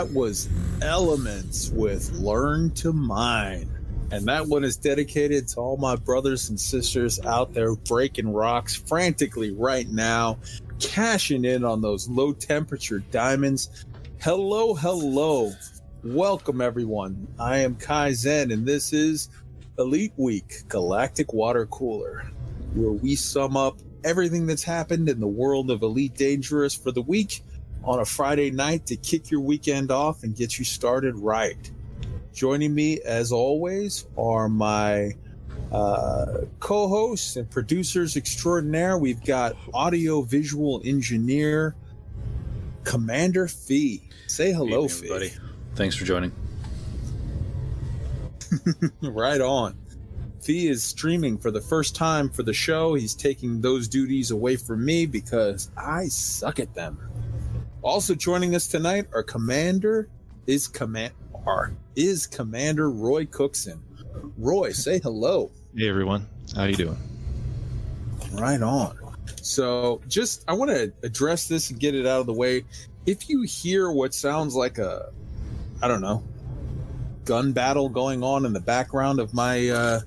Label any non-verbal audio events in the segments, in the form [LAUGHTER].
That was Elements with Learn to Mine. And that one is dedicated to all my brothers and sisters out there breaking rocks frantically right now, cashing in on those low temperature diamonds. Hello, hello. Welcome, everyone. I am Kaizen, and this is Elite Week Galactic Water Cooler, where we sum up everything that's happened in the world of Elite Dangerous for the week on a Friday night to kick your weekend off and get you started right. Joining me, as always, are my uh, co hosts and producers extraordinaire. We've got audio visual engineer Commander Fee. Say hello, Evening, Fee. everybody. Thanks for joining. [LAUGHS] right on. Fee is streaming for the first time for the show. He's taking those duties away from me because I suck at them. Also joining us tonight, our commander is command our is Commander Roy Cookson. Roy, say hello. Hey everyone, how you doing? Right on. So, just I want to address this and get it out of the way. if you hear what sounds like a, I don't know, gun battle going on in the background of my uh,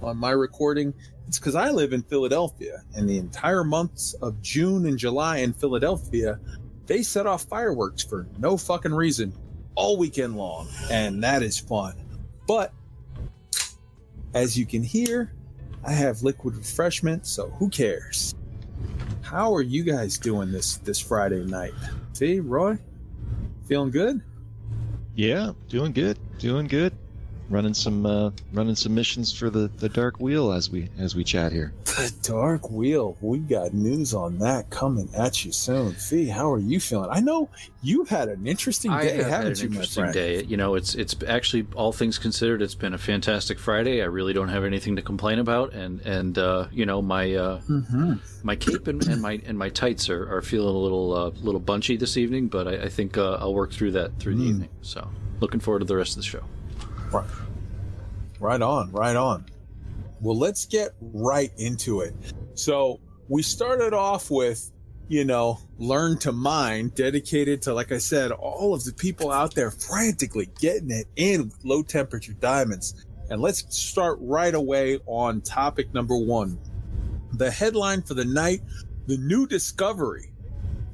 on my recording, it's because I live in Philadelphia, and the entire months of June and July in Philadelphia, they set off fireworks for no fucking reason all weekend long, and that is fun. But as you can hear, I have liquid refreshment, so who cares? How are you guys doing this this Friday night? See, Roy, feeling good? Yeah, doing good, doing good. Running some uh, running some missions for the, the Dark Wheel as we as we chat here. The Dark Wheel. We got news on that coming at you soon. Fee, how are you feeling? I know you had an interesting I day, have haven't an you, my interesting friend? day. You know, it's it's actually all things considered, it's been a fantastic Friday. I really don't have anything to complain about, and and uh, you know my uh, Mm-hmm. my cape and, and my and my tights are, are feeling a little uh, little bunchy this evening, but I, I think uh, I'll work through that through the Mm. evening. So looking forward to the rest of the show. Right. right on, right on. Well, let's get right into it. So we started off with, you know, learn to mine, dedicated to, like I said, all of the people out there frantically getting it in low temperature diamonds. And let's start right away on topic number one. The headline for the night the new discovery.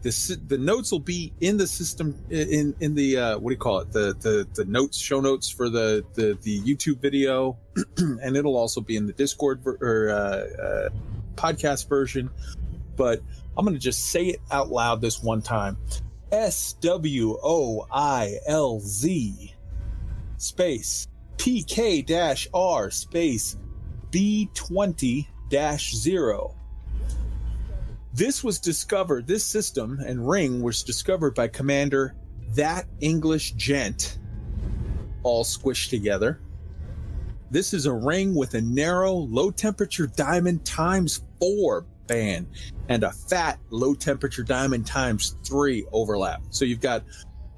The, the notes will be in the system in in the uh, what do you call it? The the the notes show notes for the the, the YouTube video. [CLEARS THROAT] And it'll also be in the Discord ver- or uh, uh, podcast version. But I'm gonna just say it out loud this one time. S W O I L Z space PK dash R space B twenty dash zero this was discovered, this system and ring was discovered by Commander That English Gent, all squished together. This is a ring with a narrow, low temperature diamond times four band and a fat, low temperature diamond times three overlap. So you've got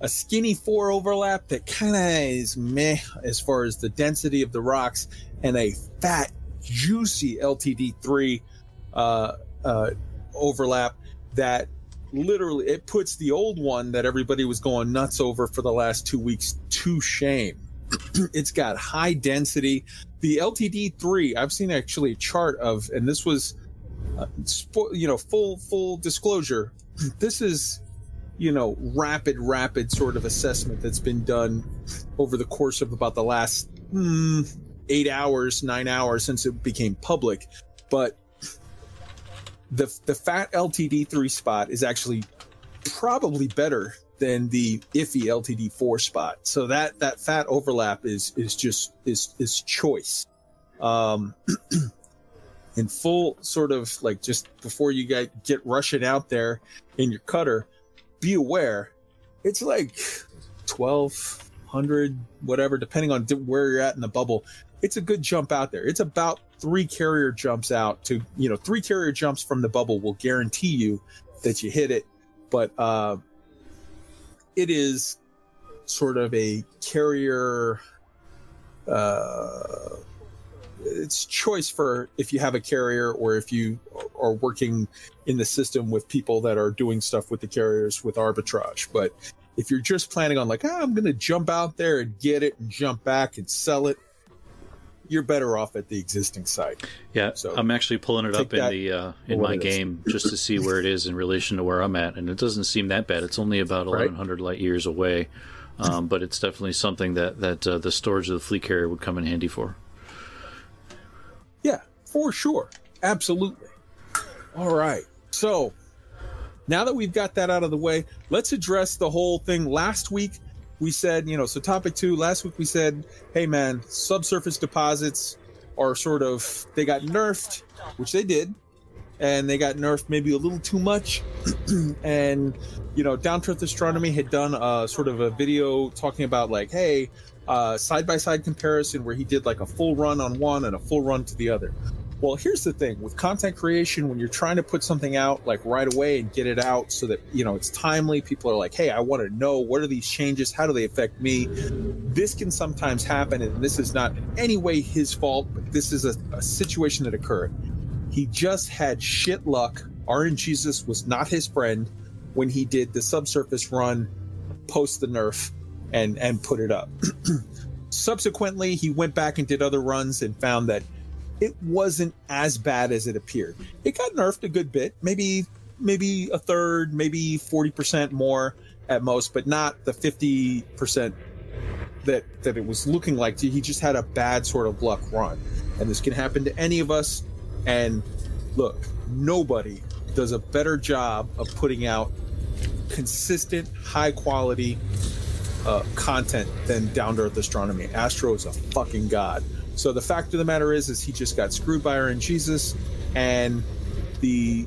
a skinny four overlap that kind of is meh as far as the density of the rocks, and a fat, juicy LTD three uh, uh, overlap that literally it puts the old one that everybody was going nuts over for the last two weeks to shame. [CLEARS THROAT] it's got high density. The LTD3, I've seen actually a chart of, and this was, uh, you know, full full disclosure. [CLEARS THROAT] This is, you know, rapid rapid sort of assessment that's been done over the course of about the last mm, eight hours, nine hours since it became public, but the the fat LTD3 spot is actually probably better than the iffy LTD4 spot. So that that fat overlap is is just is is choice. Um [CLEARS THROAT] in full sort of like just before you guys get rushing out there in your cutter, be aware it's like 1200 whatever depending on where you're at in the bubble. It's a good jump out there. It's about three carrier jumps out to you know three carrier jumps from the bubble will guarantee you that you hit it. But uh it is sort of a carrier uh it's choice for if you have a carrier or if you are working in the system with people that are doing stuff with the carriers with arbitrage. But if you're just planning on like ah, i'm gonna jump out there and get it and jump back and sell it you're better off at the existing site Yeah, So, I'm actually pulling it up in the uh, in my game just to see where it is in relation to where I'm at, and it doesn't seem that bad. It's only about Right. 1,100 light years away, um, but it's definitely something that that uh, the storage of the fleet carrier would come in handy for. Yeah, for sure. Absolutely. All right. So now that we've got that out of the way, let's address the whole thing. Last week, we said, you know, so topic two, last week we said, hey, man, subsurface deposits are sort of, they got nerfed, which they did. And they got nerfed maybe a little too much. [CLEARS THROAT] and, you know, Down to Earth Astronomy had done a sort of a video talking about, like, hey, side by side comparison where he did like a full run on one and a full run to the other. Well, here's the thing with content creation, when you're trying to put something out like right away and get it out so that you know it's timely, people are like, "Hey, I want to know what are these changes? How do they affect me?" This can sometimes happen, and this is not in any way his fault, but this is a, a situation that occurred. He just had shit luck. RNGesus was not his friend. when he did the subsurface run post the nerf and and put it up. [CLEARS THROAT] Subsequently, he went back and did other runs and found that it wasn't as bad as it appeared. It got nerfed a good bit, maybe maybe a third, maybe 40% more at most, but not the 50% that that it was looking like. He just had a bad sort of luck run. And this can happen to any of us. And look, nobody does a better job of putting out consistent, high quality uh, content than Down to Earth Astronomy. Astro is a fucking god. So the fact of the matter is, is he just got screwed by RNGesus, and the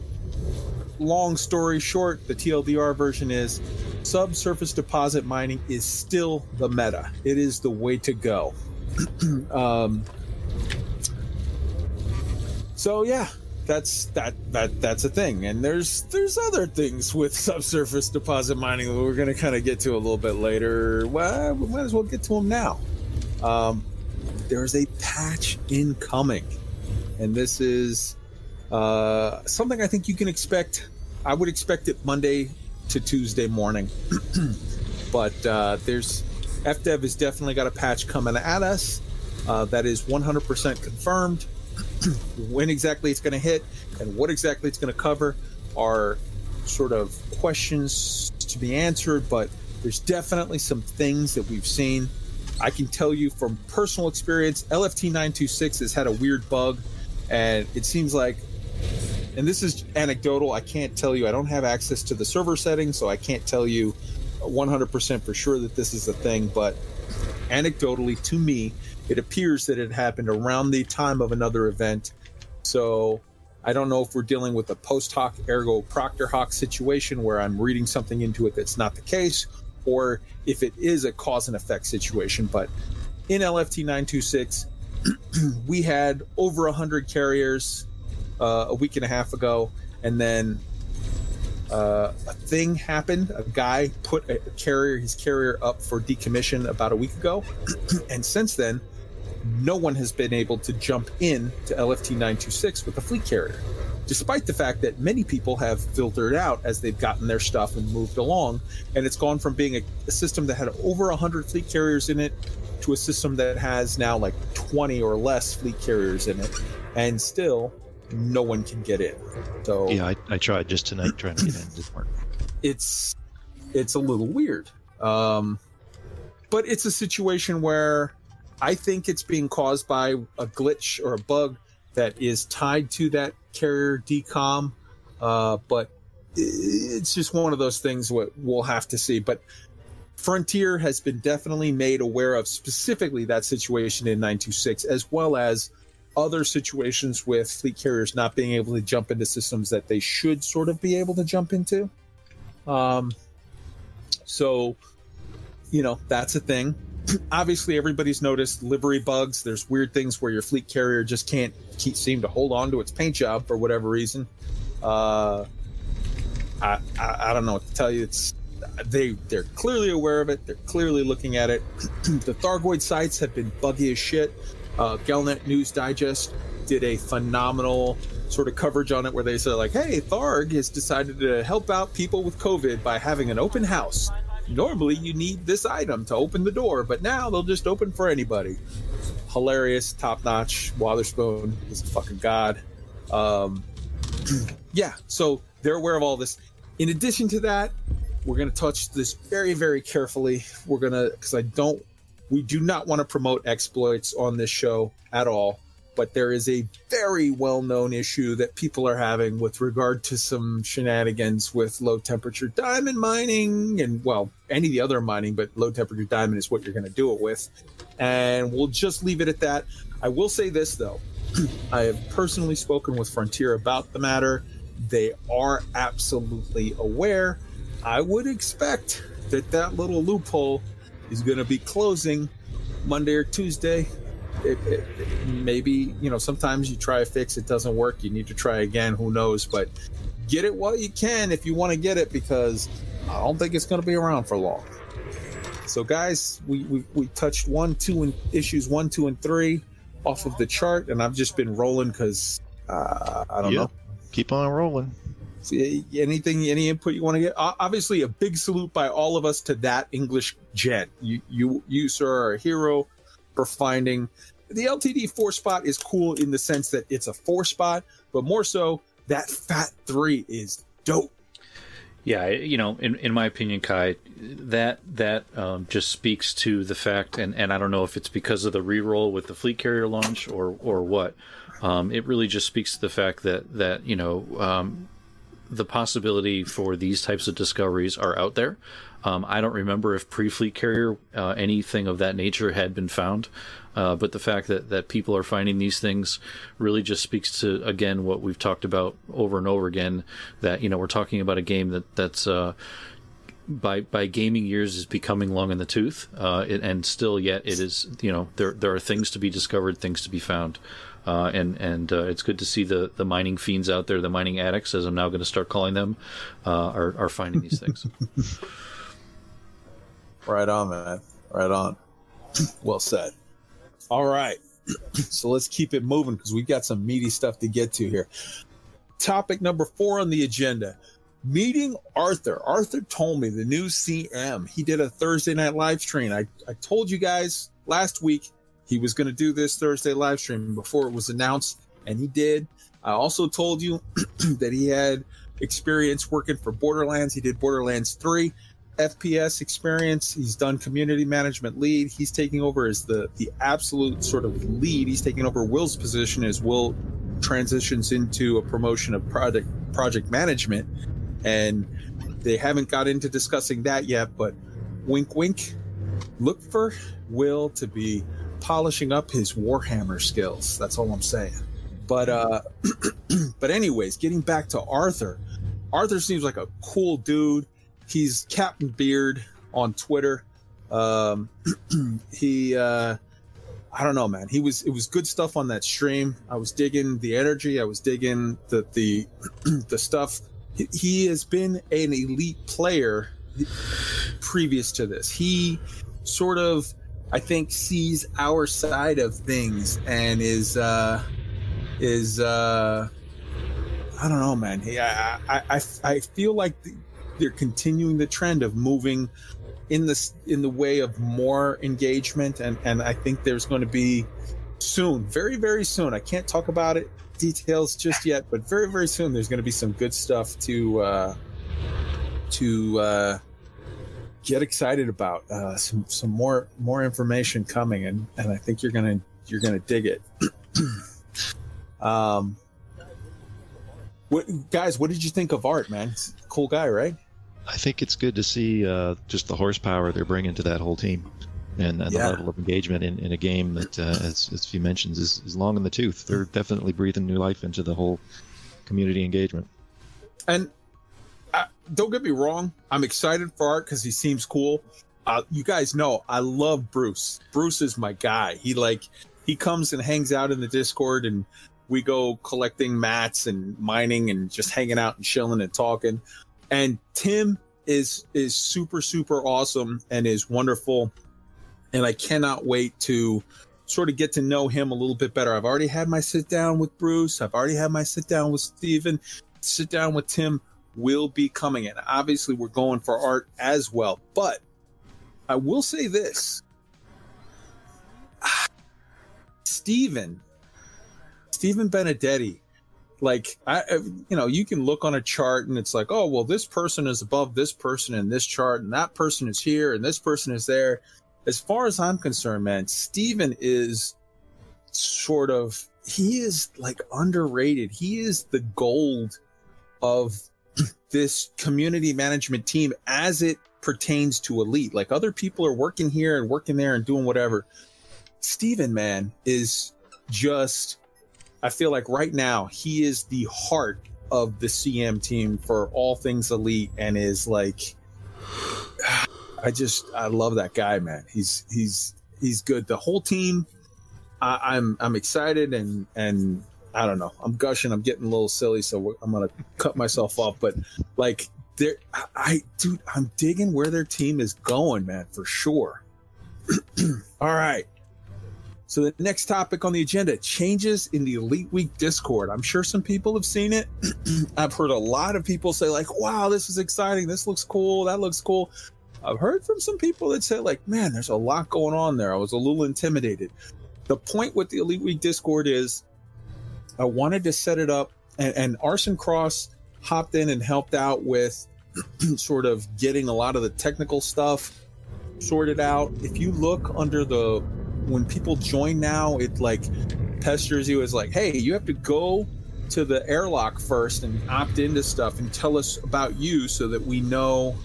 long story short, the TLDR version is subsurface deposit mining is still the meta. It is the way to go. [CLEARS THROAT] um, so yeah, that's that that that's a thing. And there's there's other things with [LAUGHS] subsurface deposit mining that we're gonna kind of get to a little bit later. Well, we might as well get to them now. Um, there is a patch incoming, and this is uh, something I think you can expect. I would expect it Monday to Tuesday morning, [CLEARS THROAT] but uh, there's FDev has definitely got a patch coming at us. Uh, that is 100% confirmed. [CLEARS THROAT] when exactly it's going to hit and what exactly it's going to cover are sort of questions to be answered, but there's definitely some things that we've seen. I can tell you from personal experience, LFT 926 has had a weird bug, and it seems like, and this is anecdotal, I can't tell you, I don't have access to the server settings, so I can't tell you 100% for sure that this is a thing, but anecdotally to me, it appears that it happened around the time of another event. So I don't know if we're dealing with a post hoc ergo propter hoc situation where I'm reading something into it that's not the case, or if it is a cause and effect situation. But in LFT 926, [CLEARS THROAT] we had over 100 carriers uh, a week and a half ago, and then uh, a thing happened. A guy put a carrier, his carrier, up for decommission about a week ago, [CLEARS THROAT] and since then, no one has been able to jump in to LFT 926 with a fleet carrier, despite the fact that many people have filtered out as they've gotten their stuff and moved along. And it's gone from being a, a system that had over 100 fleet carriers in it to a system that has now like 20 or less fleet carriers in it. And still, no one can get in. So Yeah, I, I tried just tonight trying to get in. It didn't work. it's it's a little weird. Um, but it's a situation where I think it's being caused by a glitch or a bug that is tied to that carrier decom. Uh, but it's just one of those things what we'll have to see. But Frontier has been definitely made aware of specifically that situation in 926, as well as other situations with fleet carriers not being able to jump into systems that they should sort of be able to jump into. Um, so, you know, that's a thing. Obviously, everybody's noticed livery bugs. There's weird things where your fleet carrier just can't keep seem to hold on to its paint job for whatever reason. Uh, I, I I don't know what to tell you. It's they they're clearly aware of it. They're clearly looking at it. [CLEARS THROAT] the Thargoid sites have been buggy as shit. Uh, News Digest did a phenomenal sort of coverage on it where they said like, "Hey, Tharg has decided to help out people with COVID by having an open house. Normally, you need this item to open the door, but now they'll just open for anybody." Hilarious, top notch. Watherspoon is a fucking god. Um, yeah, so they're aware of all this. In addition to that, we're going to touch this very, very carefully. We're going to, because I don't, we do not want to promote exploits on this show at all. But there is a very well known issue that people are having with regard to some shenanigans with low temperature diamond mining and, well, any of the other mining, but low temperature diamond is what you're going to do it with. And we'll just leave it at that. I will say this, though. [CLEARS THROAT] I have personally spoken with Frontier about the matter. They are absolutely aware. I would expect that that little loophole is going to be closing Monday or Tuesday. It, it, it- maybe you know sometimes you try a fix, it doesn't work. You need to try again. Who knows? But get it while you can if you want to get it because I don't think it's going to be around for long. So, guys, we, we we touched one, two, and issues one, two, and three off of the chart, and I've just been rolling because uh, I don't know. Keep on rolling. See, anything, any input you want to get? Obviously, a big salute by all of us to that English gent. You, you, you, sir, are a hero for finding the LTD four spot is cool in the sense that it's a four spot, but more so that fat three is dope. Yeah, you know, in, in my opinion, Kai, that that um, just speaks to the fact, and, and I don't know if it's because of the reroll with the fleet carrier launch or or what. Um, it really just speaks to the fact that that you know um, the possibility for these types of discoveries are out there. Um, I don't remember if pre-fleet carrier uh, anything of that nature had been found, uh, but the fact that, that people are finding these things really just speaks to again what we've talked about over and over again. That you know we're talking about a game that that's uh, by by gaming years is becoming long in the tooth, uh, it, and still yet it is you know there there are things to be discovered, things to be found. Uh, and and uh, it's good to see the, the mining fiends out there, the mining addicts, as I'm now going to start calling them, uh, are are finding these things. [LAUGHS] Right on, man. Right on. [CLEARS THROAT] well said. All right. [CLEARS THROAT] so let's keep it moving because we've got some meaty stuff to get to here. Topic number four on the agenda meeting Arthur. Arthur Tolmie the new CM. He did a Thursday night live stream. I, I told you guys last week he was going to do this Thursday live stream before it was announced, and he did. I also told you [CLEARS THROAT] that he had experience working for Borderlands. He did Borderlands 3 FPS experience. He's done community management lead. He's taking over as the the absolute sort of lead. He's taking over Will's position as Will transitions into a promotion of project project management. And they haven't got into discussing that yet, but wink wink. Look for Will to be polishing up his Warhammer skills. That's all I'm saying. But uh [CLEARS THROAT] but anyways, getting back to Arthur. Arthur seems like a cool dude he's Captain Beard on Twitter. Um, [CLEARS THROAT] he, uh, I don't know, man. He was it was good stuff on that stream. I was digging the energy. I was digging the the [CLEARS THROAT] the stuff. He, he has been an elite player previous to this. He sort of, I think, sees our side of things and is uh, is uh, I don't know, man. He, I, I I I feel like. The, they're continuing the trend of moving in this in the way of more engagement and and I think there's going to be soon very very soon I can't talk about it details just yet but very very soon there's going to be some good stuff to uh to uh get excited about uh some some more more information coming and and I think you're to you're to dig it. [CLEARS THROAT] Um what guys what did you think of art man? Cool guy right I think it's good to see uh, just the horsepower they're bringing to that whole team, and, and Yeah. the level of engagement in, in a game that, uh, as as he mentions, is, is long in the tooth. They're definitely breathing new life into the whole community engagement. And uh, don't get me wrong, I'm excited for Art because he seems cool. Uh, you guys know I love Bruce. Bruce is my guy. He like he comes and hangs out in the Discord, and we go collecting mats and mining and just hanging out and chilling and talking. And Tim is is super super awesome and is wonderful, and I cannot wait to sort of get to know him a little bit better. I've already had my sit down with Bruce. I've already had my sit down with Steven. Sit down with Tim will be coming in. Obviously, we're going for art as well. But I will say this [SIGHS] Steven, Steven Benedetti, like, I, you know, you can look on a chart and it's like, oh, well, this person is above this person in this chart, and that person is here, and this person is there. As far as I'm concerned, man, Steven is sort of he is like underrated. He is the gold of [CLEARS THROAT] this community management team as it pertains to elite. Like other people are working here and working there and doing whatever. Steven, man, is just I feel like right now he is the heart of the CM team for all things elite and is like [SIGHS] I just I love that guy, man. He's he's he's good. The whole team I, I'm I'm excited and and I don't know. I'm gushing. I'm getting a little silly, so I'm gonna cut myself off. But like, there, I, I dude, I'm digging where their team is going, man, for sure. [CLEARS THROAT] All right. So the next topic on the agenda: changes in the Elite Week Discord. I'm sure some people have seen it. [CLEARS THROAT] I've heard a lot of people say like, "Wow, this is exciting. This looks cool. That looks cool." I've heard from some people that say like, "Man, there's a lot going on there." I was a little intimidated. The point with the Elite Week Discord is, I wanted to set it up, and, and Arson Cross hopped in and helped out with [CLEARS THROAT] sort of getting a lot of the technical stuff sorted out. If you look under the when people join now, it like pesters you as like, hey, you have to go to the airlock first and opt into stuff and tell us about you so that we know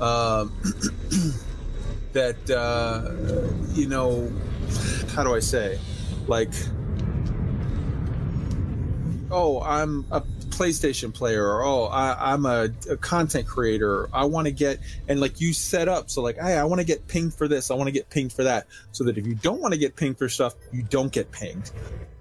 um, [CLEARS THROAT] that uh, you know how do I say? Like oh I'm a PlayStation player or oh I, I'm a, a content creator. I want to get and like you set up so like hey I want to get pinged for this. I want to get pinged for that. So that if you don't want to get pinged for stuff, you don't get pinged.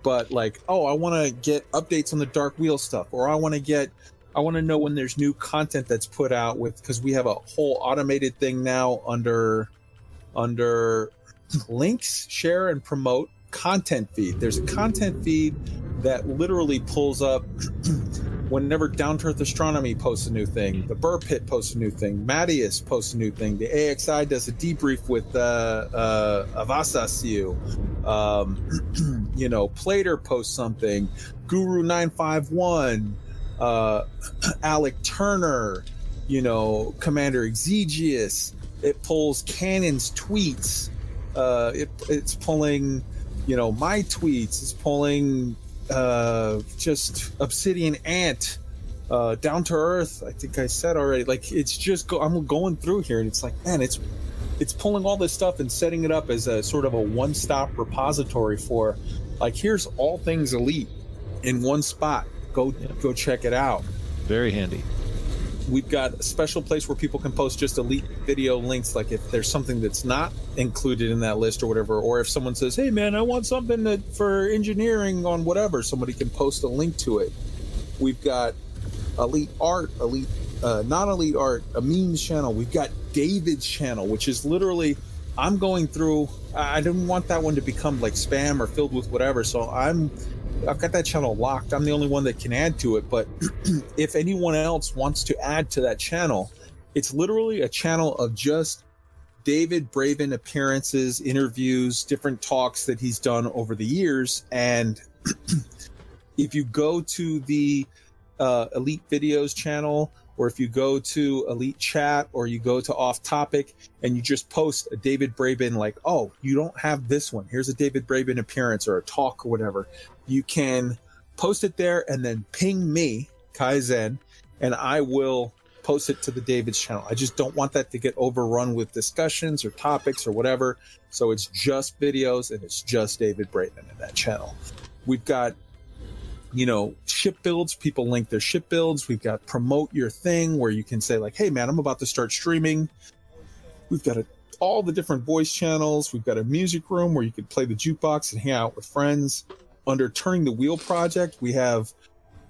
But like oh I want to get updates on the Dark Wheel stuff or I want to get I want to know when there's new content that's put out with because we have a whole automated thing now under under [CLEARS THROAT] links, share and promote content feed. There's a content feed that literally pulls up [CLEARS THROAT] whenever Down to Earth Astronomy posts a new thing, the Buur Pit posts a new thing, Mattias posts a new thing, the AXI does a debrief with uh, uh, Avasasiu, um, [CLEARS THROAT] you know, Plater posts something, Guru nine five one, uh, [CLEARS THROAT] Alec Turner, you know, Commander Exegius. It pulls Canonn's tweets. Uh, it, it's pulling, you know, my tweets. It's pulling uh, just Obsidian Ant, uh, Down to Earth. I think I said already. Like it's just go. I'm going through here, and it's like, man, it's it's pulling all this stuff and setting it up as a sort of a one-stop repository for, like, here's all things elite in one spot. Go go check it out. Very handy. We've got a special place where people can post just elite video links. Like if there's something that's not included in that list or whatever, or if someone says, "Hey man, I want something that for engineering on whatever," somebody can post a link to it. We've got elite art, elite uh, not elite art, a memes channel. We've got David's channel, which is literally I'm going through. I I didn't want that one to become like spam or filled with whatever, so I'm I've got that channel locked. I'm the only one that can add to it. But [CLEARS THROAT] if anyone else wants to add to that channel, it's literally a channel of just David Braben appearances, interviews, different talks that he's done over the years. And [CLEARS THROAT] if you go to the uh, Elite Videos channel, or if you go to Elite Chat, or you go to Off Topic, and you just post a David Braben, like, oh, you don't have this one. Here's a David Braben appearance or a talk or whatever. You can post it there and then ping me, Kaizen, and I will post it to the David's channel. I just don't want that to get overrun with discussions or topics or whatever. So it's just videos and it's just David Braben in that channel. We've got you know, ship builds. People link their ship builds. We've got promote your thing where you can say like, "Hey, man, I'm about to start streaming." We've got a, all the different voice channels. We've got a music room where you could play the jukebox and hang out with friends. Under turning the wheel project, we have,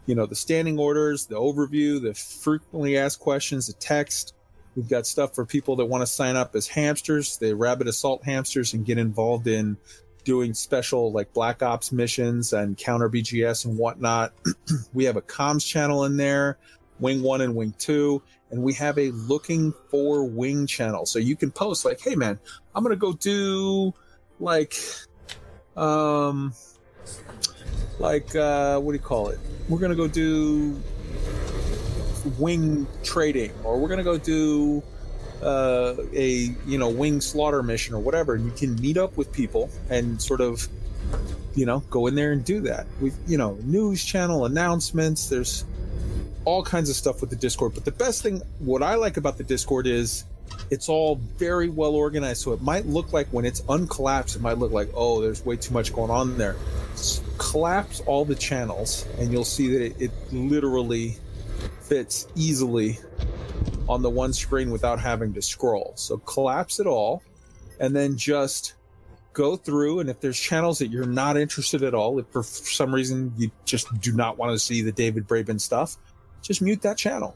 you know, the standing orders, the overview, the frequently asked questions, the text. We've got stuff for people that want to sign up as hamsters, the rabbit assault hamsters, and get involved in doing special like black ops missions and counter bgs and whatnot. [CLEARS THROAT] We have a comms channel in there wing one and wing two and we have a looking for wing channel. So you can post like hey man i'm gonna go do like um like uh what do you call it? We're gonna go do wing trading or we're gonna go do uh, a you know wing slaughter mission or whatever and you can meet up with people and sort of you know go in there and do that. We you know news channel announcements there's all kinds of stuff with the discord but the best thing what i like about the discord is it's all very well organized so it might look like when it's uncollapsed it might look like oh there's way too much going on there. S- collapse all the channels and you'll see that it, it literally fits easily on the one screen without having to scroll. So collapse it all and then just go through. And if there's channels that you're not interested at all, if for some reason you just do not want to see the David Braben stuff, just mute that channel.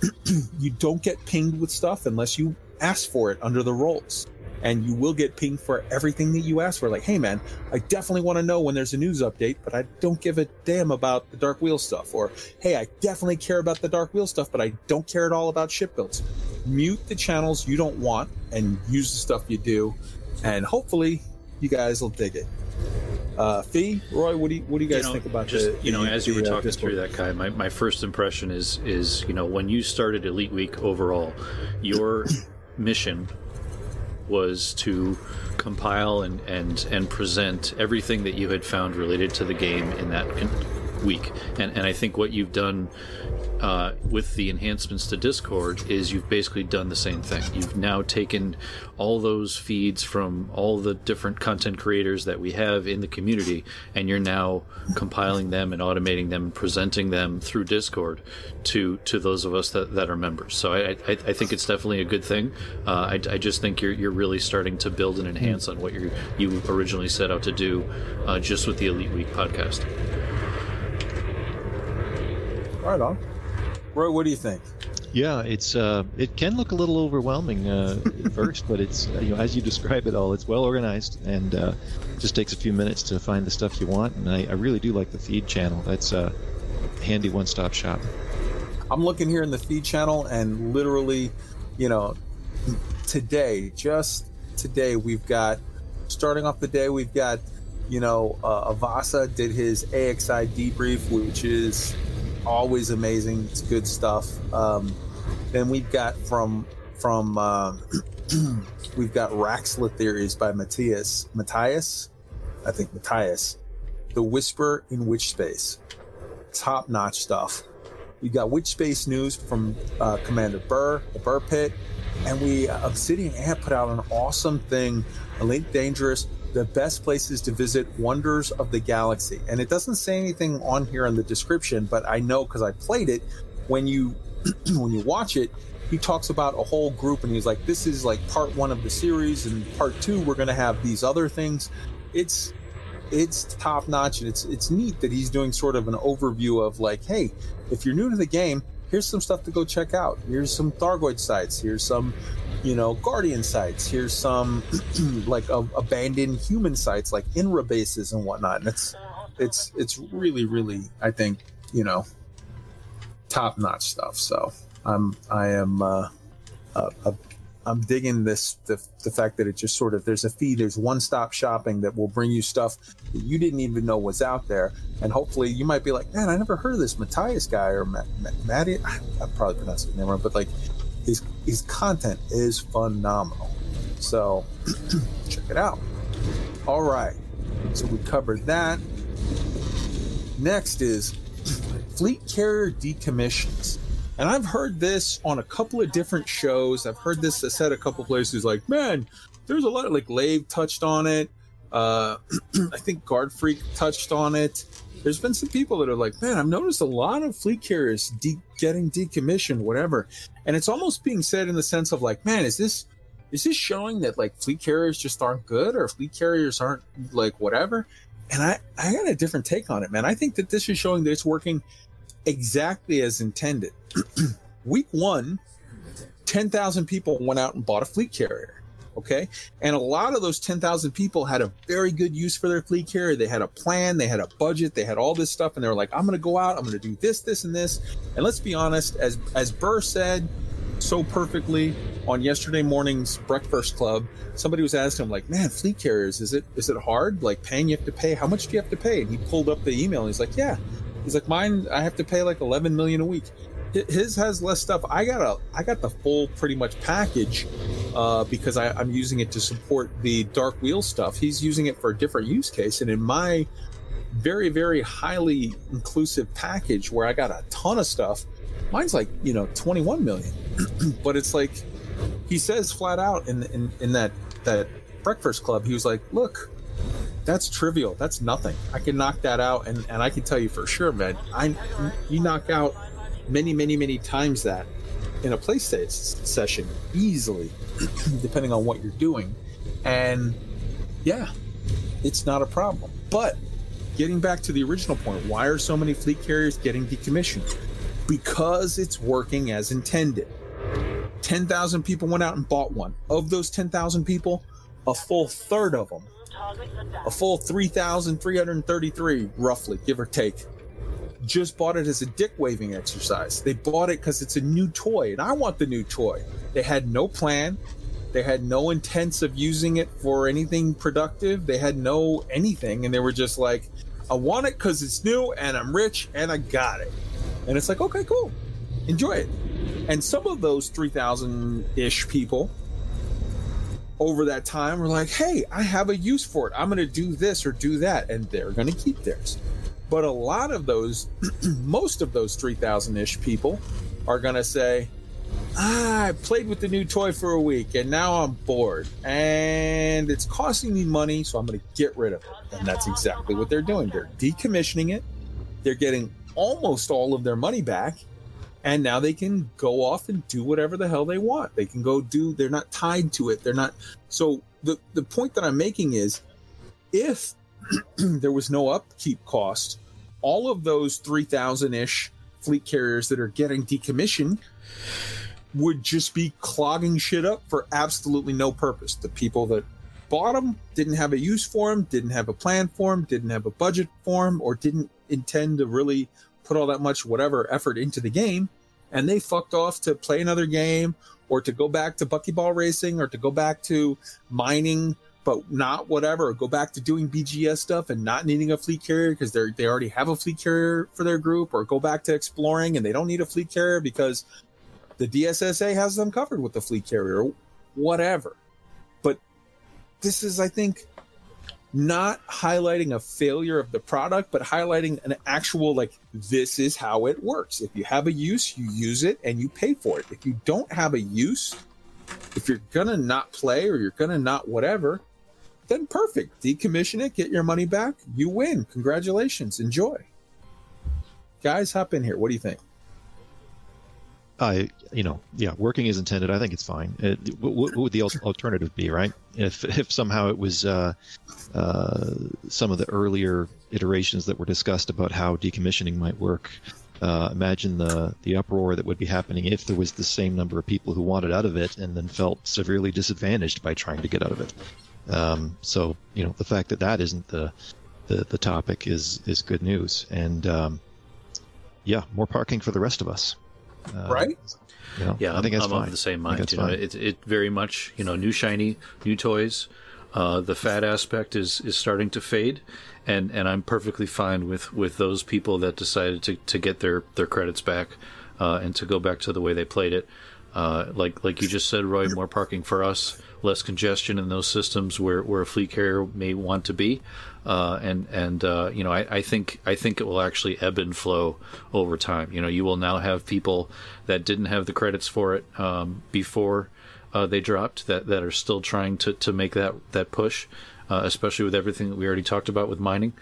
[CLEARS THROAT] you don't get pinged with stuff unless you ask for it under the roles. And you will get pinged for everything that you ask for. Like, hey man, I definitely want to know when there's a news update, but I don't give a damn about the Dark Wheel stuff. Or hey, I definitely care about the Dark Wheel stuff, but I don't care at all about ship builds. Mute the channels you don't want and use the stuff you do, and hopefully you guys will dig it. Uh, Fee, Roy, what do you what do you guys know, think about just the, you know the- as you were the, uh, talking through that Kai, my, my first impression is is you know when you started Elite Week overall, your [COUGHS] mission was to compile and, and and present everything that you had found related to the game in that week, and and I think what you've done. Uh, with the enhancements to Discord, is you've basically done the same thing. You've now taken all those feeds from all the different content creators that we have in the community, and you're now compiling them and automating them and presenting them through Discord to to those of us that, that are members. So I, I, I think it's definitely a good thing. Uh, I, I just think you're you're really starting to build and enhance on what you you originally set out to do, uh, just with the Elite Week podcast. Right on. Roy, what do you think? Yeah, it's uh, it can look a little overwhelming uh, at first, but it's uh, you know as you describe it all, it's well organized and uh, just takes a few minutes to find the stuff you want. And I, I really do like the feed channel. That's a handy one-stop shop. I'm looking here in the feed channel, and literally, you know, today, just today, we've got starting off the day, we've got, you know, uh, Avasa did his AXI debrief, which is always amazing. It's good stuff. Um, then we've got from from uh, [CLEARS THROAT] we've got Raxxla theories by Matthias Matthias, I think Matthias, the Whisper in Witch Space, top notch stuff. We got Witch Space news from uh, Commander Buur, the Buur Pit, and we uh, Obsidian Ant put out an awesome thing, Elite Dangerous, the best places to visit, wonders of the galaxy. And it doesn't say anything on here in the description, but I know because I played it. When you [CLEARS THROAT] when you watch it, he talks about a whole group, and he's like, "This is like part one of the series, and part two we're going to have these other things." It's it's top notch and it's it's neat that he's doing sort of an overview of like hey if you're new to the game here's some stuff to go check out. Here's some thargoid sites. Here's some you know guardian sites. Here's some [CLEARS THROAT] like abandoned human sites like INRA bases and whatnot. And it's it's it's really really i think you know top notch stuff. So i'm i am uh, uh, uh I'm digging this the, the fact that it just sort of there's a feed there's one stop shopping that will bring you stuff that you didn't even know was out there. And hopefully you might be like man I never heard of this Matthias guy or Matt, Matt, Matty I, I probably pronounced his name wrong but like his his content is phenomenal. So [CLEARS THROAT] check it out. All right. So we covered that. Next is [CLEARS THROAT] fleet carrier decommissions and I've heard this on a couple of different shows. I've heard this said a couple places like, man, there's a lot of like Lave touched on it. Uh, [CLEARS THROAT] I think Guard Freak touched on it. There's been some people that are like, man, I've noticed a lot of fleet carriers de- getting decommissioned, whatever. And it's almost being said in the sense of like, man, is this is this showing that like fleet carriers just aren't good or fleet carriers aren't like whatever? And I I got a different take on it, man. I think that this is showing that it's working exactly as intended. [CLEARS THROAT] Week one, 10,000 people went out and bought a fleet carrier. Okay. And a lot of those 10,000 people had a very good use for their fleet carrier. They had a plan, they had a budget, they had all this stuff. And they were like, I'm going to go out, I'm going to do this, this, and this. And let's be honest, as, as Buur said so perfectly on yesterday morning's Breakfast Club, somebody was asking him, like, man, fleet carriers, is it, is it hard? Like paying you have to pay? How much do you have to pay? And he pulled up the email and he's like, yeah. He's like, mine, I have to pay like 11 million a week. His has less stuff. I got a, I got the full pretty much package uh, because I, I'm using it to support the dark wheel stuff. He's using it for a different use case, and in my very, very highly inclusive package where I got a ton of stuff, mine's like you know 21 million. [CLEARS THROAT] but it's like he says flat out in in, in that that breakfast club, he was like, look, that's trivial. That's nothing. I can knock that out, and, and I can tell you for sure, man. I you knock out many, many, many times that in a play state session easily, [CLEARS THROAT] depending on what you're doing, and yeah, it's not a problem. But getting back to the original point, why are so many fleet carriers getting decommissioned? Because it's working as intended. 10,000 people went out and bought one. Of those 10,000 people, a full third of them, a full 3,333, roughly, give or take, just bought it as a dick waving exercise. They bought it because it's a new toy, and I want the new toy. They had no plan. They had no intents of using it for anything productive. They had no anything, and they were just like, I want it because it's new and I'm rich and I got it. And it's like, okay, cool. Enjoy it. And some of those 3,000 ish people over that time were like, hey, I have a use for it. I'm going to do this or do that. And they're going to keep theirs. But a lot of those, [CLEARS THROAT] most of those 3,000 ish people are going to say, ah, I played with the new toy for a week and now I'm bored and it's costing me money, so I'm going to get rid of it. And that's exactly what they're doing. They're decommissioning it, they're getting almost all of their money back. And now they can go off and do whatever the hell they want. They can go do, they're not tied to it. They're not. So the, the point that I'm making is if [CLEARS THROAT] there was no upkeep cost, all of those 3,000 ish fleet carriers that are getting decommissioned would just be clogging shit up for absolutely no purpose. The people that bought them didn't have a use for them, didn't have a plan for them, didn't have a budget for them, or didn't intend to really put all that much whatever effort into the game. And they fucked off to play another game or to go back to buckyball racing or to go back to mining, but not whatever, or go back to doing BGS stuff and not needing a fleet carrier because they they already have a fleet carrier for their group, or go back to exploring and they don't need a fleet carrier because the DSSA has them covered with the fleet carrier, whatever. But this is, I think, not highlighting a failure of the product, but highlighting an actual, like, this is how it works. If you have a use, you use it and you pay for it. If you don't have a use, if you're gonna not play or you're gonna not whatever, then perfect. Decommission it, get your money back, you win. Congratulations, enjoy. Guys, hop in here. What do you think? I, you know, yeah, working is intended. I think it's fine. It, what, what would the alternative be, right? If if somehow it was uh, uh, some of the earlier iterations that were discussed about how decommissioning might work. Uh, imagine the the uproar that would be happening if there was the same number of people who wanted out of it and then felt severely disadvantaged by trying to get out of it. Um, so you know the fact that that isn't the the, the topic is is good news. And um, yeah, more parking for the rest of us. Uh, Right? you know, Yeah, I think I'm, that's I'm fine. of the same mind. that's You know, it, it very much, you know, new shiny, new toys. Uh, the fat aspect is is starting to fade, and and I'm perfectly fine with with those people that decided to to get their their credits back, uh, and to go back to the way they played it. Uh, like like you just said, Roy, more parking for us, less congestion in those systems where, where a fleet carrier may want to be, uh, and and uh, you know I, I think I think it will actually ebb and flow over time. You know, you will now have people that didn't have the credits for it um, before uh, they dropped that, that are still trying to, to make that that push, uh, especially with everything that we already talked about with mining,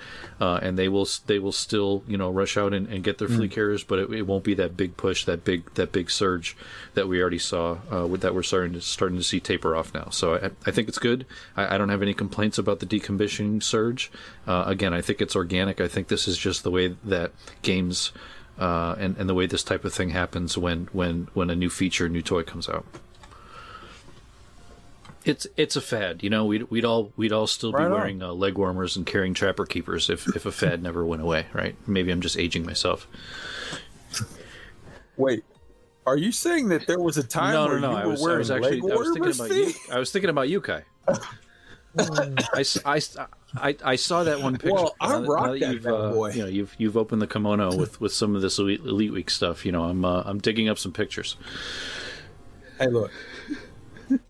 uh, and they will they will still you know rush out and, and get their fleet carriers, but it, it won't be that big push, that big that big surge that we already saw uh, with that we're starting to starting to see taper off now. So I, I think it's good. I, I don't have any complaints about the decommissioning surge. Uh, again, I think it's organic. I think this is just the way that games. Uh, and, and the way this type of thing happens when, when, when a new feature, new toy comes out it's it's a fad. You know, we'd we'd all we'd all still be Right on. wearing uh, leg warmers and carrying trapper keepers if if a fad never went away, right? Maybe I'm just aging myself. Wait, are you saying that there was a time no, where no, no. you I were was, I was actually leg I was thinking about you. I was thinking about you, Kai. I I I saw that one picture. Well, I rock that that you've, uh, boy. You know, you've you've opened the kimono with, with some of this elite, elite week stuff. You know, I'm uh, I'm digging up some pictures. Hey, look.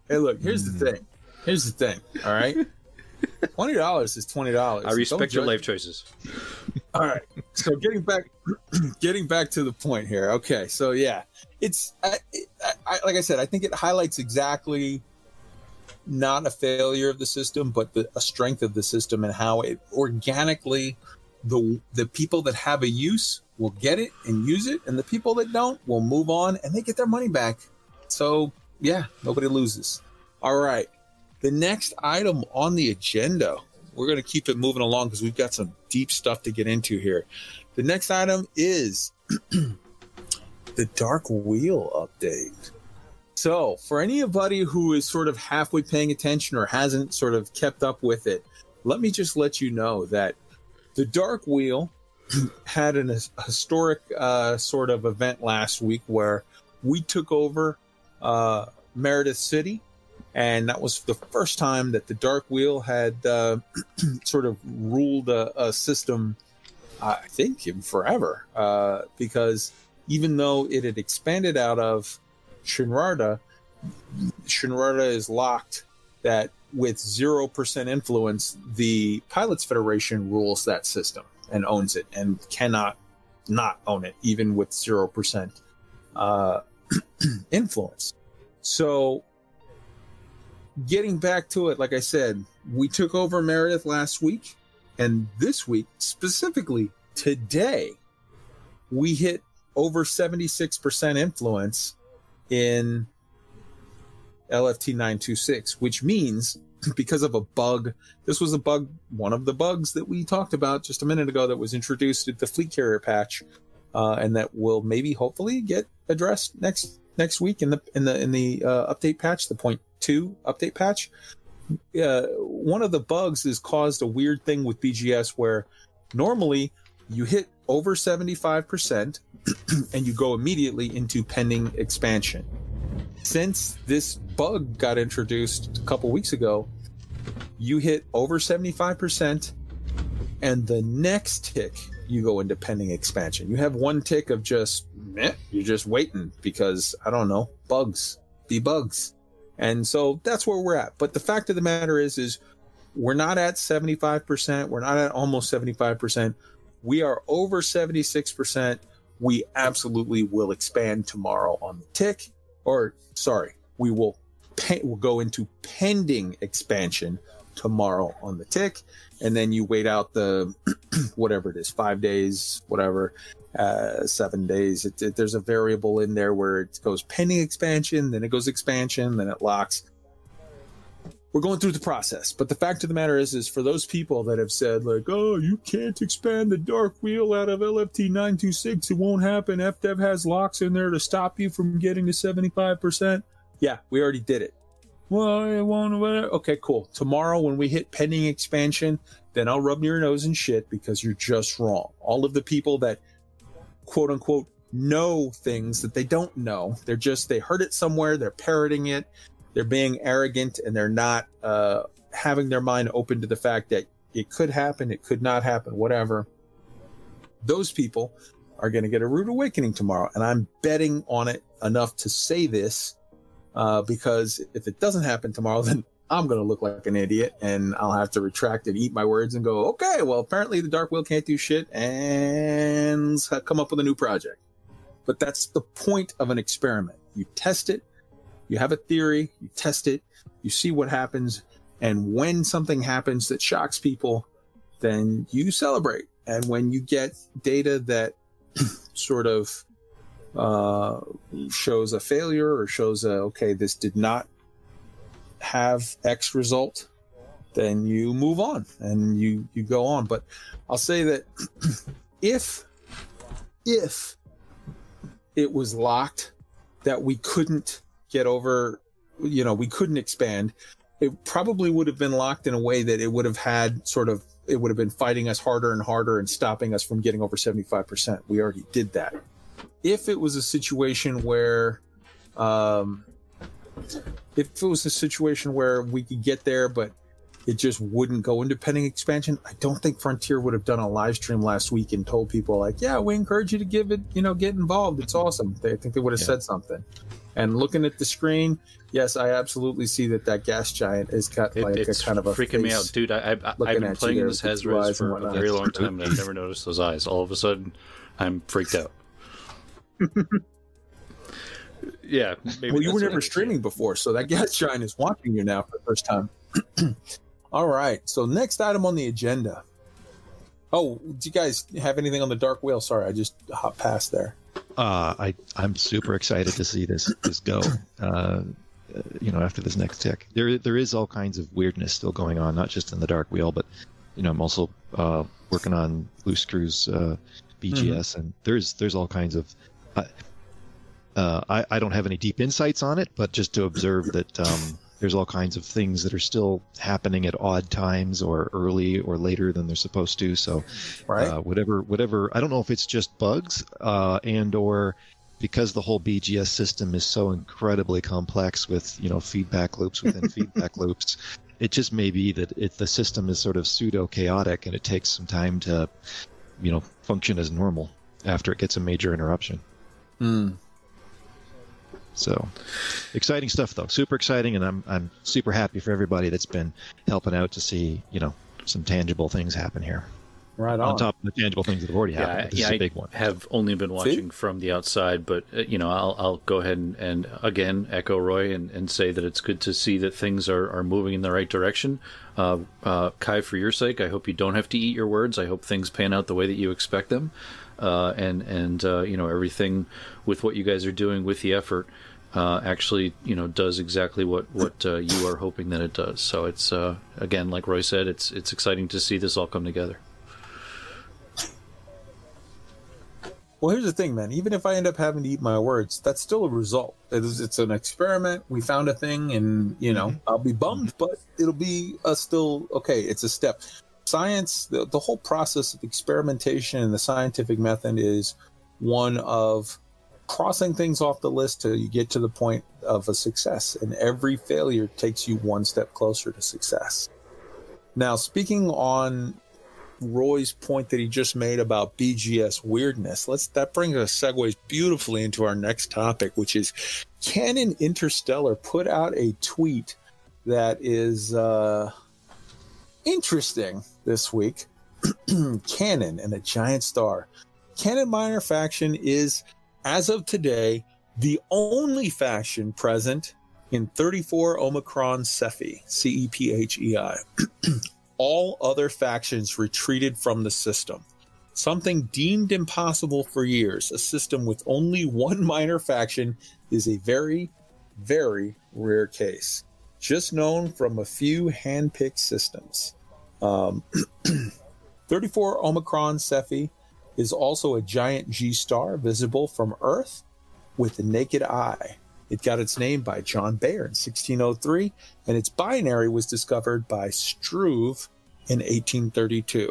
Hey, look. Here's the hmm. thing. Here's the thing. All right. [LAUGHS] Twenty dollars is twenty dollars. I respect your life choices. All right. So getting back, [CLEARS THROAT] getting back to the point here. Okay. So yeah, it's I, I, I, like I said. I think it highlights exactly not a failure of the system, but the, a strength of the system and how it organically the the people that have a use will get it and use it, and the people that don't will move on and they get their money back. So yeah, nobody loses. All right. The next item on the agenda, we're going to keep it moving along because we've got some deep stuff to get into here. The next item is [CLEARS THROAT] the Dark Wheel update. So, for anybody who is sort of halfway paying attention or hasn't sort of kept up with it, let me just let you know that the Dark Wheel [CLEARS THROAT] had an historic uh, sort of event last week where we took over uh, Meredith City, and that was the first time that the Dark Wheel had uh, [CLEARS THROAT] sort of ruled a, a system. I think in forever, uh, because even though it had expanded out of Shinrarda, Shinrarda is locked that with 0% influence, the Pilots Federation rules that system and owns it and cannot not own it, even with 0% uh, [CLEARS THROAT] influence. So, getting back to it, like I said, we took over Meredith last week, and this week, specifically today, we hit over 76% influence in LFT 926, which means [CLEARS THROAT] because of a bug, this was a bug, one of the bugs that we talked about just a minute ago that was introduced at the fleet carrier patch, uh, and that will maybe hopefully get addressed next next week in the in the in the uh, update patch, the point two update patch. Uh, one of the bugs has caused a weird thing with BGS where normally you hit over 75% [CLEARS THROAT] and you go immediately into pending expansion. Since this bug got introduced a couple weeks ago, you hit over 75% and the next tick you go into pending expansion. You have one tick of just meh, you're just waiting because I don't know, bugs, debugs. And so that's where we're at. But the fact of the matter is is we're not at 75%, we're not at almost 75%. We are over 76%. We absolutely will expand tomorrow on the tick or sorry, we will will go into pending expansion tomorrow on the tick and then you wait out the [CLEARS THROAT] whatever it is five days whatever uh seven days. It, it- there's a variable in there where it goes pending expansion then it goes expansion then it locks. We're going through the process but the fact of the matter is is for those people that have said like oh you can't expand the dark wheel out of lft 926 it won't happen. Fdev has locks in there to stop you from getting to 75% yeah we already did it well, I won't. whatever. Okay, cool. Tomorrow, when we hit pending expansion, then I'll rub your nose and shit because you're just wrong. All of the people that quote unquote know things that they don't know, they're just, they heard it somewhere, they're parroting it, they're being arrogant, and they're not uh, having their mind open to the fact that it could happen, it could not happen, whatever. Those people are going to get a rude awakening tomorrow. And I'm betting on it enough to say this uh, because if it doesn't happen tomorrow, [LAUGHS] then I'm going to look like an idiot and I'll have to retract and eat my words and go, okay, well, apparently the Dark Wheel can't do shit and come up with a new project. But that's the point of an experiment. You test it, you have a theory, you test it, you see what happens. And when something happens that shocks people, then you celebrate. And when you get data that [CLEARS THROAT] sort of uh, shows a failure or shows a okay this did not have x result then you move on and you you go on. But i'll say that [CLEARS THROAT] if if it was locked that we couldn't get over you know we couldn't expand it probably would have been locked in a way that it would have had sort of it would have been fighting us harder and harder and stopping us from getting over 75% we already did that if it was a situation where um if it was a situation where we could get there but it just wouldn't go into pending expansion i don't think frontier would have done a live stream last week and told people like yeah we encourage you to give it you know get involved it's awesome they, i think they would have Yeah. said something and looking at the screen yes i absolutely see that that gas giant is cut It, like it's a kind of a freaking me out, dude. I, I, I've been playing in this with Hez two eyes res and for a very long time, and I've never noticed those eyes. All of a sudden, I'm freaked out. Yeah. Maybe well, you were never streaming before, so that gas [LAUGHS] giant is watching you now for the first time. [CLEARS THROAT] All right. So next item on the agenda. Oh, do you guys have anything on the dark wheel? Sorry, I just hopped past there. Uh, I I'm super excited to see this this go. [CLEARS THROAT] Uh, you know, after this next tick, there there is all kinds of weirdness still going on, not just in the dark wheel, but you know, I'm also uh, working on loose screws uh, BGS, and there's there's all kinds of. Uh, I, I don't have any deep insights on it, but just to observe that um, there's all kinds of things that are still happening at odd times or early or later than they're supposed to. So, Right. uh, whatever, whatever. I don't know if it's just bugs uh, and or because the whole BGS system is so incredibly complex with you know feedback loops within [LAUGHS] feedback loops. It just may be that it, the system is sort of pseudo chaotic and it takes some time to, you know, function as normal after it gets a major interruption. Hmm. So, exciting stuff though. Super exciting, and I'm I'm super happy for everybody that's been helping out to see you know some tangible things happen here. Right On on. top of the tangible things that have already happened. Yeah, this yeah, is a I big one. have only been watching from the outside, but uh, you know, I'll I'll go ahead and, and again echo Roy and, and say that it's good to see that things are, are moving in the right direction. Uh, uh, Kai, for your sake, I hope you don't have to eat your words. I hope things pan out the way that you expect them, uh, and and uh, you know everything with what you guys are doing with the effort. Uh, actually, you know, does exactly what what uh, you are hoping that it does. So it's uh, again, like Roy said, it's it's exciting to see this all come together. Well, here's the thing, man. Even if I end up having to eat my words, that's still a result. It is, it's an experiment. We found a thing, and you know, I'll be bummed, but it'll be a still okay. It's a step. Science, the, the whole process of experimentation and the scientific method is one of crossing things off the list till you get to the point of a success, and every failure takes you one step closer to success. Now, speaking on Roy's point that he just made about BGS weirdness. Let's that brings us segues beautifully into our next topic, which is Canonn Interstellar put out a tweet that is uh, interesting this week. [CLEARS THROAT] Canonn and a giant star. Canonn Minor faction is, as of today, the only faction present in 34 Omicron Cephei, C E P H E I [CLEARS THROAT] all other factions retreated from the system. Something deemed impossible for years, a system with only one [LAUGHS] minor faction, is a very, very rare case. Just known from a few hand-picked systems. Um, [CLEARS THROAT] 34 Omicron Cephei is also a giant G star visible from Earth with the naked eye. It got its name by John Bayer in 1603, and its binary was discovered by Struve in 1832.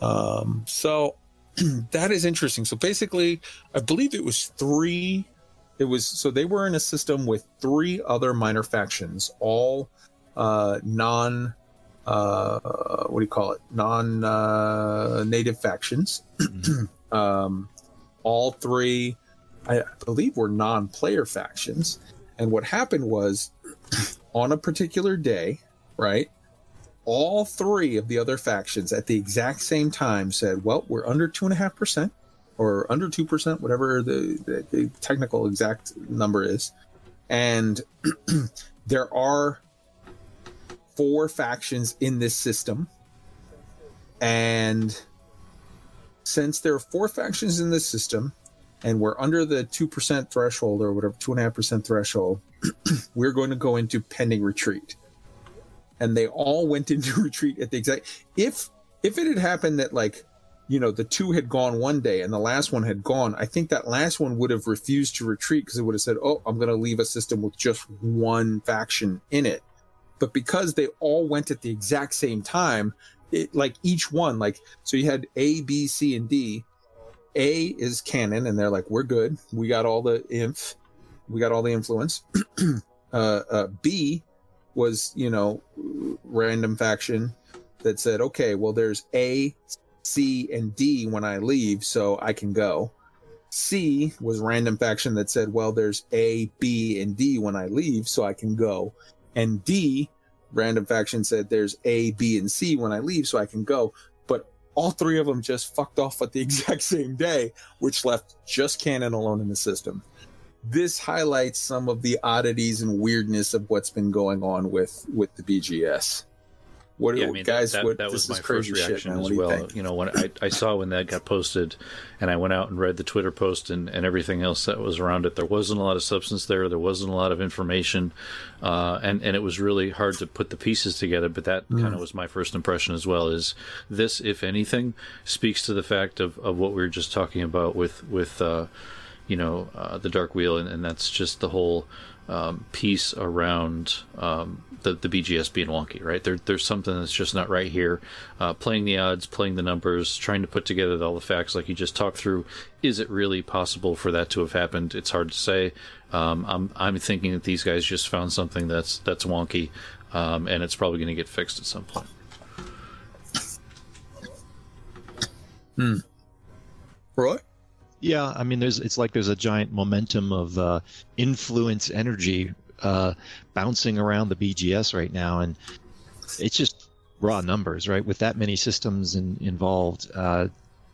Um, so [CLEARS THROAT] that is interesting. So basically, I believe it was three. It was so they were in a system with three other minor factions, all uh, non. Uh, what do you call it? Non uh, native factions. [CLEARS THROAT] um, all three, I believe, were non player factions. And what happened was [CLEARS THROAT] on a particular day, right? All three of the other factions at the exact same time said, well, we're under 2.5% or under 2%, whatever the, the, the technical exact number is. And [CLEARS THROAT] there are four factions in this system. And since there are four factions in this system, and we're under the 2% threshold or whatever, 2.5% threshold, [CLEARS THROAT] we're going to go into pending retreat. And they all went into [LAUGHS] retreat at the exact. If if it had happened that like, you know, the two had gone one day and the last one had gone, I think that last one would have refused to retreat because it would have said, "Oh, I'm going to leave a system with just one faction in it." But because they all went at the exact same time, it like each one, like so you had A, B, C, and D. A is Canonn, and they're like, "We're good. We got all the inf, we got all the influence." [CLEARS THROAT] uh, uh, B was, you know, random faction that said, "Okay, well, there's A, C, and D when I leave, so I can go." C was random faction that said, "Well, there's A, B, and D when I leave, so I can go." And D, random faction said, "There's A, B, and C when I leave, so I can go." But all three of them just fucked off at the [LAUGHS] exact same day, which left just Canonn alone in the system. This highlights some of the oddities and weirdness of what's been going on with with the BGS. What yeah, I mean, guys? that, what that was my first crazy shit, reaction as do you well. You know, when I, I saw when that got posted, and I went out and read the Twitter post and, and everything else that was around it. There wasn't a lot of substance there. There wasn't a lot of information, uh, and and it was really hard to put the pieces together. But that Mm. kind of was my first impression as well. Is this, if anything, speaks to the fact of, of what we were just talking about with with. Uh, you know uh, the dark wheel, and, and that's just the whole um, piece around um, the the BGS being wonky, right? There, there's something that's just not right here. Uh, playing the odds, playing the numbers, trying to put together all the facts, like you just talked through. Is it really possible for that to have happened? It's hard to say. Um, I'm I'm thinking that these guys just found something that's that's wonky, um, and it's probably going to get fixed at some point. Hmm. Roy? Yeah, I mean, there's it's like there's a giant momentum of uh, influence energy uh, bouncing around the BGS right now, and it's just raw numbers, right? With that many systems in, involved, uh,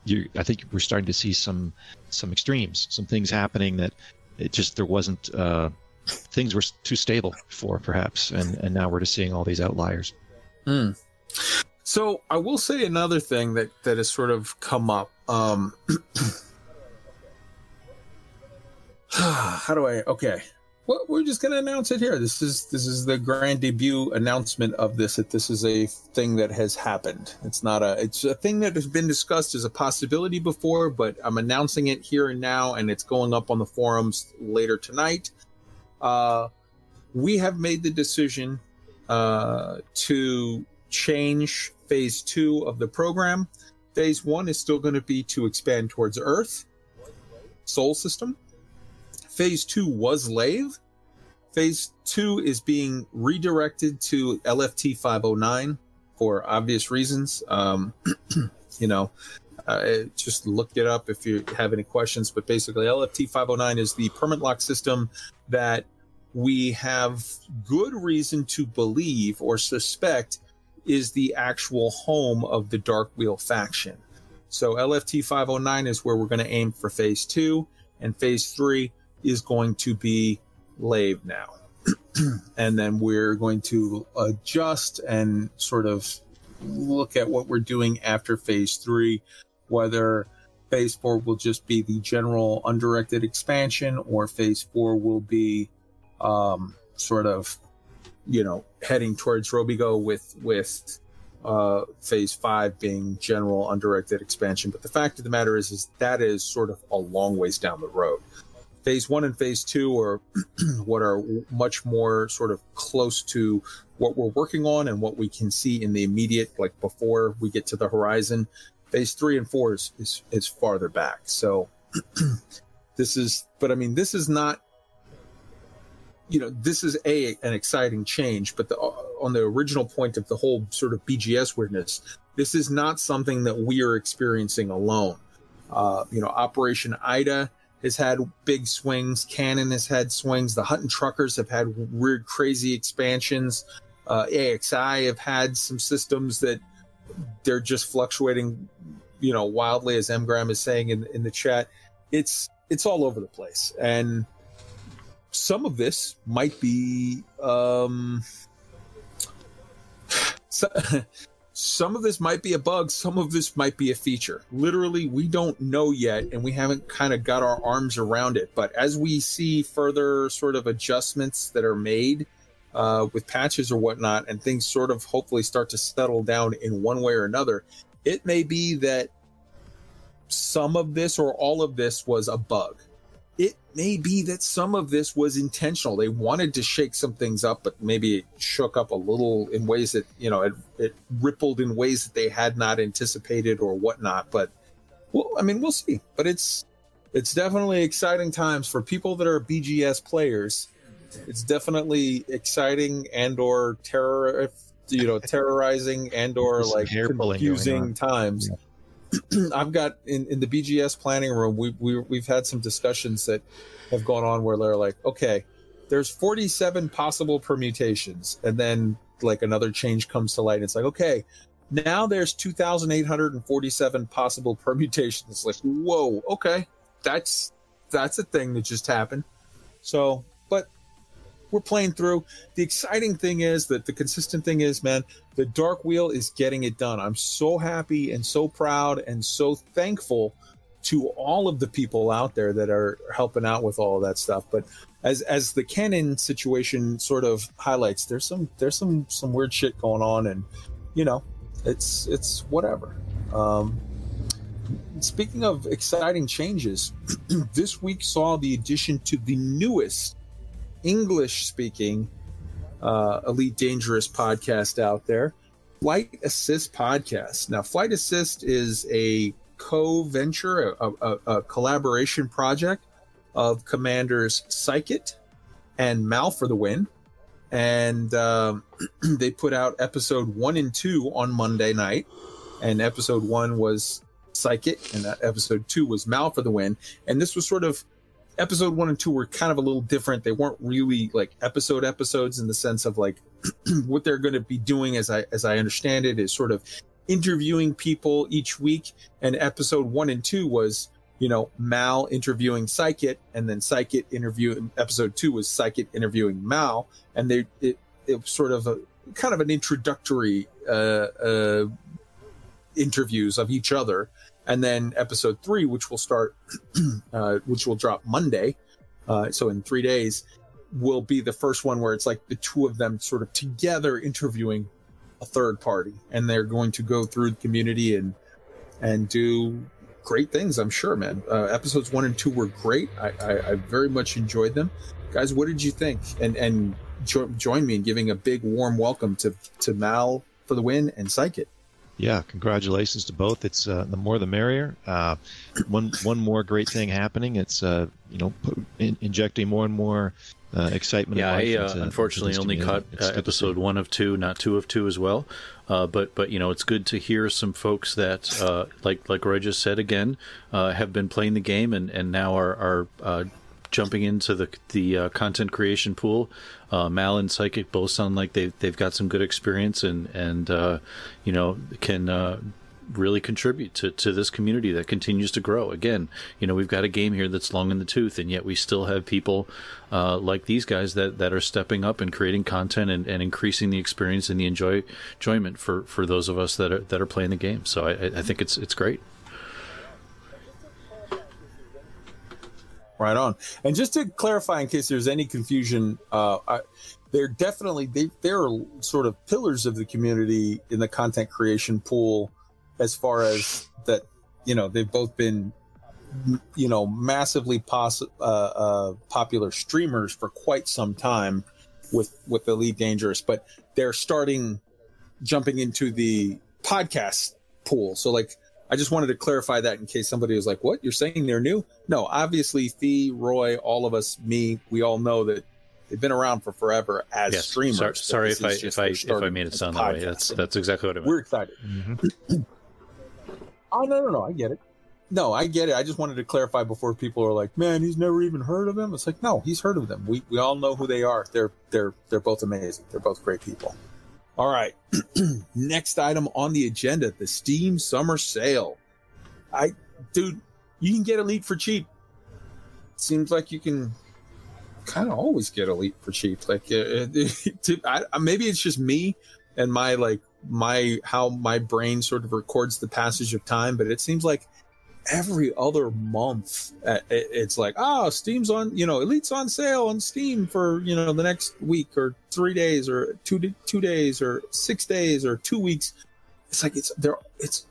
you, I think we're starting to see some some extremes, some things happening that it just there wasn't uh, things were too stable before, perhaps, and and now we're just seeing all these outliers. So I will say another thing that that has sort of come up. Um, [CLEARS THROAT] [SIGHS] how do I? Okay, well, we're just going to announce it here. This is this is the grand debut announcement of this. That this is a thing that has happened. It's not a. It's a thing that has been discussed as a possibility before, but I'm announcing it here and now, and it's going up on the forums later tonight. Uh, we have made the decision uh, to change phase two of the program. Phase one is still going to be to expand towards Earth, Sol system. Phase two was Lave. Phase two is being redirected to LFT 509 for obvious reasons. Um, [CLEARS THROAT] you know, uh, just look it up if you have any questions. But basically, LFT 509 is the permanent lock system that we have good reason to believe or suspect is the actual home of the Dark Wheel faction. So LFT 509 is where we're going to aim for phase two, and phase three is going to be Lave now. [CLEARS THROAT] and then we're going to adjust and sort of look at what we're doing after phase three, whether phase four will just be the general undirected expansion or phase four will be um, sort of you know heading towards Robigo with with uh, phase five being general undirected expansion. But the fact of the matter is, is that is sort of a long ways down the road. Phase one and phase two are [CLEARS THROAT] what are much more sort of close to what we're working on and what we can see in the immediate, like before we get to the horizon. Phase three and four is is, is farther back. So [CLEARS THROAT] this is, but I mean, this is not you know this is a an exciting change but the, on the original point of the whole sort of bgs weirdness this is not something that we are experiencing alone uh, you know operation ida has had big swings. Canonn has had swings. The hutton truckers have had weird crazy expansions. Uh, axi have had some systems that they're just fluctuating you know wildly as mgram is saying in, in the chat. It's it's all over the place. And some of this might be um, [LAUGHS] so, some of this might be a bug some of this might be a feature. Literally we don't know yet and we haven't kind of got our arms around it. But as we see further sort of adjustments that are made uh, with patches or whatnot and things sort of hopefully start to settle down in one way or another it may be that some of this or all of this was a bug it may be that some of this was intentional. They wanted to shake some things up, but maybe it shook up a little in ways that, you know, it, it rippled in ways that they had not anticipated or whatnot. But, well, I mean, we'll see. But it's, it's definitely exciting times for people that are BGS players. It's definitely exciting and or terror, you know, terrorizing and or like hair pulling going confusing on. times. [CLEARS THROAT] I've got in, in the BGS planning room, we, we, we've had some discussions that have gone on where they're like, okay, there's 47 possible permutations. And then like another change comes to light. And it's like, okay, now there's 2,847 possible [LAUGHS] permutations. Like, whoa, okay, that's, that's a thing that just happened. So, we're playing through. The exciting thing is that the consistent thing is, man, the Dark Wheel is getting it done. I'm so happy and so proud and so thankful to all of the people out there that are helping out with all of that stuff. But as as the Canonn situation sort of highlights, there's some there's some some weird shit going on, and you know, it's it's whatever. Um, speaking of exciting changes, [CLEARS THROAT] this week saw the addition to the newest English speaking uh, Elite Dangerous podcast out there, Flight Assist Podcast. Now, Flight Assist is a co venture, a, a, a, collaboration project of commanders Psychit and Mal for the win. And um, [CLEARS THROAT] they put out episode one and two on Monday night. And episode one was Psychic, and episode two was Mal for the win. And this was sort of episode one and two were kind of a little different. They weren't really like episode episodes in the sense of like [CLEARS THROAT] what they're going to be doing, as I as I understand it, is sort of interviewing people each week. And episode one and two was you know Mal interviewing Psychic, and then Psychic interviewing. Episode two was Psychic interviewing Mal, and they it it was sort of a kind of an introductory uh, uh, interviews of each other and then episode three, which will start, [CLEARS THROAT] uh, which will drop Monday, uh, so in three days, will be the first one where it's like the two of them sort of together interviewing a third party, and they're going to go through the community and and do great things. I'm sure, man. Uh, episodes one and two were great. I, I, I very much enjoyed them, guys. What did you think? And and jo- join me in giving a big warm welcome to to Mal for the win and Psychic. Yeah, congratulations to both. It's uh, the more the merrier. Uh, one one more great thing happening. It's uh, you know in, injecting more and more uh, excitement. Yeah, I into, uh, unfortunately only caught uh, episode one of two, not two of two as well. but but you know it's good to hear some folks that like like Roy just said again have been playing the game and, and now are are jumping into the the uh, content creation pool. Uh, Mal and Psychic both sound like they've they've got some good experience and and uh, you know can uh, really contribute to, to this community that continues to grow. Again, you know we've got a game here that's long in the tooth, and yet we still have people uh, like these guys that, that are stepping up and creating content and, and increasing the experience and the enjoy enjoyment for, for those of us that are that are playing the game. So I, I think it's it's great. Right on. And just to clarify, in case there's any confusion, uh, I, they're definitely they they're sort of pillars of the community in the content creation pool, as far as that. You know, they've both been, you know, massively pos- uh, uh, popular streamers for quite some time with with Elite Dangerous, but they're starting jumping into the podcast pool. So like I just wanted to clarify that in case somebody was like, "What? You're saying they're new?" No, obviously, Fee, Roy, all of us, me, we all know that they've been around for forever as yes. streamers. Sorry, sorry if I if I if I made it sound that way. That's that's exactly what I meant. We're excited. Mm-hmm. [CLEARS THROAT] oh no, no, no! I get it. No, I get it. I just wanted to clarify before people are like, "Man, he's never even heard of them." It's like, no, he's heard of them. We we all know who they are. They're they're they're both amazing. They're both great people. All right. [CLEARS THROAT] Next item on the agenda the Steam Summer Sale. I, dude, you can get Elite for cheap. Seems like you can kind of always get Elite for cheap. Like, uh, [LAUGHS] I, maybe it's just me and my, like, my, how my brain sort of records the passage of time, but it seems like every other month uh, it's like oh steam's on you know elite's on sale on steam for you know the next week or three days or two two days or six days or two weeks. It's like it's there it's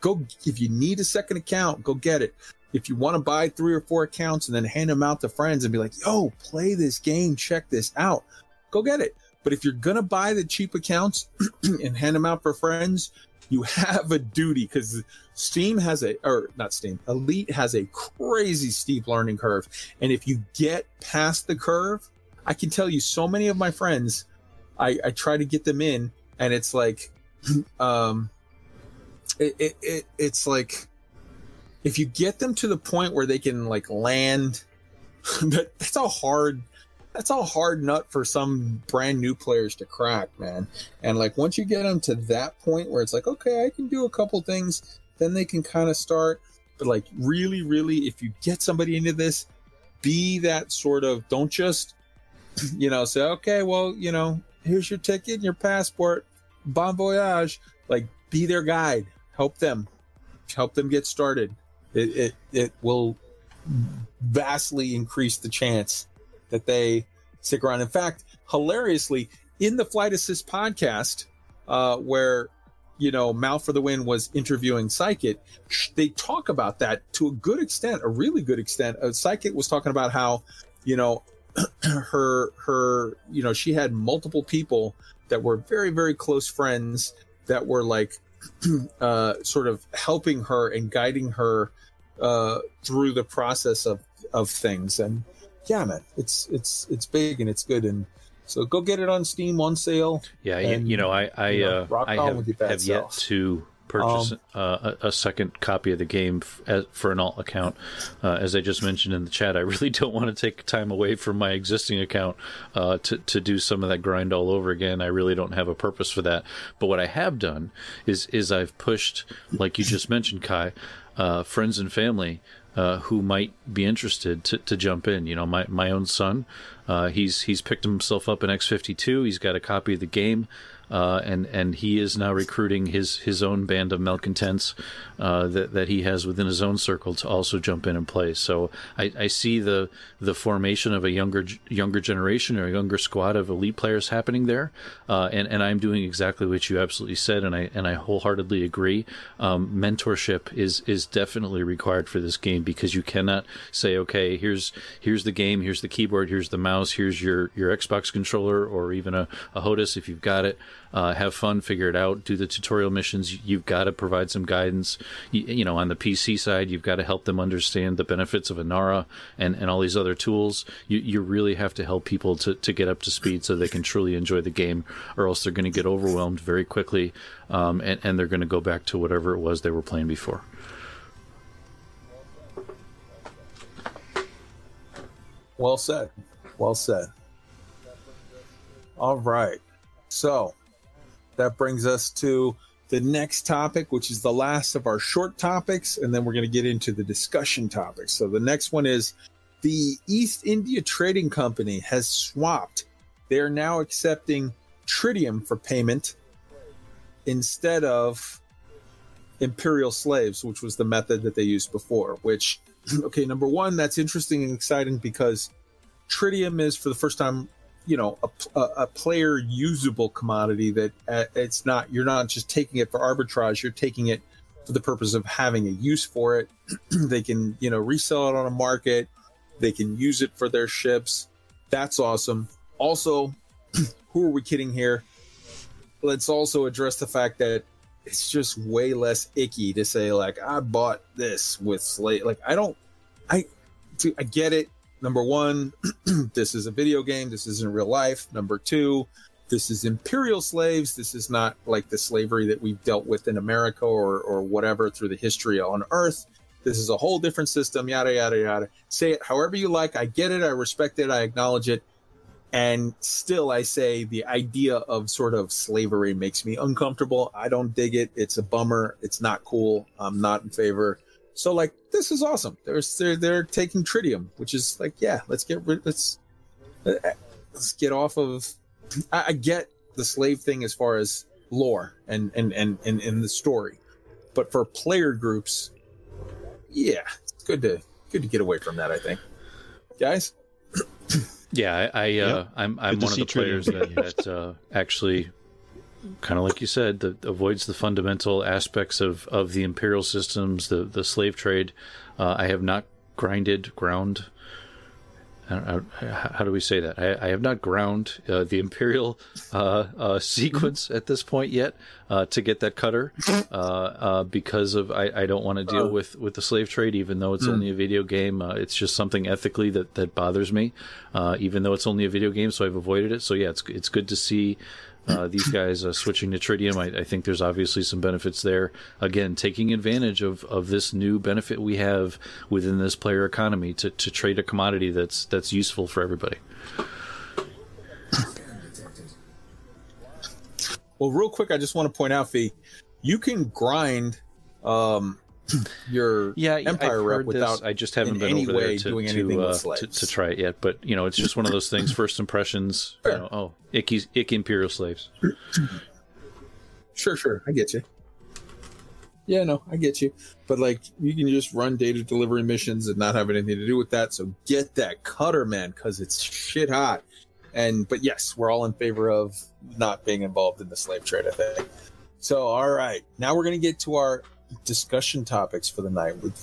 go if you need a second account go get it. If you want to buy three or four accounts and then hand them out to friends and be like yo play this game check this out go get it. But if you're gonna buy the cheap accounts [CLEARS THROAT] and hand them out for friends you [LAUGHS] have a duty because Steam has a, or not Steam, Elite has a crazy steep learning curve. And if you get past the curve, I can tell you so many of my friends, I, I try to get them in and it's like, [CLEARS THROAT] um, it, it, it, it's like, if you get them to the point where they can like land, [LAUGHS] that, that's a hard that's a hard nut for some brand new players to crack, man. And like once you get them to that point where it's like, okay, I can do a couple things, then they can kind of start. But like really, really, if you get somebody into this, be that sort of don't just, you know, say, okay, well, you know, here's your ticket and your passport, bon voyage. Like be their guide, help them, help them get started. It it, it will vastly increase the chance that they stick around. In fact, hilariously, in the Flight Assist podcast, uh, where you know, Mal for the win was interviewing Psychic, they talk about that to a good extent, a really good extent. Uh, Psychic was talking about how, you know, [CLEARS THROAT] her her you know she had multiple people that were very very close friends that were like [CLEARS THROAT] uh, sort of helping her and guiding her uh, through the process of of things. And yeah man it's it's it's big and it's good. And so go get it on steam on sale Yeah, And, you know, I I, you know, uh, I have, have yet to purchase Um, uh, a, a second copy of the game f- as, for an alt account. Uh, as I just mentioned in the chat, I [LAUGHS] really don't want to take time away from my existing account uh, to to do some of that grind all over again. I really don't have a purpose for that. But what I have done is is I've pushed, like you just mentioned, Kai, uh, friends and family uh, who might be interested to, to jump in. You know, my, my own son, uh, he's he's picked himself up in X52. He's got a copy of the game, uh, and and he is now recruiting his his own band of malcontents uh, that that he has within his own circle to also jump in and play. So I, I see the the formation of a younger younger generation or a younger squad of elite players happening there, uh, and and I'm doing exactly what you absolutely said, and I and I wholeheartedly agree. Um, mentorship is is definitely required for this game because you cannot say, okay, here's here's the game, here's the keyboard, here's the mouse, here's your your Xbox controller or even a, a HOTAS if you've got it. Uh, have fun, figure it out, do the tutorial missions. You've got to provide some guidance. You, you know, on the PC side, you've got to help them understand the benefits of Inara and, and all these other tools. You, you really have to help people to, to get up to speed so they can truly enjoy the game, or else they're going to get overwhelmed very quickly um, and, and they're going to go back to whatever it was they were playing before. Well said. Well said. All right. So that brings us to the next topic, which is the last of our short topics, and then we're going to get into the discussion topics. So the next one is the East India Trading Company has swapped. They are now accepting tritium for payment instead of imperial slaves, which was the method that they used before. Which, [CLEARS THROAT] okay, number one, that's interesting and exciting because tritium is for the first time you know a, a, player usable commodity that uh, it's not you're not just taking it for arbitrage you're taking it for the purpose of having a use for it. [CLEARS THROAT] They can you know resell it on a market. They can use it for their ships. That's awesome. Also [CLEARS THROAT] who are we kidding here? Let's also address the fact that it's just way less icky to say like i bought this with slate. Like i don't i i get it number one, [CLEARS THROAT] this is a video game. This isn't real life. Number two, this is imperial slaves. This is not like the slavery that we've dealt with in America or, or whatever through the history on Earth. This is a whole different system, yada, yada, yada. Say it however you like. I get it. I respect it. I acknowledge it. And still, I say the idea of sort of slavery makes me uncomfortable. I don't dig it. It's a bummer. It's not cool. I'm not in favor. So like this is awesome. They're they're, they're taking tritium, which is like yeah, let's get rid. Let's let's get off of. I, I get the slave thing as far as lore and and and and, and the story, but for player groups, yeah, it's good to good to get away from that. I think, guys. Yeah, I, I uh, Yep. I'm I'm Good one of the players that, that uh, actually, kind of like you said, that avoids the fundamental aspects of, of the imperial systems, the the slave trade. Uh, I have not grinded, ground. I I, how do we say that? I, I have not ground uh, the imperial uh, uh, sequence at this point yet uh, to get that cutter [LAUGHS] uh, uh, because of I, I don't want to deal with, with the slave trade, even though it's only a video game. Uh, it's just something ethically that, that bothers me, uh, even though it's only a video game. So I've avoided it. So yeah, it's it's good to see uh, these guys uh, switching to tritium. I, I think there's obviously some benefits there. Again, taking advantage of, of this new benefit we have within this player economy to, to trade a commodity that's that's useful for everybody. Well, real quick, I just want to point out, Fee, you can grind um, [CLEARS THROAT] your Yeah, Empire I've rep without this. I just haven't been any over there way to, doing to, anything with uh, to, slaves. to try it yet. But you know, it's just one of those things. First impressions. You know, oh, icky, icky imperial slaves. Sure, sure. I get you. Yeah, no, I get you. But like, you can just run data delivery missions and not have anything to do with that. So get that cutter, man, because it's shit hot. And but yes, we're all in favor of not being involved in the slave trade. I think. So, all right, now we're going to get to our discussion topics for the night. We've,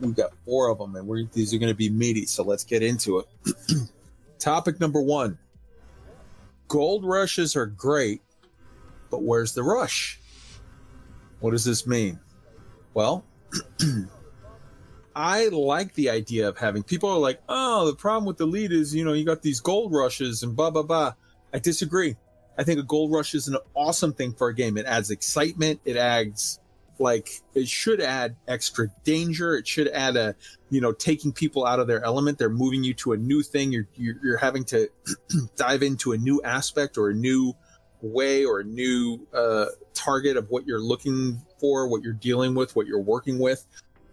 we've got four of them, and we're, these are going to be meaty. So let's get into it. [CLEARS THROAT] Topic number one: Gold rushes are great, but where's the rush? What does this mean? Well, [CLEARS THROAT] I like the idea of having people are like, oh, the problem with the lead is, you know, you got these gold rushes and blah, blah, blah. I disagree. I think a gold rush is an awesome thing for a game. It adds excitement. It adds, like, it should add extra danger. It should add a, you know, taking people out of their element. They're moving you to a new thing. You're, you're, you're having to [CLEARS THROAT] dive into a new aspect or a new way or a new uh, target of what you're looking for, what you're dealing with, what you're working with.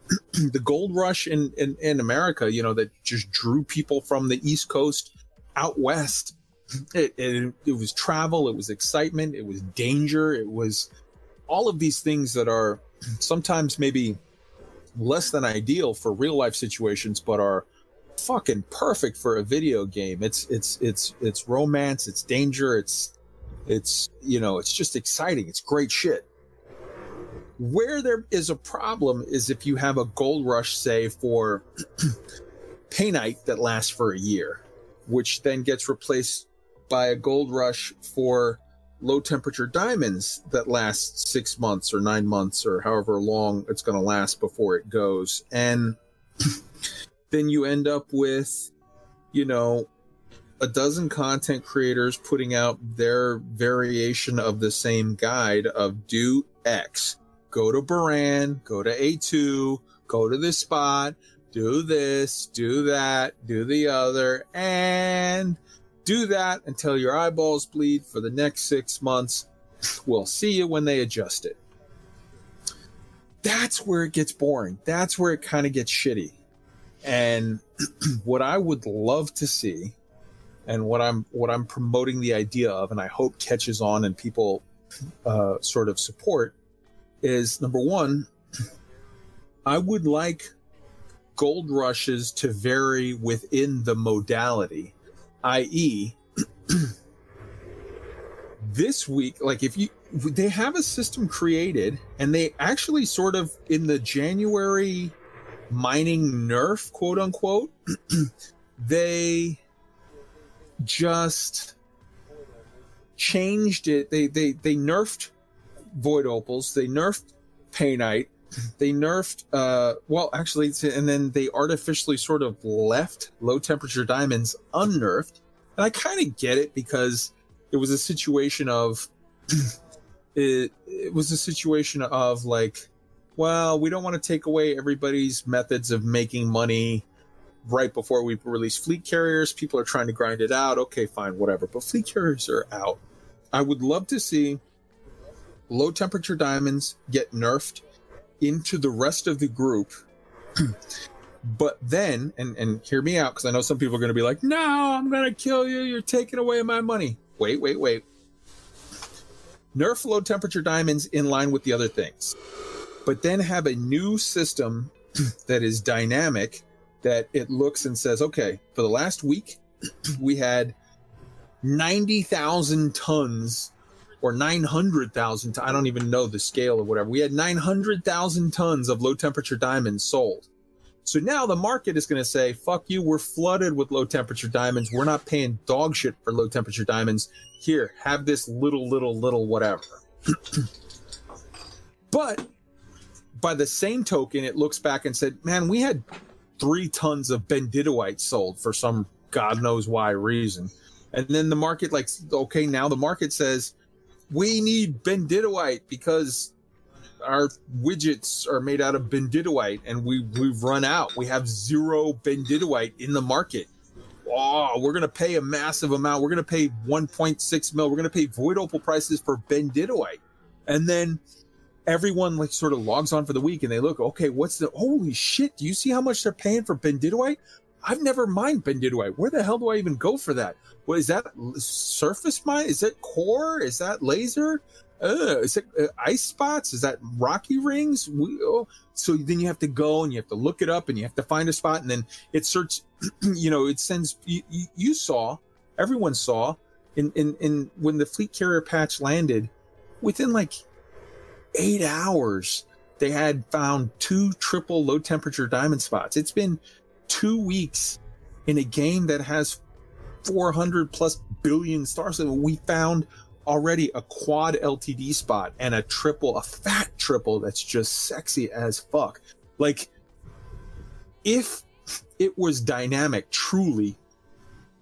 [CLEARS THROAT] the gold rush in, in, in America, you know, that just drew people from the East Coast out west. It, it, it was travel, it was excitement, it was danger, it was all of these things that are sometimes maybe less than ideal for real life situations, but are fucking perfect for a video game. It's it's it's it's romance, it's danger, it's it's you know, it's just exciting. It's great shit. Where there is a problem is if you have a gold rush, say for [CLEARS THROAT] painite that lasts for a year, which then gets replaced by a gold rush for low temperature diamonds that last six months or nine months or however long it's going to last before it goes. And [LAUGHS] then you end up with, you know, a dozen content creators putting out their variation of the same guide of do X. Go to Borann, go to A2, go to this spot, do this, do that, do the other, and do that until your eyeballs bleed for the next six months. We'll see you when they adjust it. That's where it gets boring. That's where it kind of gets shitty. And [CLEARS THROAT] what I would love to see, and what I'm what I'm promoting the idea of, and I hope catches on and people uh, sort of support, is number one. [CLEARS THROAT] I would like gold rushes to vary within the modality i.e., this week, like if you, they have a system created and they actually sort of in the January mining nerf, quote unquote, [CLEARS THROAT] they just changed it. They, they, they nerfed void opals, they nerfed painite, they nerfed uh well actually and then they artificially sort of left low temperature diamonds unnerfed. And i kind of get it because it was a situation of [CLEARS THROAT] it, it was a situation of like well we don't want to take away everybody's methods of making money right before we release fleet carriers. People are trying to grind it out. Okay fine whatever. But fleet carriers are out. I would love to see low temperature diamonds get nerfed into the rest of the group. [CLEARS THROAT] but then, and, and hear me out, because I know some people are going to be like, no, I'm going to kill you. You're taking away my money. Wait, wait, wait. Nerf low temperature diamonds in line with the other things, but then have a new system [CLEARS THROAT] that is dynamic that it looks and says, okay, for the last week, [CLEARS THROAT] we had 90,000 tons or 900,000 I don't even know the scale or whatever. We had 900,000 tons of low temperature diamonds sold. So now the market is going to say, fuck you, we're flooded with low temperature diamonds. We're not paying dog shit for low temperature diamonds. Here, have this little, little, little whatever. [CLEARS THROAT] but by the same token, it looks back and said, man, we had three tons of benditoite sold for some God knows why reason. And then the market, like, okay, now the market says, we need benditoite because our widgets are made out of benditoite and we we've run out. We have zero benditoite in the market. Oh, we're gonna pay a massive amount. We're gonna pay 1.6 mil. We're gonna pay void opal prices for benditoite, and then everyone like sort of logs on for the week and they look. Okay, what's the holy shit? Do you see how much they're paying for benditoite? I've never mind mined benditoite. Where the hell do I even go for that? What is that? Surface mine? Is it core? Is that laser? Uh, is it uh, ice spots? Is that rocky rings? We, oh. So then you have to go and you have to look it up and you have to find a spot and then it searches. [CLEARS THROAT] you know, it sends. You, you saw, everyone saw, in, in in when the fleet carrier patch landed, within like eight hours, they had found two triple low temperature diamond spots. It's been two weeks in a game that has 400 plus billion stars. And we found already a quad LTD spot and a triple, a fat triple that's just sexy as fuck. Like, if it was dynamic, truly,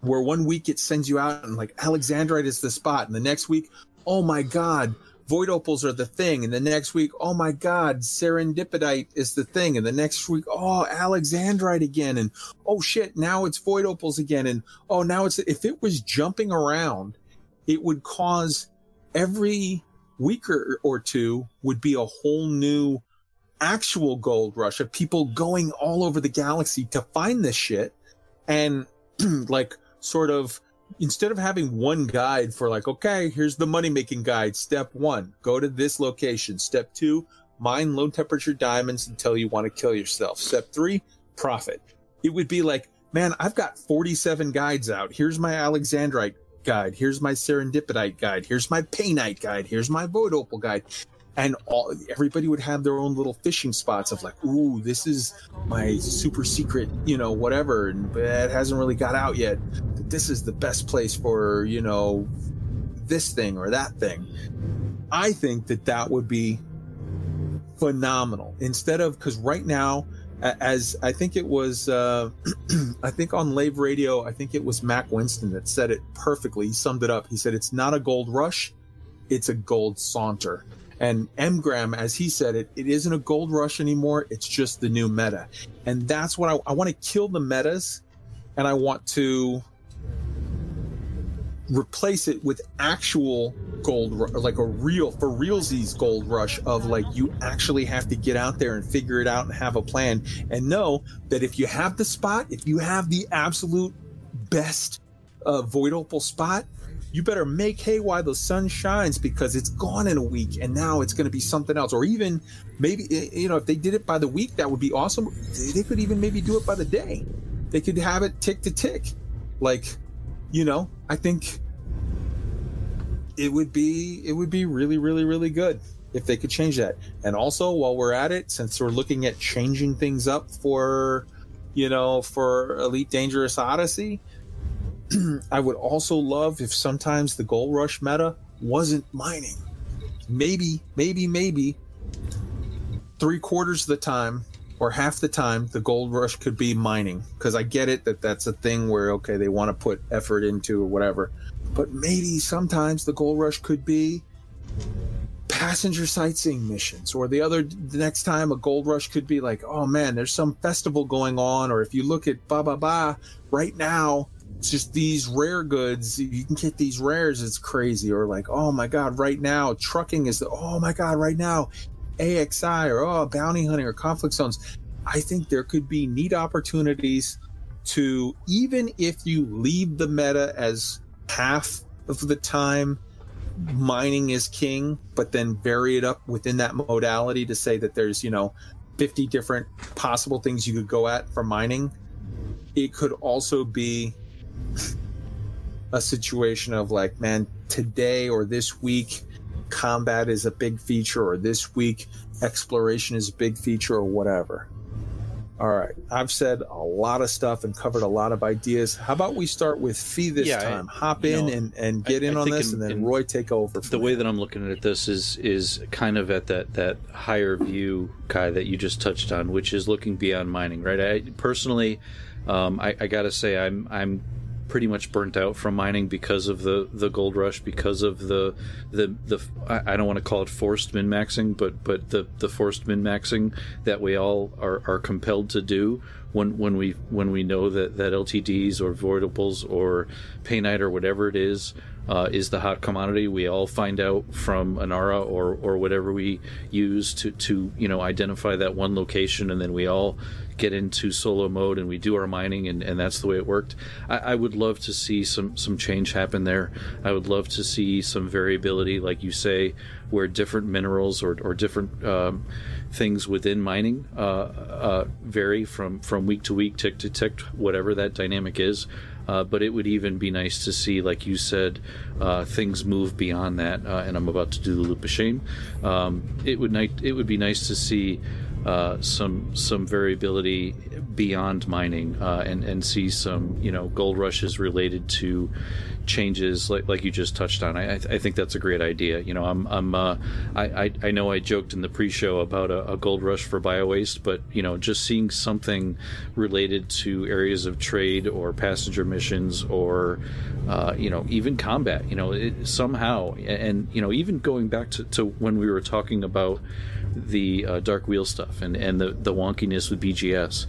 where one week it sends you out and like Alexandrite is the spot, and the next week, oh my god, void opals are the thing, and the next week, oh my god, serendipitite is the thing, and the next week, oh Alexandrite again, and oh shit, now it's void opals again, and oh now it's if it was jumping around, it would cause every week or, or two would be a whole new actual gold rush of people going all over the galaxy to find this shit and [CLEARS THROAT] like sort of instead of having one guide for like okay here's the money making guide step one go to this location. Step two mine low temperature diamonds until you want to kill yourself. Step three profit. It would be like man i've got 47 guides out. Here's my alexandrite guide. Here's my serendipitite guide. Here's my painite guide. Here's my void opal guide. And all everybody would have their own little fishing spots of like, ooh, this is my super secret, you know, whatever, and it hasn't really got out yet. This is the best place for you know this thing or that thing. I think that that would be phenomenal. Instead of because right now, as I think it was, uh, [CLEARS THROAT] I think on Lave Radio, I think it was Mac Winston that said it perfectly. He summed it up. He said, "It's not a gold rush, it's a gold saunter." And Mgram, as he said it, it isn't a gold rush anymore. It's just the new meta. And that's what I, I want to kill the metas and I want to replace it with actual gold, like a real, for realsies gold rush of like you actually have to get out there and figure it out and have a plan and know that if you have the spot, if you have the absolute best uh, void opal spot, you better make hay while the sun shines because it's gone in a week and now it's going to be something else. Or even maybe, you know, if they did it by the week, that would be awesome. They could even maybe do it by the day. They could have it tick to tick. Like, you know, I think it would be, it would be really, really, really good if they could change that. And also, while we're at it, since we're looking at changing things up for, you know, for Elite Dangerous Odyssey, [CLEARS THROAT] I would also love if sometimes the gold rush meta wasn't mining. Maybe, maybe, maybe three quarters of the time or half the time the gold rush could be mining because I get it that that's a thing where okay they want to put effort into or whatever, but maybe sometimes the gold rush could be passenger sightseeing missions or the other the next time a gold rush could be like oh man there's some festival going on or if you look at ba ba ba right now it's just these rare goods you can get these rares it's crazy or like oh my god right now trucking is the oh my god right now axi or oh bounty hunting or conflict zones. I think there could be neat opportunities to even if you leave the meta as half of the time mining is king but then vary it up within that modality to say that there's you know 50 different possible things you could go at for mining it could also be a situation of like, man, today or this week, combat is a big feature, or this week, exploration is a big feature, or whatever. All right, I've said a lot of stuff and covered a lot of ideas. How about we start with Fee this Yeah, time? Hop in know, and, and get I- in I on this, in- and then in Roy take over. the from way that I'm looking at this is is kind of at that that higher view, Kai, that you just touched on, which is looking beyond mining, right? I personally, um, I, I got to say, I'm I'm pretty much burnt out from mining because of the the gold rush, because of the the the I don't want to call it forced min maxing, but but the the forced min maxing that we all are are compelled to do when when we when we know that that LTDs or void opals or painite or whatever it is uh, is the hot commodity. We all find out from Inara or or whatever we use to to you know identify that one location, and then we all get into solo mode and we do our mining, and, and that's the way it worked. I, I would love to see some some change happen there. I would love to see some variability, like you say, where different minerals or or different um, things within mining uh, uh, vary from from week to week, tick to tick, whatever that dynamic is. uh, but it would even be nice to see, like you said, uh, things move beyond that. Uh, and I'm about to do the loop of shame. Um, it would ni- it would be nice to see uh, some some variability beyond mining uh, and and see some you know gold rushes related to changes like like you just touched on. I, I think that's a great idea. You know, I'm I'm uh, I, I know I joked in the pre-show about a, a gold rush for bio waste, but you know, just seeing something related to areas of trade or passenger missions or uh, you know even combat. You know, it, somehow and you know even going back to, to when we were talking about the uh, dark wheel stuff and, and the, the wonkiness with BGS,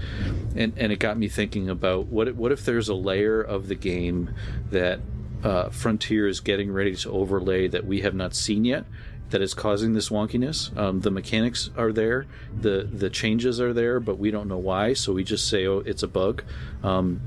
and and it got me thinking about what if, what if there's a layer of the game that uh, Frontier is getting ready to overlay that we have not seen yet that is causing this wonkiness. Um, the mechanics are there, the the changes are there, but we don't know why. So we just say, "Oh, it's a bug." Um,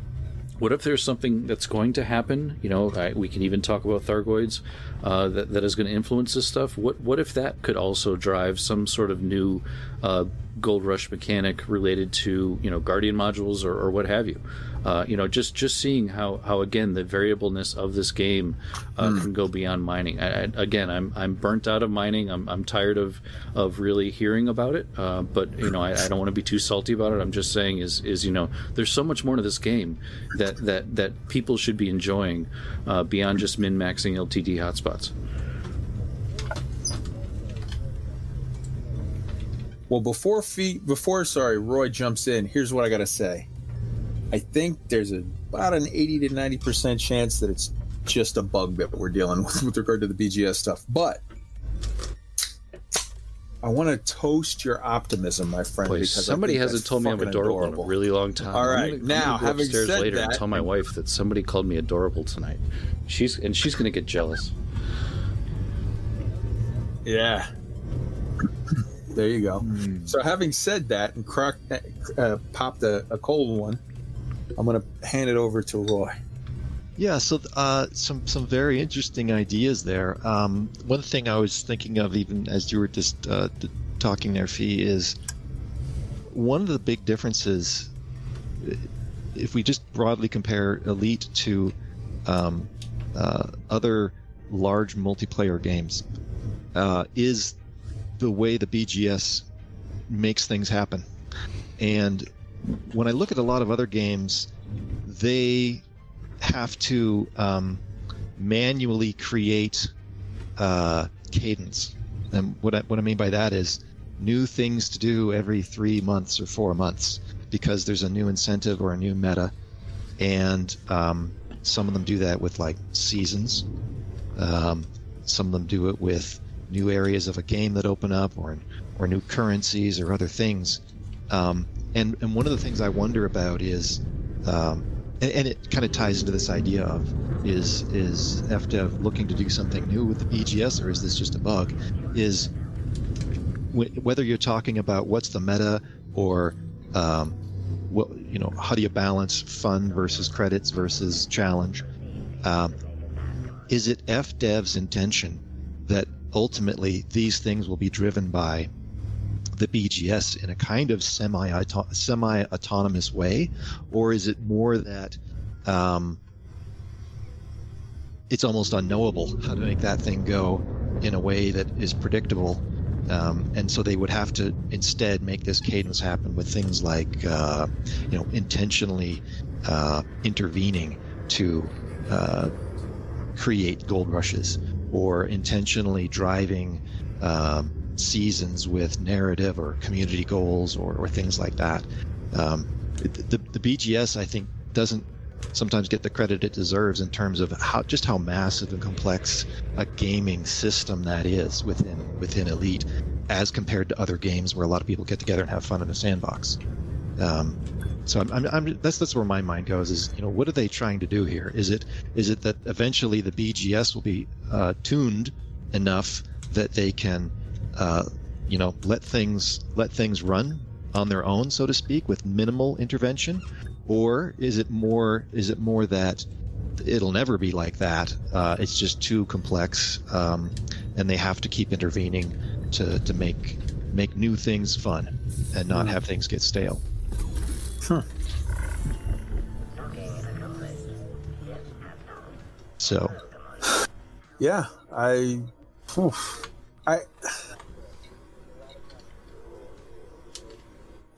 what if there's something that's going to happen? You know, I, we can even talk about Thargoids uh, that that is going to influence this stuff. What what if that could also drive some sort of new uh, Gold Rush mechanic related to you know Guardian modules or, or what have you? Uh, you know, just just seeing how how again the variableness of this game uh, can go beyond mining. I, I, again, I'm I'm burnt out of mining. I'm, I'm tired of of really hearing about it. Uh, but you know, I, I don't want to be too salty about it. I'm just saying is is you know, there's so much more to this game that that that people should be enjoying uh, beyond just min maxing LTD hotspots. Well, before fee, before sorry, Roy jumps in. Here's what I gotta say. I think there's a, about an 80 to 90 percent chance that it's just a bug that we're dealing [LAUGHS] with with regard to the BGS stuff. But I want to toast your optimism, my friend. Boy, because somebody hasn't told me I'm adorable, adorable. in a really long time. All right, gonna- now, having upstairs said later and that- tell my wife that somebody called me adorable tonight. She's and she's gonna get jealous. Yeah. There you go. So, having said that and cracked, uh, popped a, a cold one, I'm going to hand it over to Roy. Yeah, so uh, some some very interesting ideas there. Um, one thing I was thinking of, even as you were just uh, talking there, Fee, is one of the big differences. If we just broadly compare Elite to um, uh, other large multiplayer games, uh, is the way the BGS makes things happen. And when I look at a lot of other games, they have to um, manually create uh, cadence. And what I, what I mean by that is new things to do every three months or four months because there's a new incentive or a new meta. And um, some of them do that with like seasons. Um, some of them do it with new areas of a game that open up or or new currencies or other things. Um, and and one of the things I wonder about is um, and, and it kind of ties into this idea of is is FDev looking to do something new with the BGS or is this just a bug? Is wh- whether you're talking about what's the meta or um, what you know how do you balance fun versus credits versus challenge? Um, is it FDev's intention that ultimately these things will be driven by the BGS in a kind of semi semi autonomous way, or is it more that um, it's almost unknowable how to make that thing go in a way that is predictable? Um, and so they would have to instead make this cadence happen with things like, uh, you know, intentionally uh, intervening to uh, create gold rushes or intentionally driving um, seasons with narrative or community goals or, or things like that. Um, the, the BGS, I think, doesn't sometimes get the credit it deserves in terms of how just how massive and complex a gaming system that is within within Elite, as compared to other games where a lot of people get together and have fun in a sandbox. Um, so I'm, I'm, I'm, that's that's where my mind goes. Is you know what are they trying to do here? Is it is it that eventually the BGS will be uh, tuned enough that they can uh, you know let things let things run on their own, so to speak, with minimal intervention, or is it more is it more that it'll never be like that? Uh, it's just too complex, um, and they have to keep intervening to to make make new things fun and not have things get stale. Huh. So [SIGHS] Yeah, I, oof. I.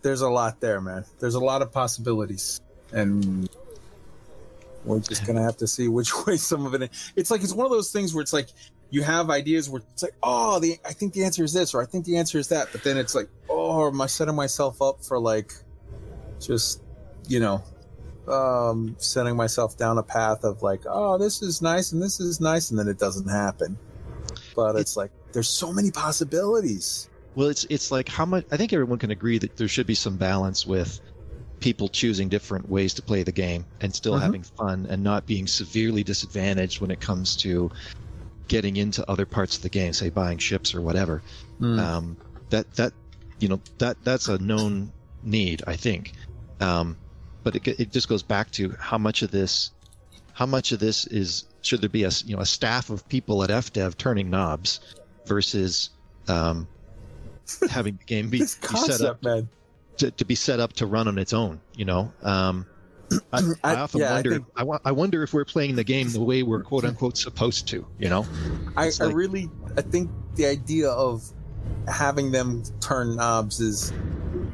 There's a lot there, man. There's a lot of possibilities, and we're just gonna have to see which [LAUGHS] way some of it. It's like it's one of those things where it's like you have ideas where it's like, oh, the I think the answer is this, or I think the answer is that, but then it's like, oh, am I setting myself up for like, just, you know, um, setting myself down a path of like, oh, this is nice and this is nice, and then it doesn't happen. But it's like there's so many possibilities. Well, it's it's like how much I think everyone can agree that there should be some balance with people choosing different ways to play the game and still Mhm. having fun and not being severely disadvantaged when it comes to getting into other parts of the game, say buying ships or whatever. Um, that that you know that that's a known need, I think. Um, but it it just goes back to how much of this how much of this is should there be a you know a staff of people at FDev turning knobs versus um, having the game [LAUGHS] be, this be set up man. to, to be set up to run on its own. You know, um, [CLEARS THROAT] I, I, I- often yeah, wonder. I, wa- I wonder if we're playing the game the way we're quote unquote supposed to. You know, I, I like- really I think the idea of having them turn knobs is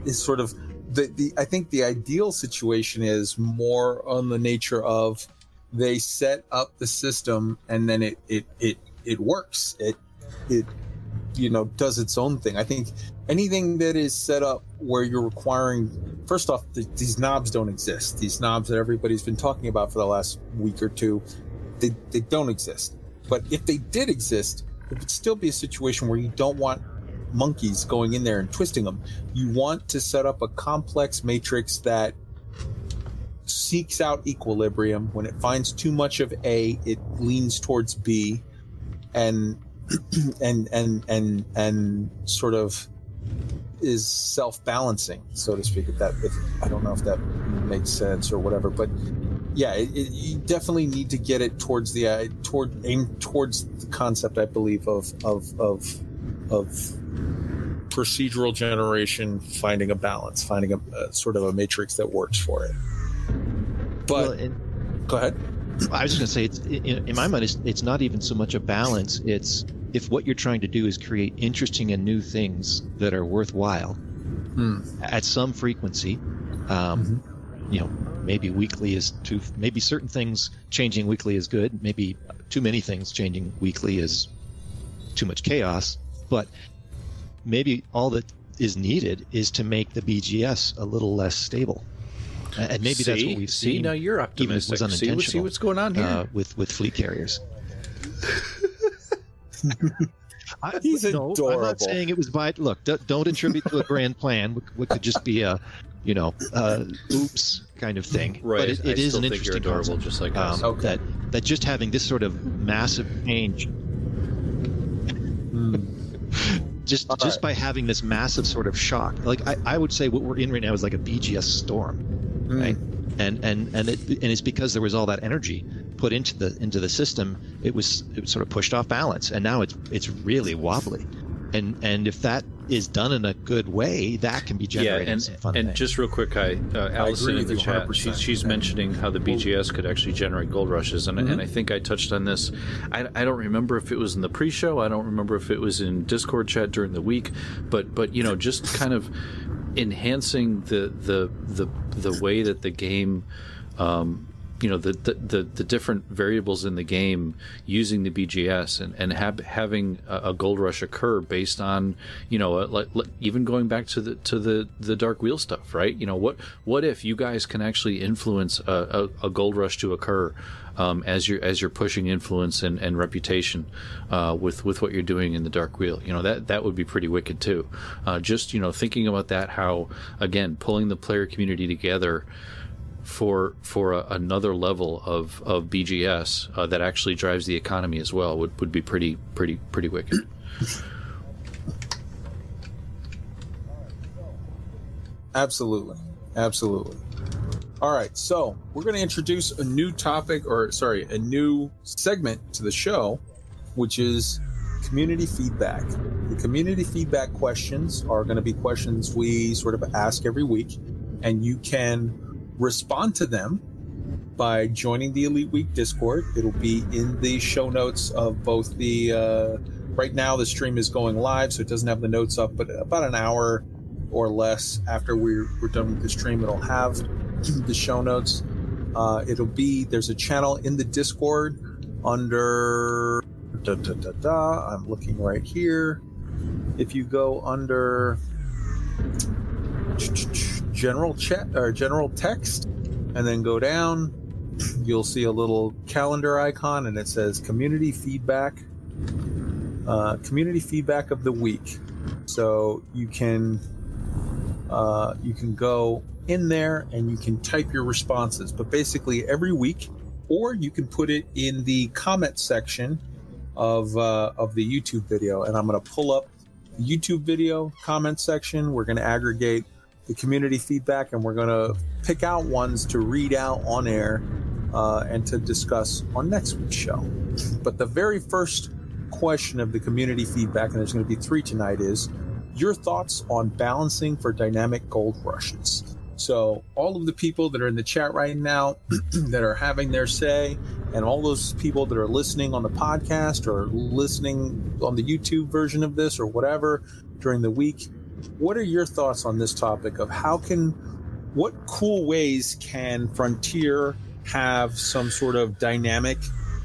is sort of the, the I think the ideal situation is more on the nature of they set up the system and then it it it, it works. It it you know does its own thing. I think anything that is set up where you're requiring first off th- these knobs don't exist. These knobs that everybody's been talking about for the last week or two, they they don't exist. But if they did exist, it would still be a situation where you don't want monkeys going in there and twisting them. You want to set up a complex matrix that seeks out equilibrium. When it finds too much of A, it leans towards B, and [CLEARS THROAT] and and and and sort of is self-balancing, so to speak. If that, if I don't know if that makes sense or whatever, but yeah, it, it, you definitely need to get it towards the uh, toward aim towards the concept, I believe, of of of of procedural generation, finding a balance, finding a, a sort of a matrix that works for it. But well, and go ahead. I was just gonna say it's in, in my mind it's, it's not even so much a balance. It's if what you're trying to do is create interesting and new things that are worthwhile Hmm. at some frequency. Um, You know, maybe weekly is too. Maybe certain things changing weekly is good. Maybe too many things changing weekly is too much chaos. But maybe all that is needed is to make the BGS a little less stable. A- And maybe that's what we've See, seen. now you're even was optimistic. See, see what's going on here. uh, with with fleet carriers. I, [LAUGHS] He's no, I'm not saying it was by. Look, d- don't attribute to a grand plan. What, what could just be a, you know, uh, oops kind of thing. right. But it, I it is still an think you're interesting adorable, concept. just like. Um, Okay. That that just having this sort of massive change, [LAUGHS] just All just right. by having this massive sort of shock, like I, I would say what we're in right now is like a BGS storm Hmm. right? And and and it and it's because there was all that energy put into the into the system. It was it was sort of pushed off balance, and now it's it's really wobbly. And and if that is done in a good way, that can be generated yeah, and some fun and things. just real quick, I uh, Allison agree in the chat, 100%. she's she's mentioning how the BGS could actually generate gold rushes, and Mm-hmm. and I think I touched on this. I, I don't remember if it was in the pre-show. I don't remember if it was in Discord chat during the week, but but you know, just kind of enhancing the the the the way that the game. Um, you know the, the, the, different variables in the game using the BGS and, and have, having a, a gold rush occur based on you know uh, like, like, even going back to the to the, the dark wheel stuff right? You know what what if you guys can actually influence a, a, a gold rush to occur um, as you're as you're pushing influence and, and reputation uh, with with what you're doing in the dark wheel? You know that that would be pretty wicked too. Uh, just you know thinking about that how again pulling the player community together for for a, another level of, of BGS uh, that actually drives the economy as well would, would be pretty pretty pretty wicked. Absolutely. Absolutely. All right. So we're going to introduce a new topic, or sorry, a new segment to the show, which is community feedback. The community feedback questions are going to be questions we sort of ask every week, and you can respond to them by joining the Elite Week Discord. It'll be in the show notes of both the. Uh, right now, the stream is going live, so it doesn't have the notes up, but about an hour or less after we're, we're done with the stream, it'll have the show notes. Uh, it'll be there's a channel in the Discord under. Da, da, da, da. I'm looking right here. If you go under general chat or general text and then go down. You'll see a little calendar icon and it says community feedback uh, community feedback of the week. So you can uh, you can go in there and you can type your responses. But basically every week or you can put it in the comment section of uh, of the youtube video. And i'm going to pull up the youtube video comment section. We're going to aggregate the community feedback, and we're going to pick out ones to read out on air uh, and to discuss on next week's show. But the very first question of the community feedback, and there's going to be three tonight, is your thoughts on balancing for dynamic gold rushes. So, all of the people that are in the chat right now [CLEARS THROAT] that are having their say, and all those people that are listening on the podcast or listening on the YouTube version of this or whatever during the week, what are your thoughts on this topic of how can what cool ways can frontier have some sort of dynamic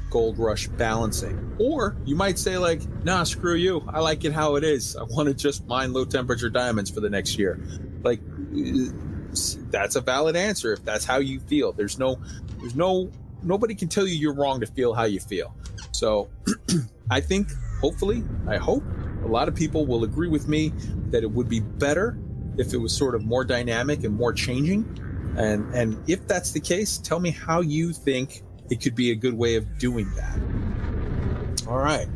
gold rush balancing? Or you might say like nah screw you. I like it how it is. I want to just mine low temperature diamonds for the next year. Like that's a valid answer if that's how you feel. There's no there's no nobody can tell you you're wrong to feel how you feel. So [CLEARS THROAT] i think hopefully i hope a lot of people will agree with me that it would be better if it was sort of more dynamic and more changing. And and if that's the case, tell me how you think it could be a good way of doing that. All right.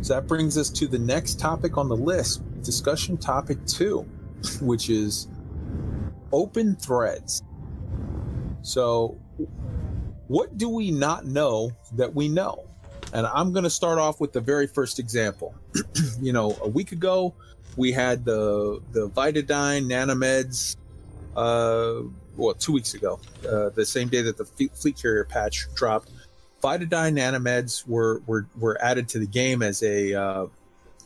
So that brings us to the next topic on the list, discussion topic 2, [LAUGHS] which is open threads. So what do we not know that we know? And I'm going to start off with the very first example. [CLEARS THROAT] you know, a week ago, we had the the Vitadyne Nanomeds. Uh, well, two weeks ago, uh, the same day that the Fleet Carrier patch dropped, Vitadyne Nanomeds were were were added to the game as a uh,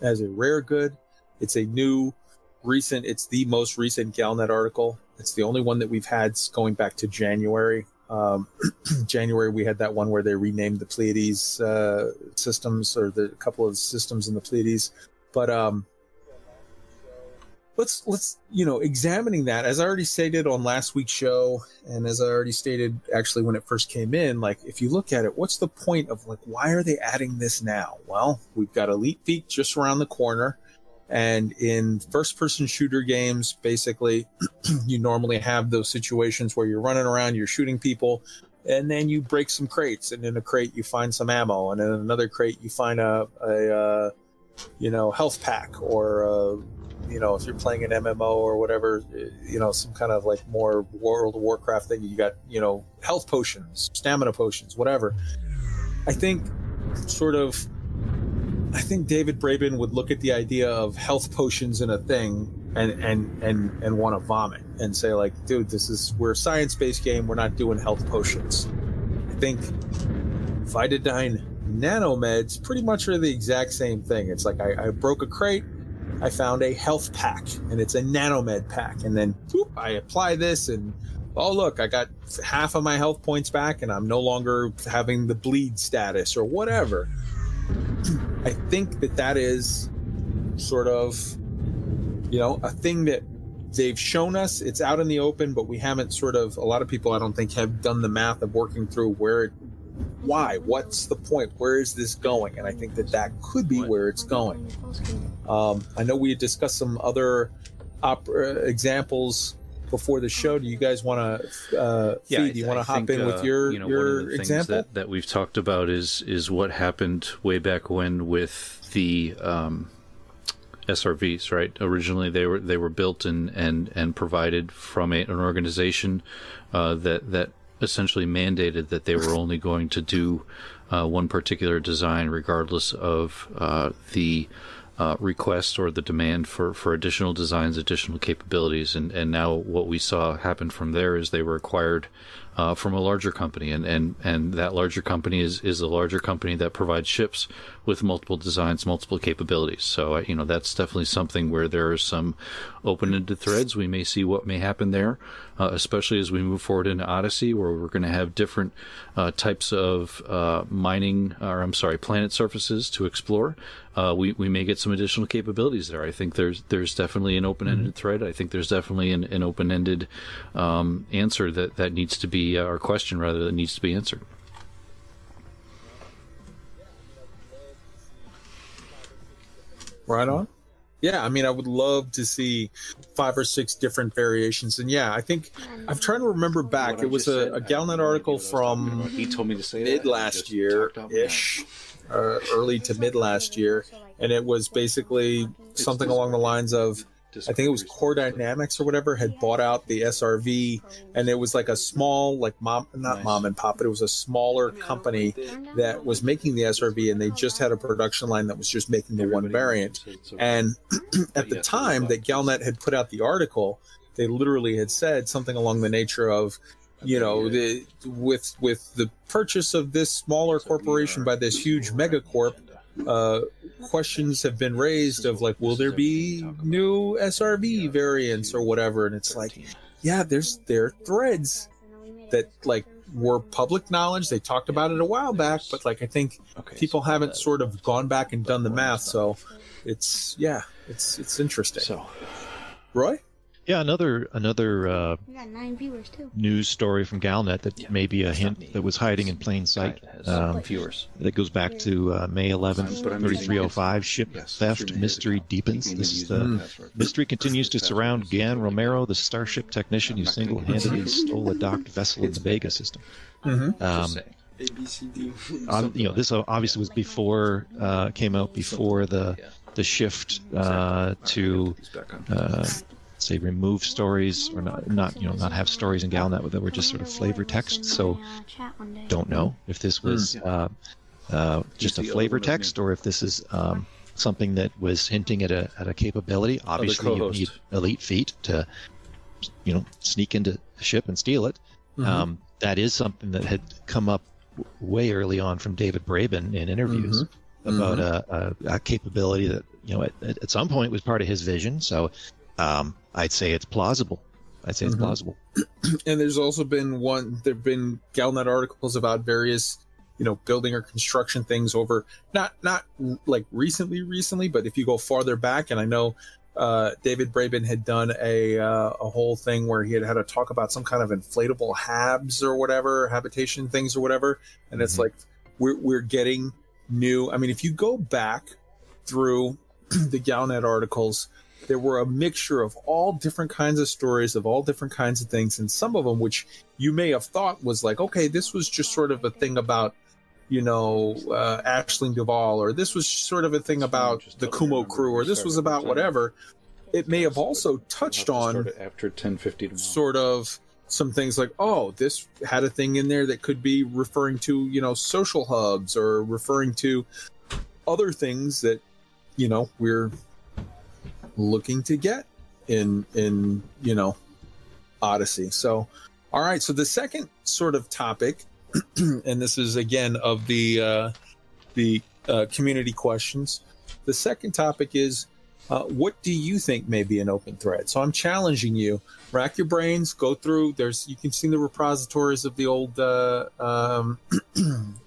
as a rare good. It's a new, recent. It's the most recent Galnet article. It's the only one that we've had going back to January. Um, [CLEARS THROAT] January, we had that one where they renamed the Pleiades uh, systems or the couple of systems in the Pleiades. But um, let's let's you know examining that as I already stated on last week's show, and as I already stated actually when it first came in. Like, if you look at it, what's the point of like why are they adding this now? Well, we've got Elite Feet just around the corner. And in first person shooter games, basically, [CLEARS THROAT] you normally have those situations where you're running around, you're shooting people, and then you break some crates. And in a crate, you find some ammo. And in another crate, you find a, a uh, you know, health pack or, uh, you know, if you're playing an MMO or whatever, you know, some kind of like more World of Warcraft thing, you got, you know, health potions, stamina potions, whatever. I think sort of I think David Braben would look at the idea of health potions in a thing and and and and want to vomit and say like, dude, this is we're a science based game. We're not doing health potions. I think Vitadyne nanomeds pretty much are the exact same thing. It's like I, I broke a crate, I found a health pack, and it's a nanomed pack, and then whoop, I apply this and oh look i got half of my health points back and i'm no longer having the bleed status or whatever I think that that is sort of, you know, a thing that they've shown us. It's out in the open, but we haven't sort of, a lot of people, I don't think, have done the math of working through where it, why, what's the point, where is this going? And I think that that could be where it's going. Um, I know we had discussed some other op- uh, examples before the show. Do you guys want to? Uh, Yeah, do you want to hop think, in uh, with your you know, your one of the things example? that, that we've talked about is is what happened way back when with the um, SRVs, right? Originally, they were they were built and and and provided from a, an organization uh, that that essentially mandated that they were only going to do uh, one particular design, regardless of uh, the uh, request or the demand for, for additional designs, additional capabilities. And, and now what we saw happen from there is they were acquired uh, from a larger company, and, and, and that larger company is, is a larger company that provides ships with multiple designs, multiple capabilities. So, you know, that's definitely something where there are some open-ended threads. We may see what may happen there, uh, especially as we move forward into Odyssey, where we're going to have different uh, types of uh, mining, or I'm sorry, planet surfaces to explore. Uh, we we may get some additional capabilities there. I think there's there's definitely an open-ended mm-hmm. thread. I think there's definitely an, an open-ended um, answer that that needs to be, uh, or question rather, that needs to be answered. Right on. Yeah, I mean, I would love to see five or six different variations. And yeah, I think I'm trying to remember back. It was a, a Galnet article from he told me to say mid last year ish, uh, early to mid last year, and it was basically something along the lines of I think it was Core Dynamics or whatever had bought out the SRV, and it was like a small, like mom, not nice. mom and pop, but it was a smaller company that was making the SRV, and they just had a production line that was just making the one variant. And [CLEARS THROAT] at the time that Galnet had put out the article, they literally had said something along the nature of, you know, the, with with the purchase of this smaller corporation by this huge megacorp uh, questions have been raised of like, will there be new SRV variants or whatever? And it's like, yeah, there's there are threads that like were public knowledge. They talked about it a while back, but like I think people haven't sort of gone back and done the math. So it's yeah, it's it's interesting. So, Roy. Yeah, another another uh, news story from Galnet that yeah. may be a hint that was hiding in plain sight. Um, viewers. That goes back to uh, May 11th, 3305. Ship yes, theft mystery deepens. This is the mm. mystery continues to surround Gan Romero, the starship technician who single-handedly stole a docked vessel in the Vega system. Mm-hmm. Um, [LAUGHS] on, you know, this obviously was before uh, came out before the the shift uh, to uh, say remove stories or not not you know not have stories in Galnet that were just sort of flavor text. So don't know if this was hmm. uh, uh, just a flavor text or if this is um, something that was hinting at a at a capability. Obviously, you need elite feet to you know sneak into a ship and steal it. Mm-hmm. Um, that is something that had come up way early on from David Braben in interviews mm-hmm. about mm-hmm. A, a, a, capability that you know at, at some point was part of his vision. So um, I'd say it's plausible. I'd say it's mm-hmm. plausible. [CLEARS THROAT] And there's also been one. There've been Galnet articles about various, you know, building or construction things over not not like recently, recently, but if you go farther back, and I know uh, David Braben had done a uh, a whole thing where he had had to talk about some kind of inflatable habs or whatever habitation things or whatever, and it's mm-hmm. like we're we're getting new. I mean, if you go back through [CLEARS THROAT] the Galnet articles, there were a mixture of all different kinds of stories of all different kinds of things and some of them which you may have thought was like okay this was just sort of a thing about you know uh, Aisling Duval or this was sort of a thing about the Kumo crew or this was about whatever. It may have also touched on after 1050 sort of some things like oh this had a thing in there that could be referring to you know social hubs or referring to other things that you know we're looking to get in in you know Odyssey. So, all right. So the second sort of topic, [CLEARS THROAT] and this is again of the uh, the uh, community questions. The second topic is uh, what do you think may be an open thread? So I'm challenging you. Rack your brains. Go through. There's you can see the repositories of the old uh, um, [CLEARS THROAT]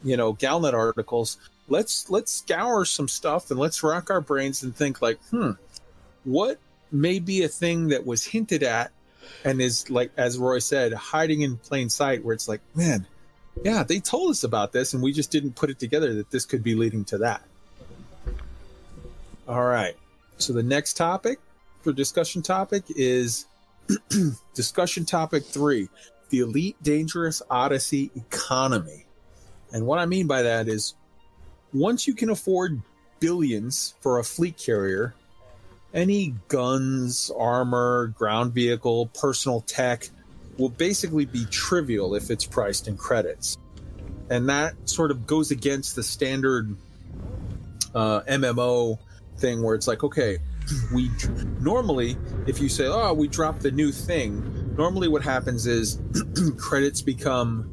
you know Galnet articles. Let's let's scour some stuff and let's rack our brains and think like, hmm, what may be a thing that was hinted at and is like as roy said hiding in plain sight where it's like man yeah they told us about this and we just didn't put it together that this could be leading to that. All right. So the next topic for discussion topic is [CLEARS THROAT] discussion topic three the elite dangerous odyssey economy. And what i mean by that is once you can afford billions for a fleet carrier any guns, armor, ground vehicle, personal tech will basically be trivial if it's priced in credits. And that sort of goes against the standard uh, MMO thing where it's like, okay, we normally, if you say, oh, we dropped the new thing, normally what happens is [CLEARS THROAT] credits become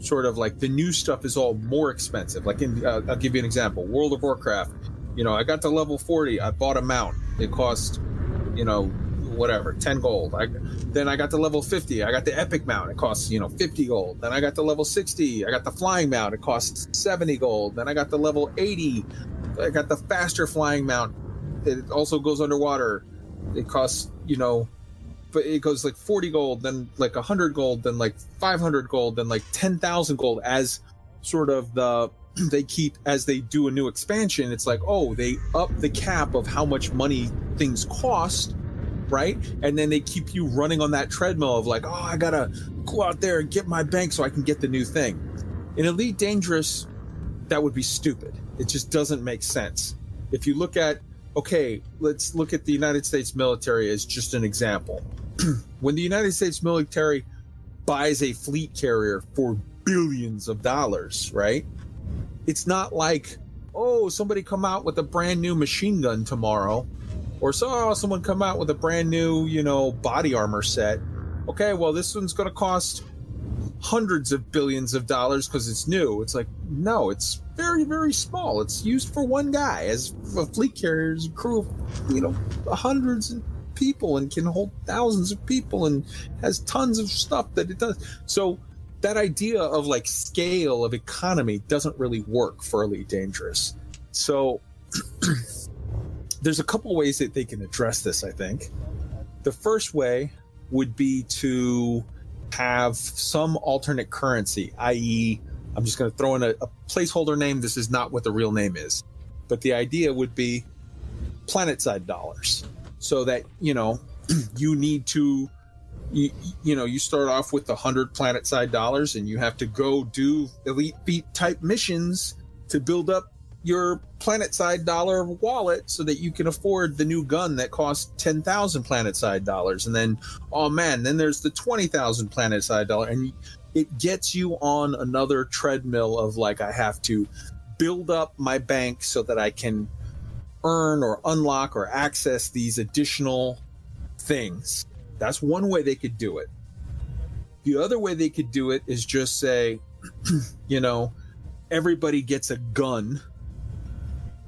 sort of like the new stuff is all more expensive. Like in, uh, I'll give you an example: World of Warcraft. You know, I got to level forty. I bought a mount. It cost, you know, whatever, ten gold. I then I got to level fifty. I got the epic mount. It costs you know fifty gold. Then I got to level sixty. I got the flying mount. It costs seventy gold. Then I got the level eighty. I got the faster flying mount. It also goes underwater. It costs you know but it goes like 40 gold then like 100 gold then like 500 gold then like 10,000 gold as sort of the [CLEARS THROAT] they keep as they do a new expansion it's like oh they up the cap of how much money things cost right? And then they keep you running on that treadmill of like oh i gotta go out there and get my bank so i can get the new thing. In elite dangerous that would be stupid. It just doesn't make sense. If you look at okay let's look at the united states military as just an example. [CLEARS THROAT] When the United States military buys a fleet carrier for billions of dollars, right? It's not like, oh, somebody come out with a brand new machine gun tomorrow, or saw oh, someone come out with a brand new, you know, body armor set. Okay, well, this one's going to cost hundreds of billions of dollars because it's new. It's like, no, it's very, very small. It's used for one guy as a fleet carrier's crew of, you know, hundreds and people and can hold thousands of people and has tons of stuff that it does. So that idea of like scale of economy doesn't really work for Elite Dangerous. So [CLEARS THROAT] there's a couple ways that they can address this, I think. The first way would be to have some alternate currency, i.e., I'm just going to throw in a, a placeholder name. This is not what the real name is. But the idea would be planet side dollars so that you know [CLEARS THROAT] you need to you, you know you start off with the 100 planet side dollars and you have to go do Elite Feet type missions to build up your planet side dollar wallet so that you can afford the new gun that costs 10,000 planet side dollars and then oh man then there's the 20,000 planet side dollar and it gets you on another treadmill of like I have to build up my bank so that I can earn or unlock or access these additional things. That's one way they could do it. The other way they could do it is just say, [CLEARS THROAT] you know, everybody gets a gun.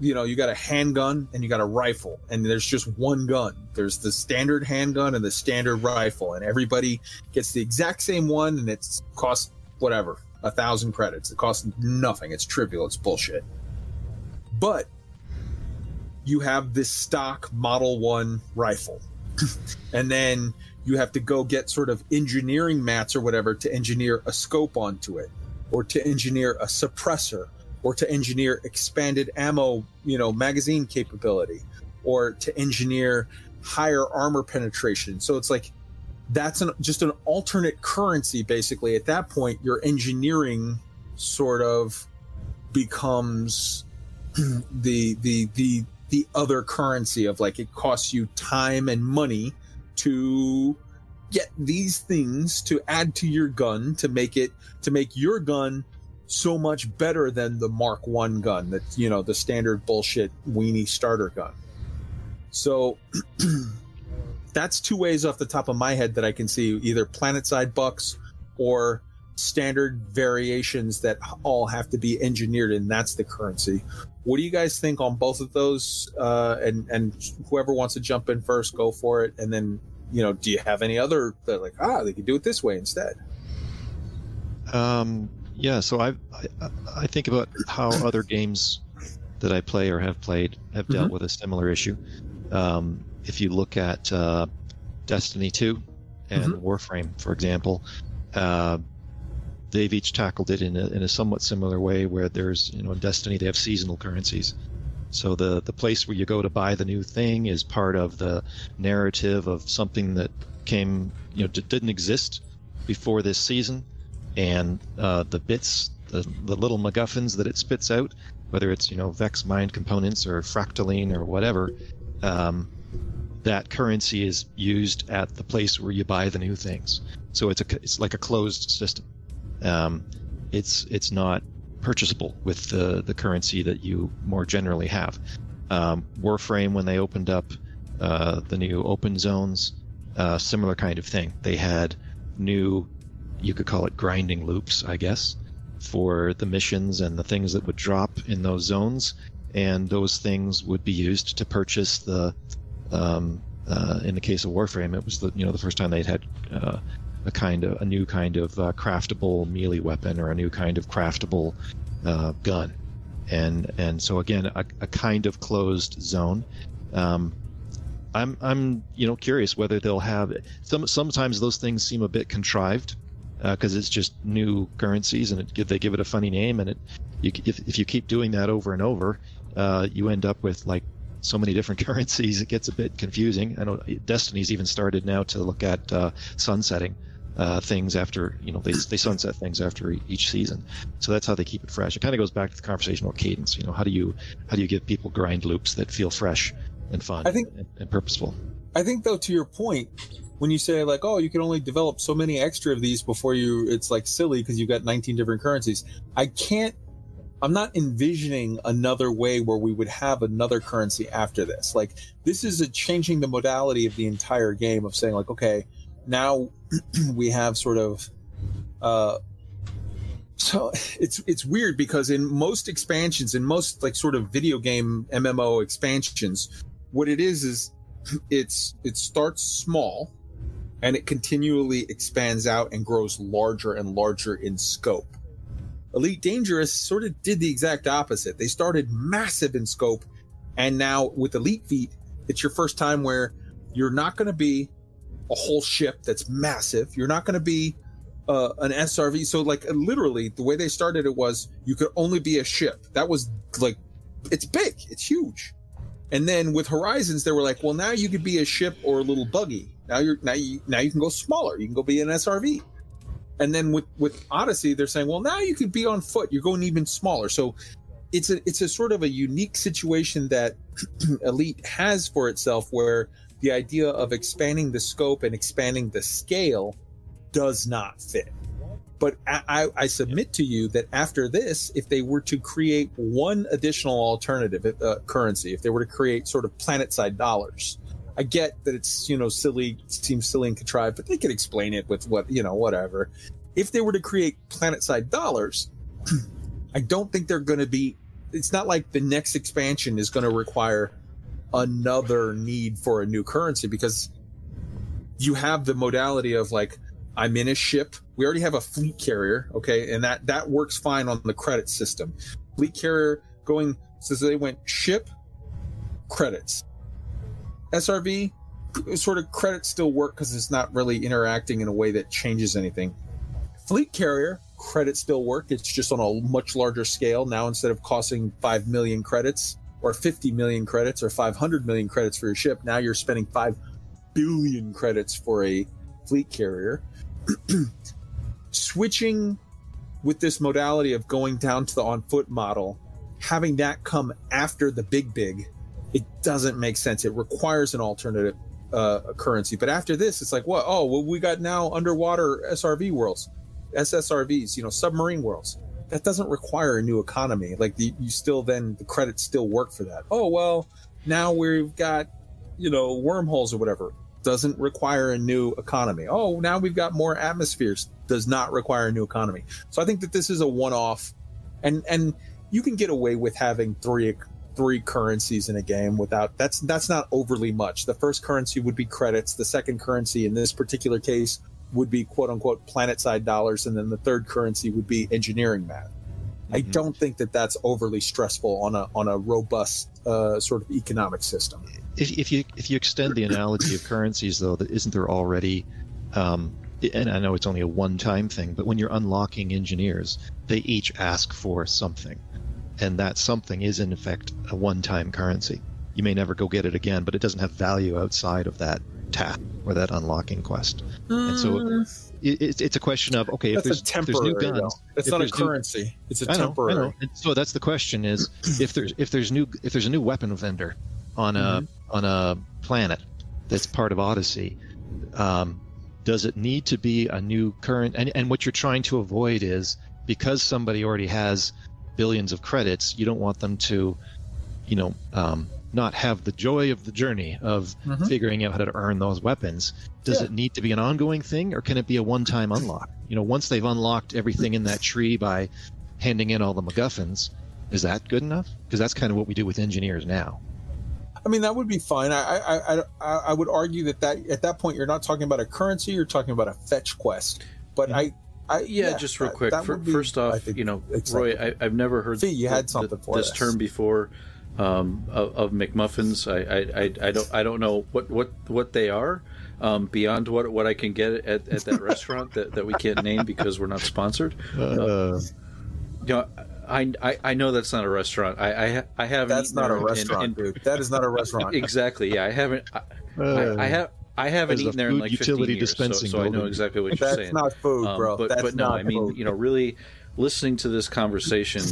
You know, you got a handgun and you got a rifle, and there's just one gun. There's the standard handgun and the standard rifle, and everybody gets the exact same one, and it costs whatever, a thousand credits. It costs nothing. It's trivial. It's bullshit. But you have this stock Model 1 rifle. [LAUGHS] and then you have to go get sort of engineering mats or whatever to engineer a scope onto it, or to engineer a suppressor, or to engineer expanded ammo, you know, magazine capability, or to engineer higher armor penetration. So it's like that's an, just an alternate currency basically. At that point, your engineering sort of becomes [CLEARS THROAT] the the the the other currency of like it costs you time and money to get these things to add to your gun to make it to make your gun so much better than the Mark One gun that you know the standard bullshit weenie starter gun. So [CLEARS THROAT] that's two ways off the top of my head that I can see either planet side bucks or standard variations that all have to be engineered and that's the currency what do you guys think on both of those? Uh, and and whoever wants to jump in first, go for it. And then you know, do you have any other that like ah they could do it this way instead? Um, yeah. So I, I I think about how other games that I play or have played have dealt Mm-hmm. with a similar issue. Um, if you look at uh, Destiny 2 and Mm-hmm. Warframe, for example, uh, they've each tackled it in a, in a somewhat similar way where there's you know in destiny they have seasonal currencies. So the the place where you go to buy the new thing is part of the narrative of something that came you know d- didn't exist before this season. And uh, the bits the, the little MacGuffins that it spits out whether it's you know vex mind components or fractaline or whatever um, that currency is used at the place where you buy the new things. So it's a it's like a closed system um, it's it's not purchasable with the the currency that you more generally have. Um, Warframe, when they opened up uh, the new open zones, uh, similar kind of thing. They had new, you could call it grinding loops, I guess, for the missions and the things that would drop in those zones, and those things would be used to purchase the. Um, uh, in the case of Warframe, it was the you know the first time they'd had uh, a kind of a new kind of uh, craftable melee weapon or a new kind of craftable uh, gun, and and so again a, a kind of closed zone. Um, I'm I'm you know curious whether they'll have some. Sometimes those things seem a bit contrived because it's just new currencies and it, they give it a funny name and it you, if if you keep doing that over and over, uh, you end up with like so many different [LAUGHS] currencies. It gets a bit confusing. I know Destiny's even started now to look at uh, sunsetting uh, things after you know they they sunset things after each season. So that's how they keep it fresh. It kind of goes back to the conversation about cadence. You know, how do you how do you give people grind loops that feel fresh and fun I think- and, and purposeful? I think though, to your point, when you say like, oh, you can only develop so many extra of these before you, it's like silly because you've got 19 different currencies. I can't. I'm not envisioning another way where we would have another currency after this. Like this is a changing the modality of the entire game of saying like, okay, now [CLEARS THROAT] we have sort of uh so [LAUGHS] it's it's weird because in most expansions in most like sort of video game MMO expansions what it is is [CLEARS THROAT] it's it starts small and it continually expands out and grows larger and larger in scope. Elite Dangerous sort of did the exact opposite. They started massive in scope and now with Elite Feet it's your first time where you're not going to be a whole ship that's massive. You're not going to be uh, an SRV. So, like, literally, the way they started it was you could only be a ship. That was like, it's big, it's huge. And then with Horizons, they were like, well, now you could be a ship or a little buggy. Now you're now you now you can go smaller. You can go be an SRV. And then with with Odyssey, they're saying, well, now you could be on foot. You're going even smaller. So it's a it's a sort of a unique situation that [CLEARS THROAT] Elite has for itself, where the idea of expanding the scope and expanding the scale does not fit. But I, I, submit to you that after this, if they were to create one additional alternative uh, currency, if they were to create sort of planet side dollars, I get that it's you know silly, seems silly and contrived, but they could explain it with what you know whatever. If they were to create planet side dollars, [CLEARS THROAT] I don't think they're going to be. It's not like the next expansion is going to require another need for a new currency because you have the modality of like I'm in a ship. We already have a fleet carrier, okay, and that that works fine on the credit system. Fleet carrier going so they went ship credits. SRV sort of credits still work because it's not really interacting in a way that changes anything. Fleet carrier credits still work. It's just on a much larger scale now. Instead of costing five million credits or 50 million credits or 500 million credits for your ship, now you're spending five billion credits for a fleet carrier. [CLEARS THROAT] Switching with this modality of going down to the on foot model, having that come after the big big, it doesn't make sense. It requires an alternative uh, currency. But after this, it's like, what? Oh, well, we got now underwater SRV worlds, SSRVs, you know, submarine worlds. That doesn't require a new economy. Like the, you still then the credits still work for that. Oh well, now we've got you know wormholes or whatever. Doesn't require a new economy. Oh, now we've got more atmospheres. Does not require a new economy. So I think that this is a one-off, and and you can get away with having three three currencies in a game without that's that's not overly much. The first currency would be credits. The second currency in this particular case would be quote unquote planet side dollars, and then the third currency would be engineering mats. I don't think that that's overly stressful on a on a robust uh, sort of economic system. If, if you if you extend the analogy of currencies, though, that isn't there already? Um, and I know it's only a one-time thing, but when you're unlocking engineers, they each ask for something, and that something is in effect a one-time currency. You may never go get it again, but it doesn't have value outside of that task or that unlocking quest. And so it, it's it's a question of okay, if there's, a if there's temporary. new though. guns, It's not a there's new- currency. it's a I know, temporary. I know. And so that's the question: is if there's if there's new if there's a new weapon vendor on a Mm-hmm. on a planet that's part of Odyssey, um, does it need to be a new current? And and what you're trying to avoid is because somebody already has billions of credits, you don't want them to, you know, um, not have the joy of the journey of Mhm. figuring out how to earn those weapons. Does Yeah. it need to be an ongoing thing, or can it be a one-time unlock? You know, once they've unlocked everything in that tree by handing in all the MacGuffins, is that good enough? Because that's kind of what we do with engineers now. I mean, that would be fine. I, I, I, I I would argue that, that at that point you're not talking about a currency, you're talking about a fetch quest. But Yeah. I, I Yeah, just real that- quick. that fir- would be, first I off, think, you know, Roy. I, I've never heard Fee, you had something th- for this us. term before um, of, of McMuffins. I, I, I, I don't I don't know what, what, what they are um, beyond what what I can get at, at that restaurant that, that we can't name because we're not sponsored. [LAUGHS] Uh, You know, I, I, I know that's not a restaurant. I I, I haven't. That's not a there in- restaurant, in- dude. That is not a restaurant. [LAUGHS] exactly. Yeah, I haven't. I, uh, I, I have. I haven't eaten there in food like 15 utility years, so, dispensing so I know exactly what you're That's saying. not food, Um, bro. but That's but no, not I mean, food. you know, really listening to this conversation,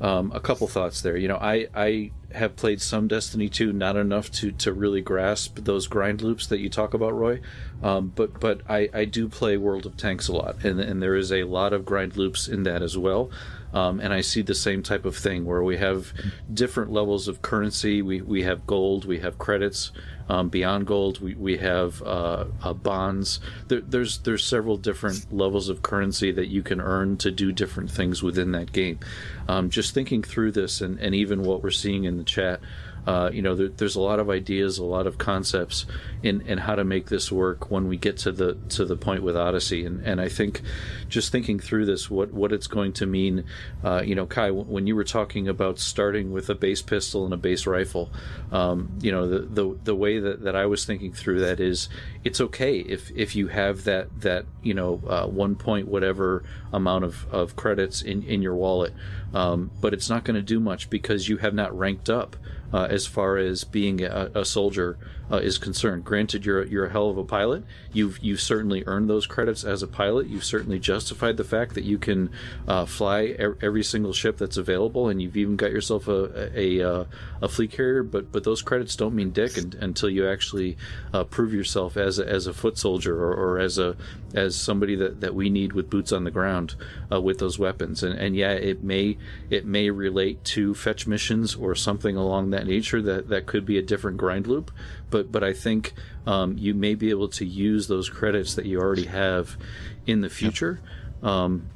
um, a couple thoughts there. You know, I I have played some Destiny 2, not enough to to really grasp those grind loops that you talk about, Roy. Um, but but I I do play World of Tanks a lot, and and there is a lot of grind loops in that as well. Um, and I see the same type of thing where we have different levels of currency. We, we have gold, we have credits. Um, beyond gold, we, we have uh, uh, bonds. There, there's there's several different levels of currency that you can earn to do different things within that game. Um, just thinking through this, and, and even what we're seeing in the chat, uh, you know, there, there's a lot of ideas, a lot of concepts in, in how to make this work when we get to the to the point with Odyssey. And, and I think just thinking through this, what what it's going to mean, uh, you know, Kai, when you were talking about starting with a base pistol and a base rifle, um, you know, the, the the way that, that I was thinking through that is, it's okay if if you have that that you know uh, one point whatever amount of, of credits in in your wallet, um, but it's not going to do much because you have not ranked up uh, as far as being a, a soldier uh, is concerned. Granted, you're you're a hell of a pilot. You've you've certainly earned those credits as a pilot. You've certainly justified the fact that you can uh, fly e- every single ship that's available, and you've even got yourself a a, a, a fleet carrier. But but those credits don't mean dick un- until you actually uh, prove yourself as a, as a foot soldier or, or as a as somebody that, that we need with boots on the ground uh, with those weapons. And and yeah, it may it may relate to fetch missions or something along that nature that that could be a different grind loop. But but I think um, you may be able to use those credits that you already have in the future. Um,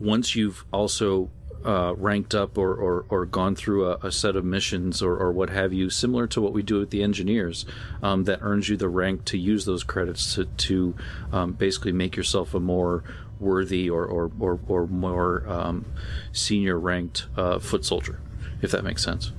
once you've also uh, ranked up or, or, or gone through a, a set of missions or, or what have you, similar to what we do with the engineers, um, that earns you the rank to use those credits to, to um, basically make yourself a more worthy or, or, or, or more um, senior ranked uh, foot soldier, if that makes sense.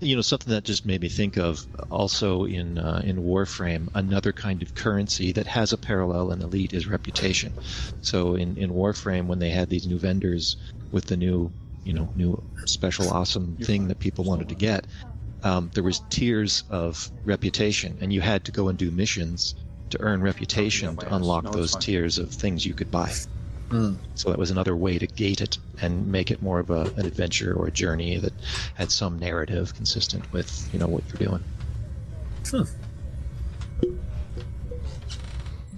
You know something that just made me think of also in uh, in Warframe another kind of currency that has a parallel in Elite is reputation. So in in Warframe when they had these new vendors with the new you know new special awesome thing that people wanted to get, um, there was tiers of reputation, and you had to go and do missions to earn reputation to unlock those tiers of things you could buy. So that was another way to gate it and make it more of a, an adventure or a journey that had some narrative consistent with you know what you're doing.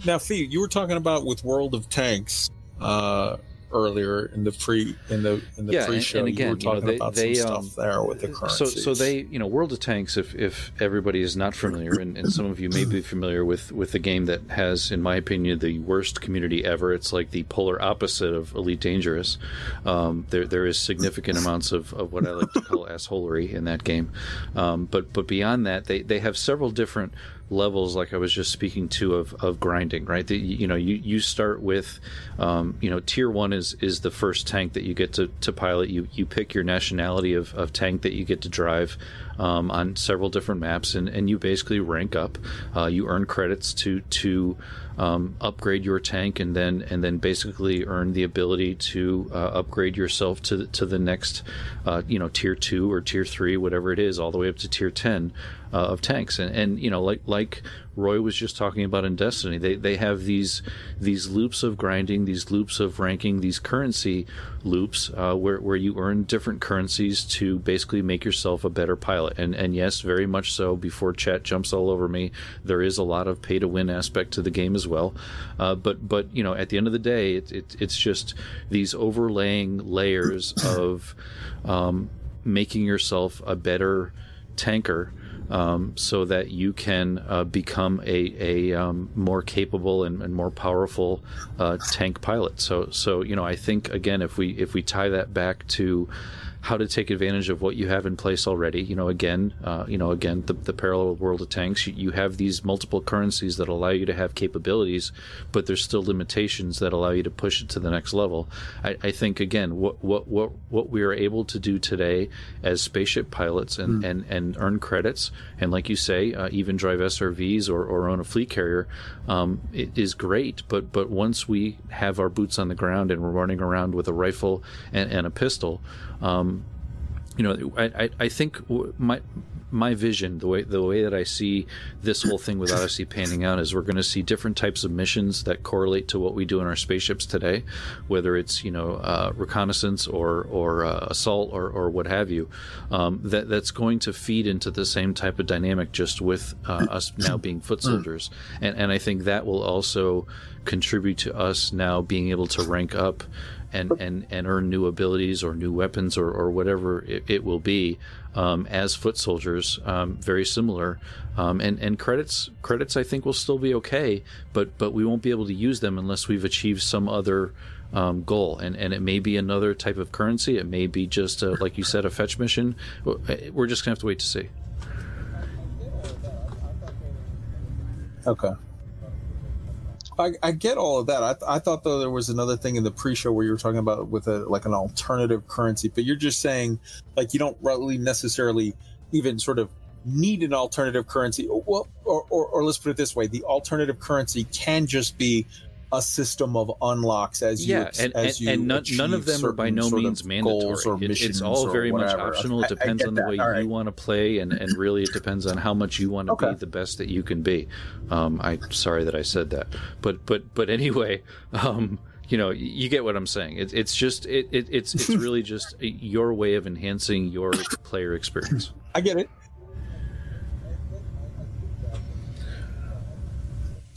Now, Fee, you were talking about with World of Tanks uh, earlier in the pre in the in the Yeah, pre-show. and you again, were you know, talking they- about they, some um, stuff there with the So, so they, you know, World of Tanks. If if everybody is not familiar, and, and some of you may be [CLEARS THROAT] familiar with with the game that has, in my opinion, the worst community ever. It's like the polar opposite of Elite Dangerous. Um, there there is significant amounts of, of what I like to call [LAUGHS] assholery in that game. Um, but but beyond that, they they have several different levels like I was just speaking to of, of grinding, right? The, you know, you, you start with, um, you know, tier one is, is the first tank that you get to, to pilot. You, you pick your nationality of, of tank that you get to drive um, on several different maps and, and you basically rank up. Uh, you earn credits to, to um, upgrade your tank and then, and then basically earn the ability to uh, upgrade yourself to, the- to the next, uh, you know, tier two or tier three, whatever it is, all the way up to tier 10 uh, of tanks. And, and, you know, like, like Roy was just talking about in Destiny, they, they have these, these loops of grinding, these loops of ranking, these currency loops, uh, where, where you earn different currencies to basically make yourself a better pilot. And and yes, very much so. Before chat jumps all over me, there is a lot of pay to win aspect to the game as well. Uh, but but you know, at the end of the day, it, it, it's just these overlaying layers of um, making yourself a better tanker um, so that you can uh, become a, a um, more capable and, and more powerful uh, tank pilot. So so you know I think again if we if we tie that back to how to take advantage of what you have in place already. You know, again, uh, you know, again, the, the parallel world of tanks. You, you, have these multiple currencies that allow you to have capabilities, but there's still limitations that allow you to push it to the next level. I, I think again, what what what what we are able to do today as spaceship pilots and mm. and, and earn credits, and like you say, uh, even drive SRVs or, or own a fleet carrier, um, it is great. But but once we have our boots on the ground and we're running around with a rifle and, and a pistol. Um, you know, I, I think my my vision, the way the way that I see this whole thing with Odyssey panning out, is we're going to see different types of missions that correlate to what we do in our spaceships today, whether it's you know uh, reconnaissance or or uh, assault or, or what have you. Um, that that's going to feed into the same type of dynamic, just with uh, us now being foot soldiers, and and I think that will also contribute to us now being able to rank up and, and, and earn new abilities or new weapons or, or whatever it, it will be um, as foot soldiers. Um, very similar, um, and and credits credits I think will still be okay, but but we won't be able to use them unless we've achieved some other. Um, goal and and it may be another type of currency it may be just a, like you said a fetch mission we're just gonna have to wait to see okay I, I, get all of that. I, I thought though there was another thing in the pre-show where you were talking about with a like an alternative currency, but you're just saying like you don't really necessarily even sort of need an alternative currency. Well, or, or, or let's put it this way: the alternative currency can just be a system of unlocks as yeah, you and, as and, and none, none, of them are by no means mandatory. It, it's all very much optional. It depends on the way right. you want to play, and, and really it depends on how much you want to okay. be the best that you can be. Um, I'm sorry that I said that, but but but anyway. Um, you know, you get what I'm saying. It, it's just it, it it's it's [LAUGHS] really just your way of enhancing your player experience. I get it.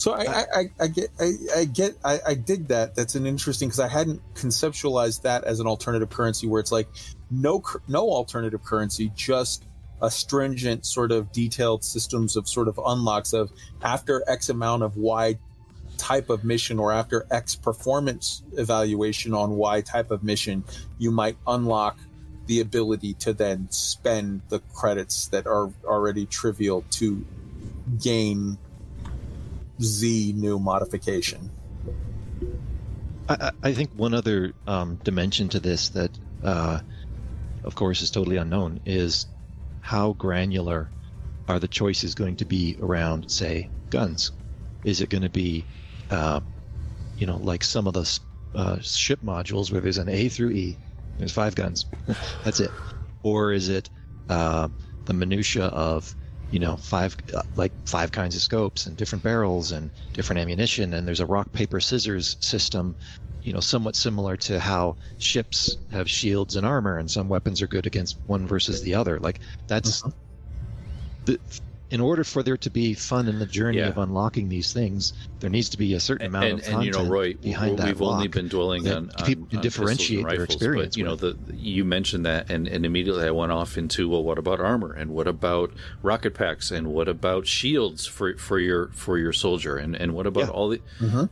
So I, I, I, I get I, I get I, I, dig that. That's an interesting because I hadn't conceptualized that as an alternative currency where it's like no no alternative currency, just a stringent sort of detailed systems of sort of unlocks of after X amount of Y type of mission or after X performance evaluation on Y type of mission, you might unlock the ability to then spend the credits that are already trivial to gain Z new modification. I, I think one other um, dimension to this that, uh, of course, is totally unknown is how granular are the choices going to be around, say, guns? Is it going to be, uh, you know, like some of the uh, ship modules where there's an A through E, there's five guns, [LAUGHS] that's it, or is it uh, the minutia of you know five uh, like five kinds of scopes and different barrels and different ammunition and there's a rock paper scissors system you know somewhat similar to how ships have shields and armor and some weapons are good against one versus the other like that's uh-huh. the in order for there to be fun in the journey yeah. of unlocking these things, there needs to be a certain amount and, of content and, you know, Roy, behind we've that only been dwelling on, people on, differentiate rifles, their experience. But, you know, the you mentioned that, and, and immediately I went off into well, what about armor, and what about rocket packs, and what about shields for for your for your soldier, and and what about yeah. all the. Mm-hmm.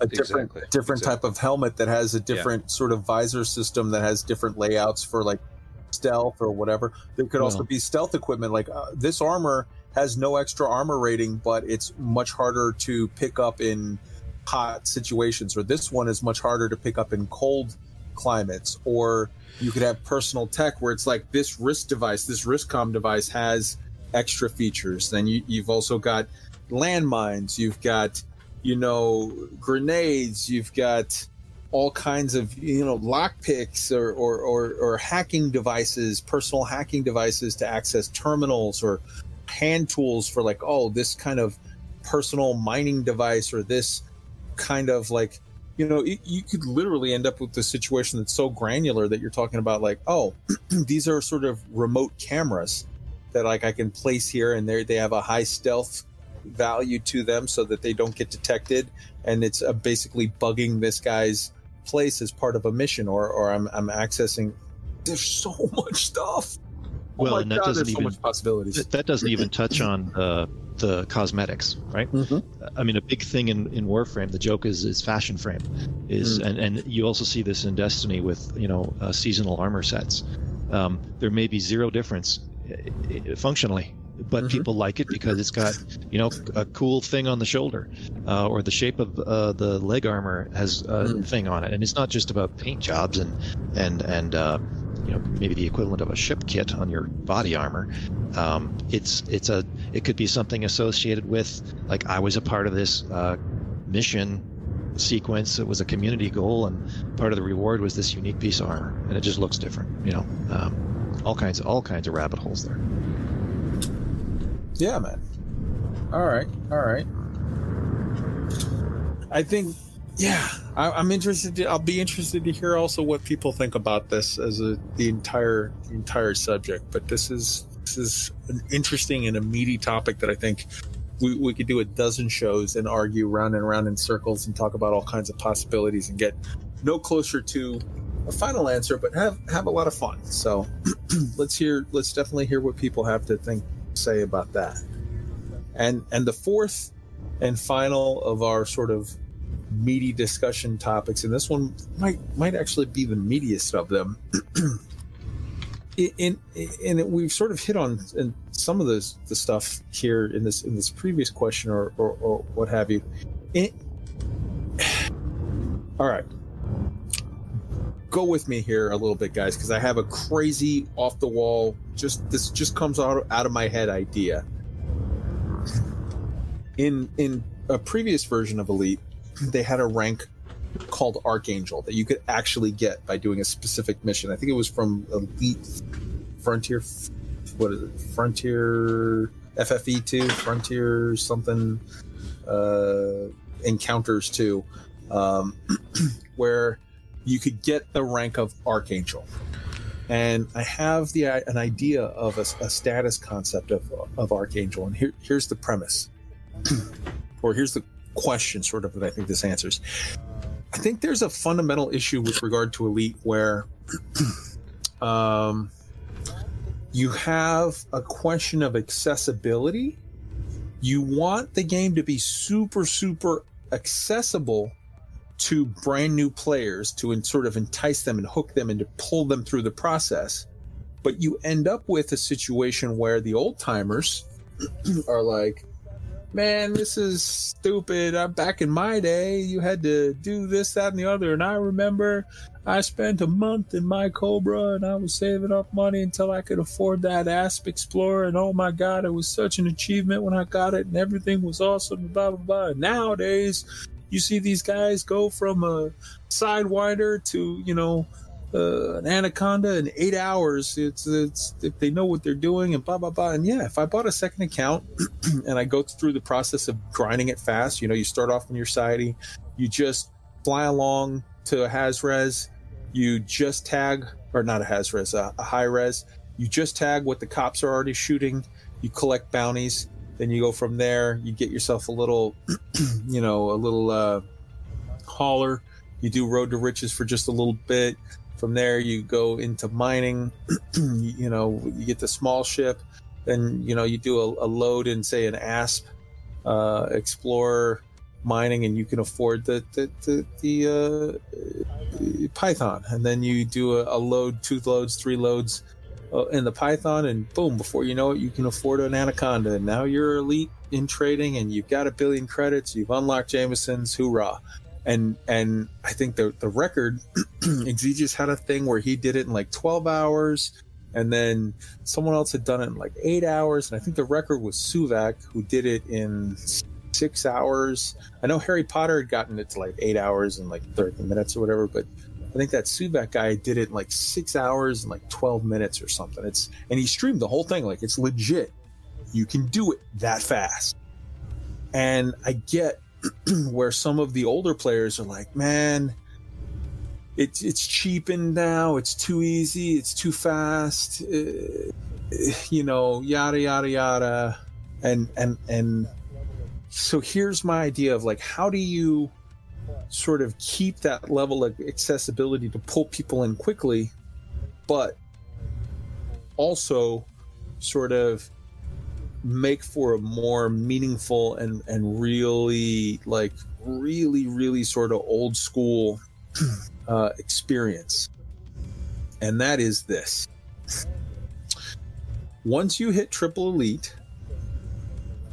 a different exactly. different exactly. type of helmet that has a different yeah. sort of visor system that has different layouts for like stealth or whatever. There could also be stealth equipment. Like uh, this armor has no extra armor rating, but it's much harder to pick up in hot situations. Or this one is much harder to pick up in cold climates. Or you could have personal tech where it's like this wrist device, this wristcom device has extra features. Then you, you've also got landmines. You've got you know grenades. You've got all kinds of you know lockpicks or, or, or, or hacking devices, personal hacking devices to access terminals or hand tools for like oh this kind of personal mining device or this kind of like you know, it, you could literally end up with a situation that's so granular that you're talking about, like, oh, [CLEARS THROAT] these are sort of remote cameras that like I can place here, and they they have a high stealth value to them so that they don't get detected, and it's uh, basically bugging this guy's place as part of a mission, or or I'm I'm accessing. There's so much stuff. Oh Well, my and that God, doesn't there's so even- much possibilities. That, that doesn't even touch on uh, the cosmetics, right? Mhm. I mean, a big thing in, in Warframe, the joke is is fashion frame, is and, and you also see this in Destiny with you know uh, seasonal armor sets. Um, there may be zero difference uh, functionally, but Mhm. people like it because it's got you know a cool thing on the shoulder, uh, or the shape of uh, the leg armor has a Mm. thing on it, and it's not just about paint jobs and and and uh, you know maybe the equivalent of a ship kit on your body armor. Um, it's it's a it could be something associated with like I was a part of this uh, mission sequence. It was a community goal, and part of the reward was this unique piece of armor, and it just looks different. You know, um, all kinds of all kinds of rabbit holes there. Yeah, man. All right, all right. I think, yeah, I, I'm interested. To, I'll be interested to hear also what people think about this as a the entire the entire subject. But this is this is an interesting and a meaty topic that I think we, we could do a dozen shows and argue round and round in circles and talk about all kinds of possibilities and get no closer to a final answer, but have have a lot of fun. So [CLEARS THROAT] let's hear. Let's definitely hear what people have to think say about that. And and the fourth and final of our sort of meaty discussion topics, and this one might might actually be the meatiest of them. [CLEARS THROAT] in, in, it, we've sort of hit on some of this the stuff here in this in this previous question or or, or what have you. It, [SIGHS] all right, go with me here a little bit, guys, because I have a crazy off the wall. Just this just comes out out of my head idea. In in a previous version of Elite, they had a rank called Archangel that you could actually get by doing a specific mission. I think it was from Elite Frontier. What is it? Frontier FFE two, Frontier something. Uh, encounters two, um, [CLEARS THROAT] where you could get the rank of Archangel. And I have the an idea of a, a status concept of, of Archangel, and here, here's the premise, [CLEARS THROAT] or here's the question, sort of that I think this answers. I think there's a fundamental issue with regard to Elite where [CLEARS THROAT] um, you have a question of accessibility. You want the game to be super, super accessible to brand new players to sort of entice them and hook them and to pull them through the process. But you end up with a situation where the old timers [CLEARS THROAT] are like, man, this is stupid. Uh, back in my day, you had to do this, that, and the other. And I remember I spent a month in my Cobra and I was saving up money until I could afford that Asp Explorer. And oh my God, it was such an achievement when I got it and everything was awesome. Blah, blah, blah. And nowadays, you see these guys go from a Sidewinder to, you know, uh, an anaconda in eight hours. It's it's if they know what they're doing and blah blah blah. And yeah, if I bought a second account [CLEARS THROAT] and I go through the process of grinding it fast, you know, you start off on your sidey, you just fly along to a Hazres, you just tag or not a Hazres, a, a high res. You just tag what the cops are already shooting. You collect bounties. Then you go from there. You get yourself a little, [CLEARS THROAT] you know, a little uh, hauler. You do road to riches for just a little bit. From there, you go into mining. [CLEARS THROAT] you, know, you get the small ship. Then you know you do a, a load in say an asp, uh, explorer, mining, and you can afford the the the, the uh, Python. And then you do a, a load, two loads, three loads Uh, in the Python, and boom! Before you know it, you can afford an Anaconda. And now you're elite in trading, and you've got a billion credits. You've unlocked Jameson's. Hoorah! And and I think the the record, [CLEARS THROAT] Exegius had a thing where he did it in like 12 hours, and then someone else had done it in like eight hours. And I think the record was Suvak who did it in six hours. I know Harry Potter had gotten it to like eight hours and like 30 minutes or whatever, but I think that Suvak guy did it in like six hours and like 12 minutes or something. It's and he streamed the whole thing like it's legit. You can do it that fast. And I get [CLEARS THROAT] where some of the older players are like, man, it's it's cheapened now. It's too easy. It's too fast. Uh, [SIGHS] you know, yada yada yada, and and and so here's my idea of like, how do you sort of keep that level of accessibility to pull people in quickly, but also sort of make for a more meaningful and and really like really really sort of old school [CLEARS THROAT] uh, experience. And that is this. Once you hit triple elite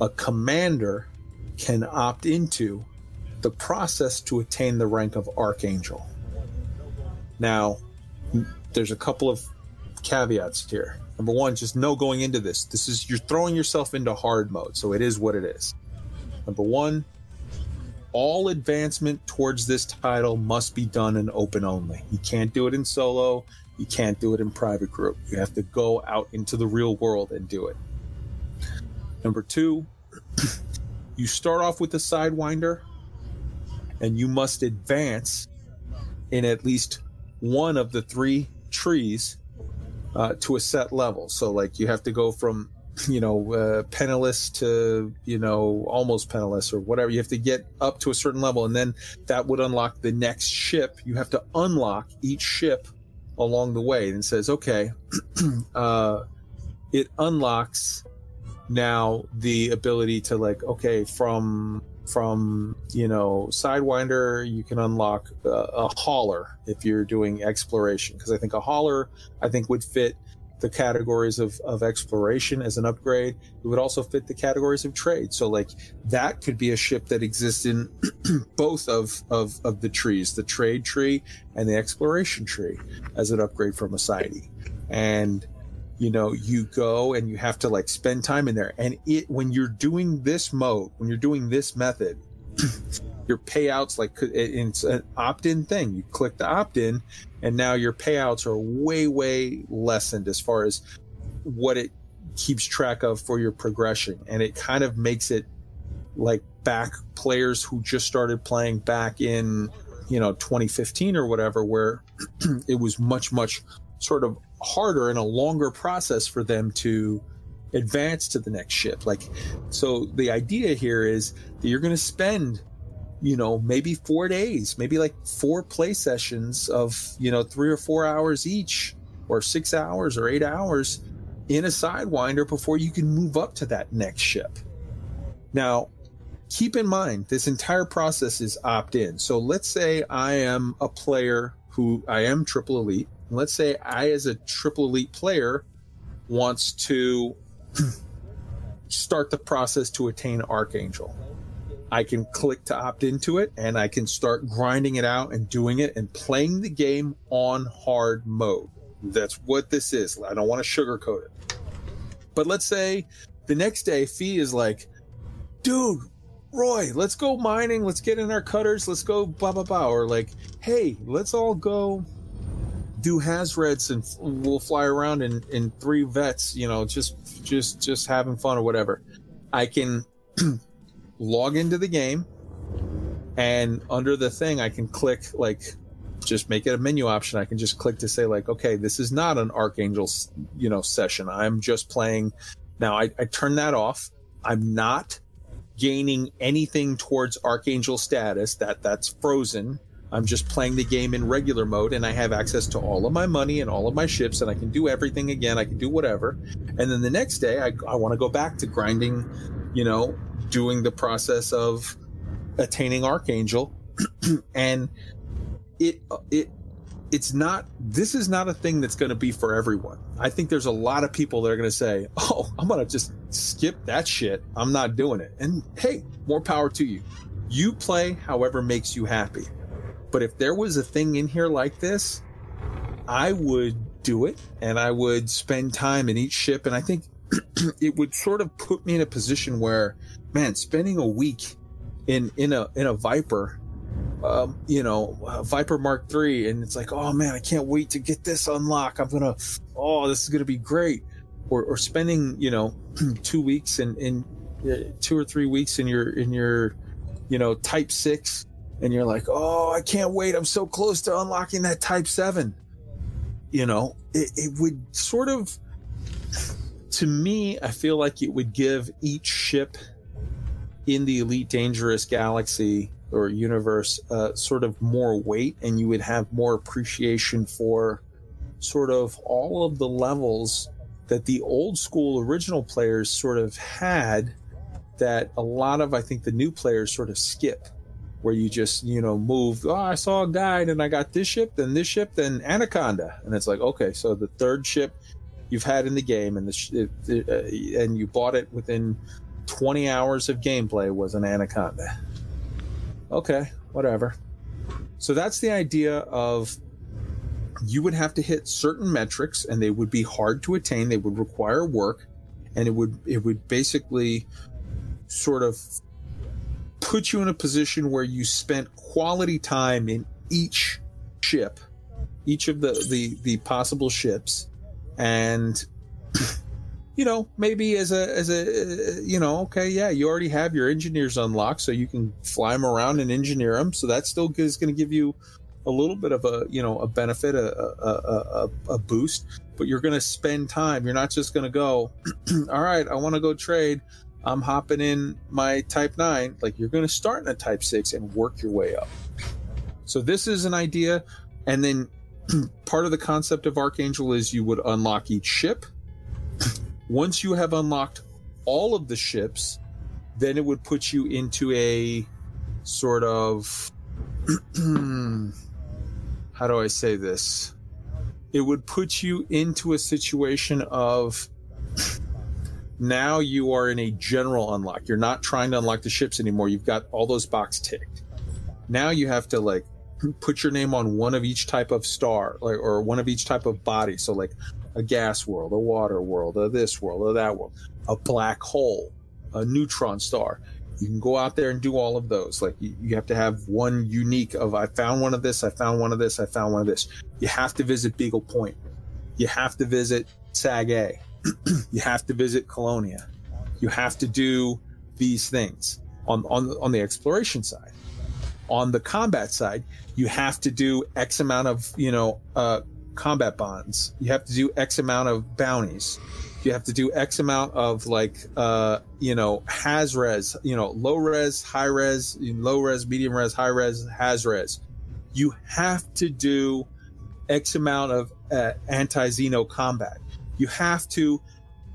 a commander can opt into the process to attain the rank of archangel now there's a couple of caveats here Number one, just know going into this, this is you're throwing yourself into hard mode, so it is what it is. Number one, all advancement towards this title must be done in open only. You can't do it in solo. You can't do it in private group. You have to go out into the real world and do it. Number two, [CLEARS THROAT] you start off with a sidewinder, and you must advance in at least one of the three trees uh, to a set level. So like you have to go from you know uh, penniless to you know almost penniless or whatever. You have to get up to a certain level, and then that would unlock the next ship. You have to unlock each ship along the way, and says okay, [CLEARS THROAT] uh, it unlocks now the ability to like okay from from you know sidewinder you can unlock a, a hauler if you're doing exploration because i think a hauler i think would fit the categories of, of exploration as an upgrade. It would also fit the categories of trade. So like that could be a ship that exists in [CLEARS THROAT] both of, of of the trees the trade tree and the exploration tree as an upgrade from a sidey and you know you go and you have to like spend time in there. And it when you're doing this mode when you're doing this method [CLEARS THROAT] your payouts like it's an opt-in thing. You click the opt-in and now your payouts are way way lessened as far as what it keeps track of for your progression. And it kind of makes it like back players who just started playing back in you know 2015 or whatever where [CLEARS THROAT] it was much much sort of harder and a longer process for them to advance to the next ship. Like, so the idea here is that you're going to spend, you know, maybe four days, maybe like four play sessions of, you know, three or four hours each, or six hours or eight hours in a Sidewinder before you can move up to that next ship. Now, keep in mind, this entire process is opt in. So let's say I am a player who I am triple elite let's say I, as a triple elite player, wants to start the process to attain Archangel. I can click to opt into it and I can start grinding it out and doing it and playing the game on hard mode. That's what this is. I don't want to sugarcoat it. But let's say the next day, Fee is like, dude, Roy, let's go mining. Let's get in our cutters. Let's go blah, blah, blah. Or like, hey, let's all go do Hazreds and we'll fly around in, in three vets, you know, just just just having fun or whatever. I can [CLEARS THROAT] log into the game and under the thing I can click like just make it a menu option. I can just click to say like, okay, this is not an Archangel, you know, session. I'm just playing. Now I, I turn that off. I'm not gaining anything towards Archangel status. That that's frozen. I'm just playing the game in regular mode and I have access to all of my money and all of my ships and I can do everything again. I can do whatever. And then the next day, I, I want to go back to grinding, you know, doing the process of attaining Archangel. [CLEARS THROAT] and it, it, it's not, this is not a thing that's going to be for everyone. I think there's a lot of people that are going to say, [LAUGHS] oh, I'm going to just skip that shit. I'm not doing it. And hey, more power to you. You play however makes you happy but if there was a thing in here like this, I would do it and I would spend time in each ship. And I think [CLEARS THROAT] it would sort of put me in a position where, man, spending a week in, in a, in a Viper, um, you know, Viper Mark III, and it's like, oh man, I can't wait to get this unlock. I'm gonna, oh, this is gonna be great. Or, or spending, you know, [CLEARS THROAT] two weeks in, in uh, two or three weeks in your in your you know, Type 6, and you're like, oh, I can't wait. I'm so close to unlocking that Type 7. You know, it, it would sort of, to me, I feel like it would give each ship in the Elite Dangerous Galaxy or universe uh, sort of more weight, and you would have more appreciation for sort of all of the levels that the old school original players sort of had that a lot of I think the new players sort of skip where you just you know move oh I saw a guide and I got this ship then this ship then Anaconda. And it's like okay so the third ship you've had in the game and the sh- it, it, uh, and you bought it within 20 hours of gameplay was an Anaconda. Okay whatever. So that's the idea of you would have to hit certain metrics and they would be hard to attain they would require work and it would it would basically sort of put you in a position where you spent quality time in each ship each of the the, the possible ships and you know maybe as a as a you know okay yeah you already have your engineers unlocked so you can fly them around and engineer them so that still is going to give you a little bit of a you know a benefit a a, a, a boost but you're going to spend time. You're not just going to go [CLEARS THROAT] all right i want to go trade i'm hopping in my type 9 like you're going to start in a type 6 and work your way up so this is an idea and then [CLEARS THROAT] part of the concept of archangel is you would unlock each ship [CLEARS THROAT] once you have unlocked all of the ships then it would put you into a sort of [CLEARS THROAT] how do I say this? It would put you into a situation of now you are in a general unlock. You're not trying to unlock the ships anymore. You've got all those boxes ticked. Now you have to like put your name on one of each type of star, like or one of each type of body. So like a gas world, a water world, a this world, or that world, a black hole, a neutron star you can go out there and do all of those like you, you, have to have one unique of i found one of this i found one of this i found one of this you have to visit beagle point you have to visit sag a [CLEARS THROAT] you have to visit colonia. You have to do these things. On on on the exploration side. On the combat side you have to do x amount of you know uh combat bonds. You have to do x amount of bounties. You have to do X amount of like, uh, you know, haz res, you know, low res, high res, low res, medium res, high res, haz res. You have to do X amount of uh, anti Xeno combat. You have to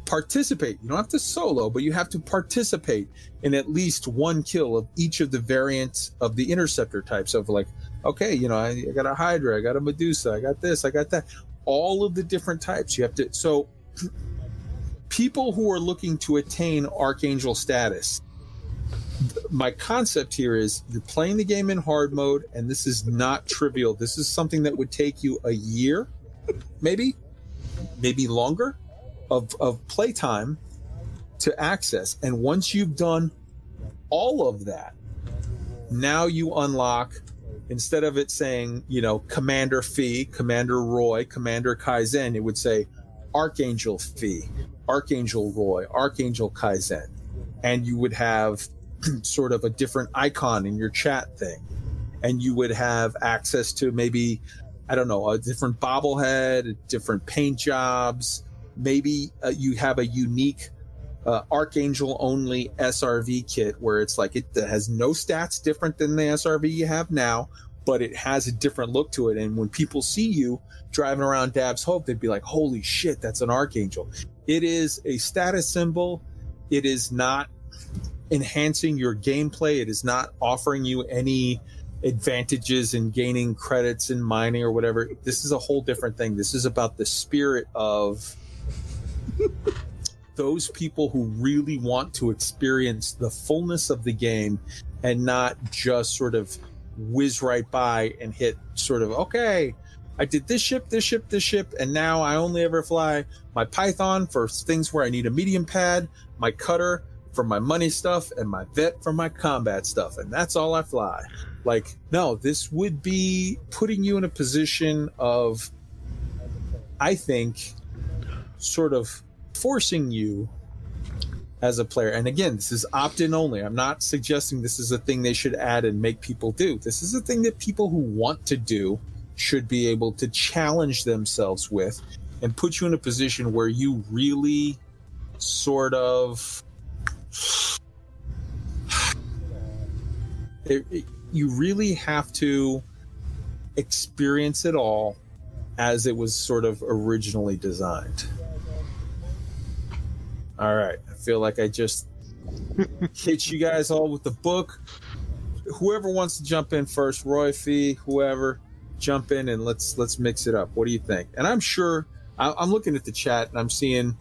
participate. You don't have to solo, but you have to participate in at least one kill of each of the variants of the interceptor types of like, okay, you know, I, I got a Hydra, I got a Medusa, I got this, I got that. All of the different types you have to. So people who are looking to attain archangel status my concept here is you're playing the game in hard mode and this is not trivial this is something that would take you a year maybe maybe longer of, of playtime to access and once you've done all of that now you unlock instead of it saying you know commander fee commander roy commander kaizen it would say archangel fee Archangel Roy, Archangel Kaizen, and you would have [CLEARS THROAT] sort of a different icon in your chat thing. And you would have access to maybe, I don't know, a different bobblehead, different paint jobs. Maybe uh, you have a unique uh, Archangel only SRV kit where it's like it has no stats different than the SRV you have now, but it has a different look to it. And when people see you driving around Dav's Hope, they'd be like, holy shit, that's an Archangel. It is a status symbol. It is not enhancing your gameplay. It is not offering you any advantages in gaining credits in mining or whatever. This is a whole different thing. This is about the spirit of [LAUGHS] those people who really want to experience the fullness of the game and not just sort of whiz right by and hit sort of, okay, I did this ship, this ship, this ship, and now I only ever fly my Python for things where I need a medium pad, my cutter for my money stuff, and my vet for my combat stuff, and that's all I fly. Like, no, this would be putting you in a position of, I think, sort of forcing you as a player. And again, this is opt in only. I'm not suggesting this is a thing they should add and make people do. This is a thing that people who want to do should be able to challenge themselves with and put you in a position where you really sort of. It, it, you really have to experience it all as it was sort of originally designed. All right. I feel like I just hit you guys all with the book. Whoever wants to jump in first, Roy Fee, whoever, jump in and let's let's mix it up. What do you think? And I'm sure I, I'm looking at the chat and I'm seeing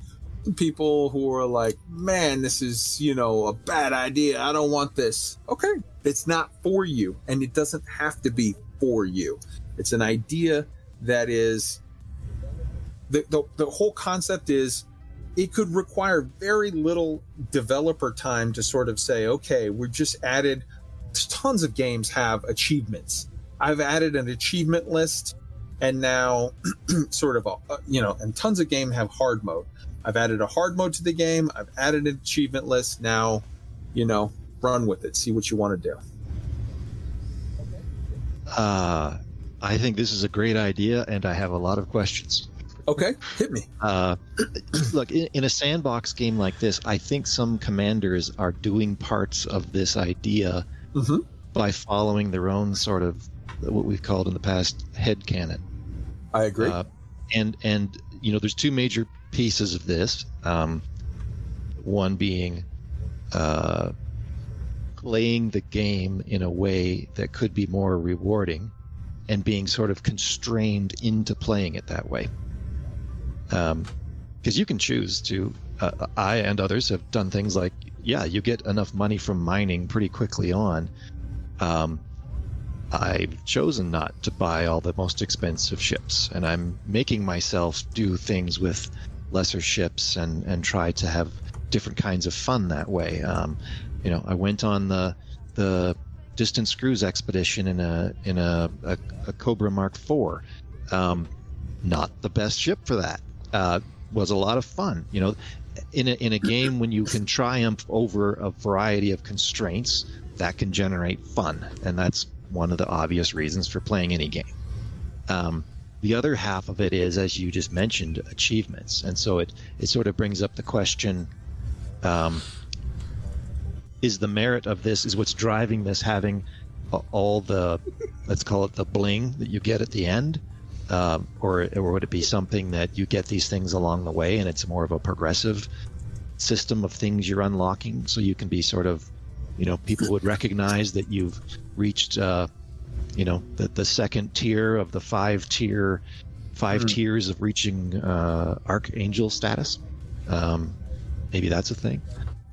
people who are like, "Man, this is you know a bad idea. I don't want this." Okay, it's not for you, and it doesn't have to be for you. It's an idea that is the, the, the whole concept is it could require very little developer time to sort of say, okay, we've just added tons of games have achievements. I've added an achievement list and now [CLEARS THROAT] sort of a, you know, and tons of game have hard mode. I've added a hard mode to the game. I've added an achievement list. Now, you know, run with it. See what you want to do. Uh, I think this is a great idea, and I have a lot of questions. Okay, hit me. Uh, [CLEARS THROAT] look, in, in, a sandbox game like this, I think some commanders are doing parts of this idea mm-hmm. by following their own sort of what we've called in the past head canon. I agree. Uh, and and you know, there's two major pieces of this. Um, one being uh, playing the game in a way that could be more rewarding and being sort of constrained into playing it that way. Because um, you can choose to, uh, I and others have done things like, yeah, you get enough money from mining pretty quickly on. Um, I've chosen not to buy all the most expensive ships, and I'm making myself do things with lesser ships and, and try to have different kinds of fun that way. Um, you know, I went on the the distance cruise expedition in a in a, a, a Cobra Mark IV. Um, not the best ship for that. Uh, was a lot of fun. You know, in a, in a game when you can triumph over a variety of constraints, that can generate fun, and that's one of the obvious reasons for playing any game. Um, the other half of it is, as you just mentioned, achievements, and so it it sort of brings up the question. Um, is the merit of this is what's driving this having all the let's call it the bling that you get at the end um, or or would it be something that you get these things along the way and it's more of a progressive system of things you're unlocking so you can be sort of you know people would recognize that you've reached uh, you know the, the second tier of the five tier 5 mm. tiers of reaching uh, archangel status um, maybe that's a thing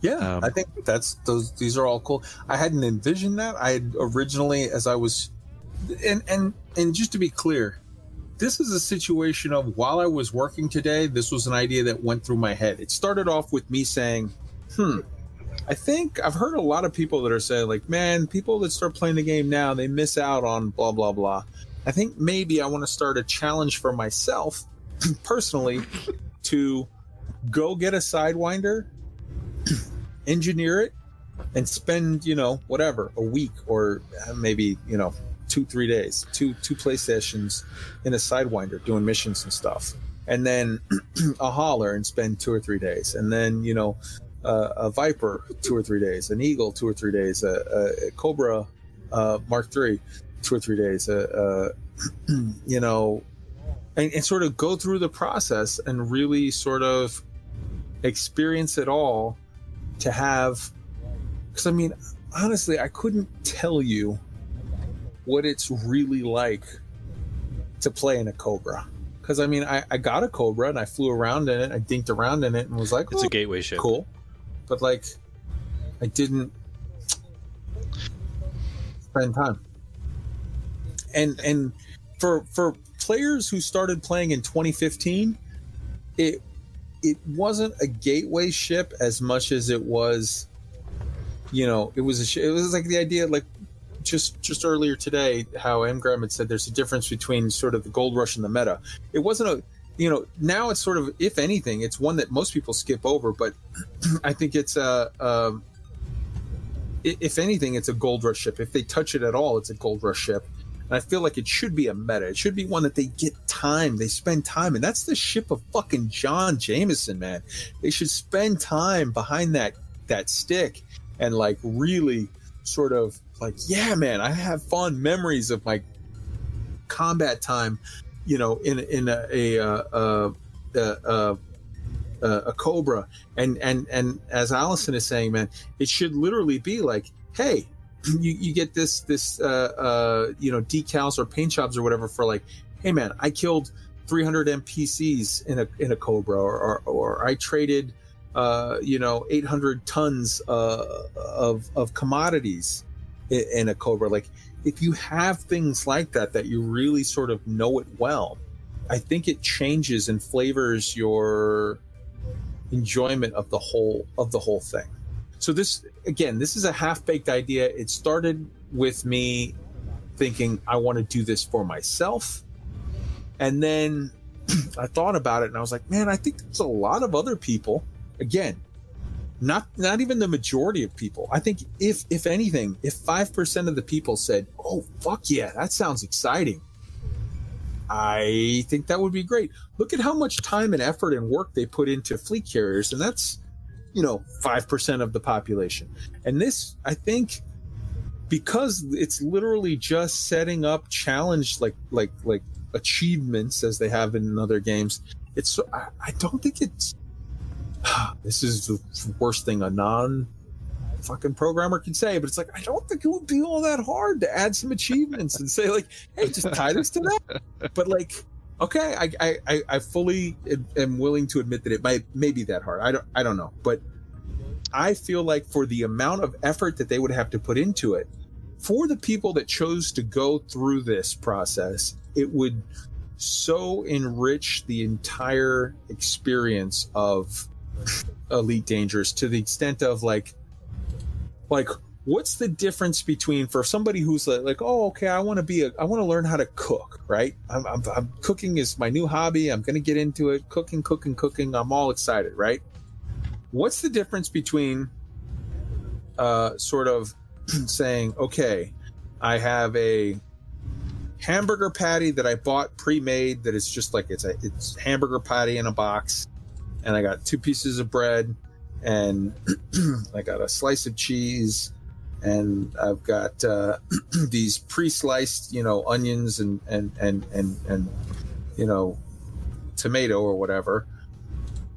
yeah, um, I think that's those. These are all cool. I hadn't envisioned that. I had originally, as I was, and and and just to be clear, this is a situation of while I was working today, this was an idea that went through my head. It started off with me saying, "Hmm, I think I've heard a lot of people that are saying like, man, people that start playing the game now, they miss out on blah blah blah." I think maybe I want to start a challenge for myself [CLEARS THROAT] personally [LAUGHS] to go get a sidewinder [CLEARS THROAT] engineer it, and spend you know whatever a week or uh, maybe you know two three days, two two play sessions in a sidewinder doing missions and stuff, and then [CLEARS THROAT] a Hauler and spend two or three days, and then you know uh, a viper two or three days, an eagle two or three days, a, a, cobra uh, Mark three two or three days, uh, [CLEARS THROAT] you know, and, and sort of go through the process and really sort of experience it all to have because I mean, honestly, I couldn't tell you what it's really like to play in a Cobra. Because I mean, I, I got a Cobra and I flew around in it, I dinked around in it, and was like, "It's oh, a gateway ship, cool." But like, I didn't spend time. And and for for players who started playing in 2015, it it wasn't a gateway ship as much as it was you know it was a sh- it was like the idea like just just earlier today how Engram had said there's a difference between sort of the gold rush and the meta it wasn't a you know, now it's sort of, if anything, it's one that most people skip over, but [CLEARS THROAT] I think it's a, i- if anything, it's a gold rush ship. If they touch it at all, it's a gold rush ship. And I feel like it should be a meta. It should be one that they get time. They spend time, and that's the ship of fucking John Jameson, man. They should spend time behind that that stick and like really sort of like, yeah, man, I have fond memories of my combat time, you know, in in a a uh, uh, uh, uh, uh, a cobra, and and and as Allison is saying, man, it should literally be like, hey, [CLEARS THROAT] you, you get this this uh, uh, you know decals or paint jobs or whatever for like, hey man, I killed 300 NPCs in a in a cobra, or or, or I traded. Uh, you know, 800 tons uh, of of commodities in, in a cobra. Like, if you have things like that that you really sort of know it well, I think it changes and flavors your enjoyment of the whole of the whole thing. So this again, this is a half-baked idea. It started with me thinking I want to do this for myself. And then [CLEARS THROAT] I thought about it and I was like, man, I think there's a lot of other people again, not not even the majority of people. I think if if anything, if 5% of the people said, "Oh, fuck yeah, that sounds exciting." I think that would be great. Look at how much time and effort and work they put into fleet carriers, and that's, you know, 5% of the population. And this, I think, because it's literally just setting up challenge like like like achievements as they have in other games. It's I, I don't think it's [SIGHS] this is the worst thing a non fucking programmer can say, but it's like I don't think it would be all that hard to add some achievements and say like, hey, just tie this to that. But like, okay, I I, I- fully am willing to admit that it might may be that hard. I don't I don't know, but I feel like for the amount of effort that they would have to put into it, for the people that chose to go through this process, it would so enrich the entire experience of Elite Dangerous to the extent of like, like what's the difference between for somebody who's like, like oh okay I want to be a I want to learn how to cook right? I'm, I'm, I'm cooking is my new hobby. I'm gonna get into it. Cooking cooking cooking. I'm all excited right? What's the difference between uh sort of [CLEARS THROAT] saying okay I have a hamburger patty that I bought pre-made that is just like it's a it's hamburger patty in a box and I got two pieces of bread and [CLEARS THROAT] I got a slice of cheese and I've got uh, [CLEARS THROAT] these pre-sliced you know onions and and and and and you know tomato or whatever.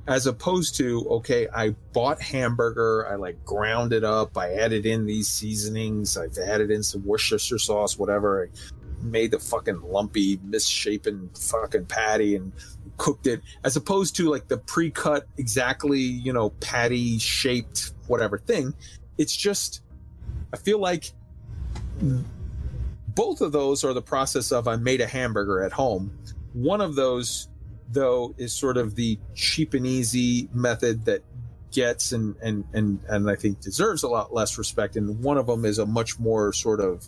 As opposed to okay I bought hamburger I like ground it up I added in these seasonings I've added in some Worcestershire sauce whatever I made the fucking lumpy misshapen fucking patty and cooked it as opposed to like the pre-cut exactly you know patty shaped whatever thing. It's just i feel like both of those are the process of i made a hamburger at home. One of those though is sort of the cheap and easy method that gets and and and and i think deserves a lot less respect and one of them is a much more sort of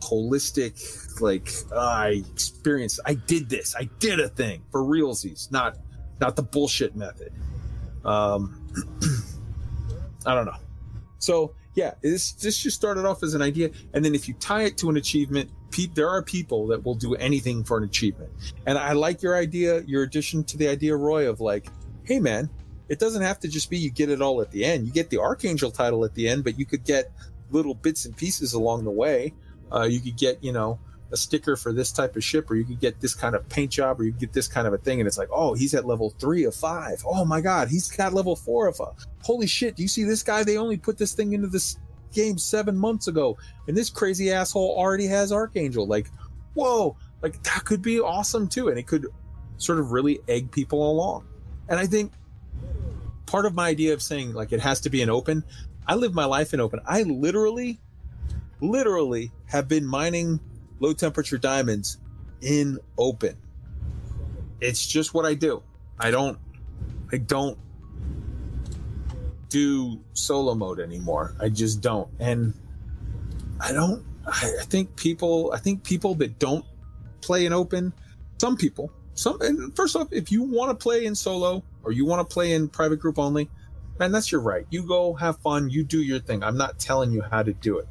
holistic like i experienced i did this i did a thing for realsies not not the bullshit method. Um [CLEARS THROAT] i don't know. So yeah this this just started off as an idea. And then if you tie it to an achievement pe- there are people that will do anything for an achievement. And i like your idea your addition to the idea roy of like hey man it doesn't have to just be you get it all at the end. You get the archangel title at the end but you could get little bits and pieces along the way uh, you could get you know a sticker for this type of ship or you could get this kind of paint job or you get this kind of a thing and it's like oh he's at level three of five. Oh my god he's got level four of a holy shit do you see this guy? They only put this thing into this game seven months ago and this crazy asshole already has archangel. Like whoa like that could be awesome too and it could sort of really egg people along. And i think part of my idea of saying like it has to be an open i live my life in open. I literally literally have been mining low temperature diamonds in open. It's just what I do. I don't I don't do solo mode anymore. I just don't. And I don't I, think people I think people that don't play in open, some people, some and first off, if you want to play in solo or you want to play in private group only, man, that's your right. You go have fun, you do your thing. I'm not telling you how to do it.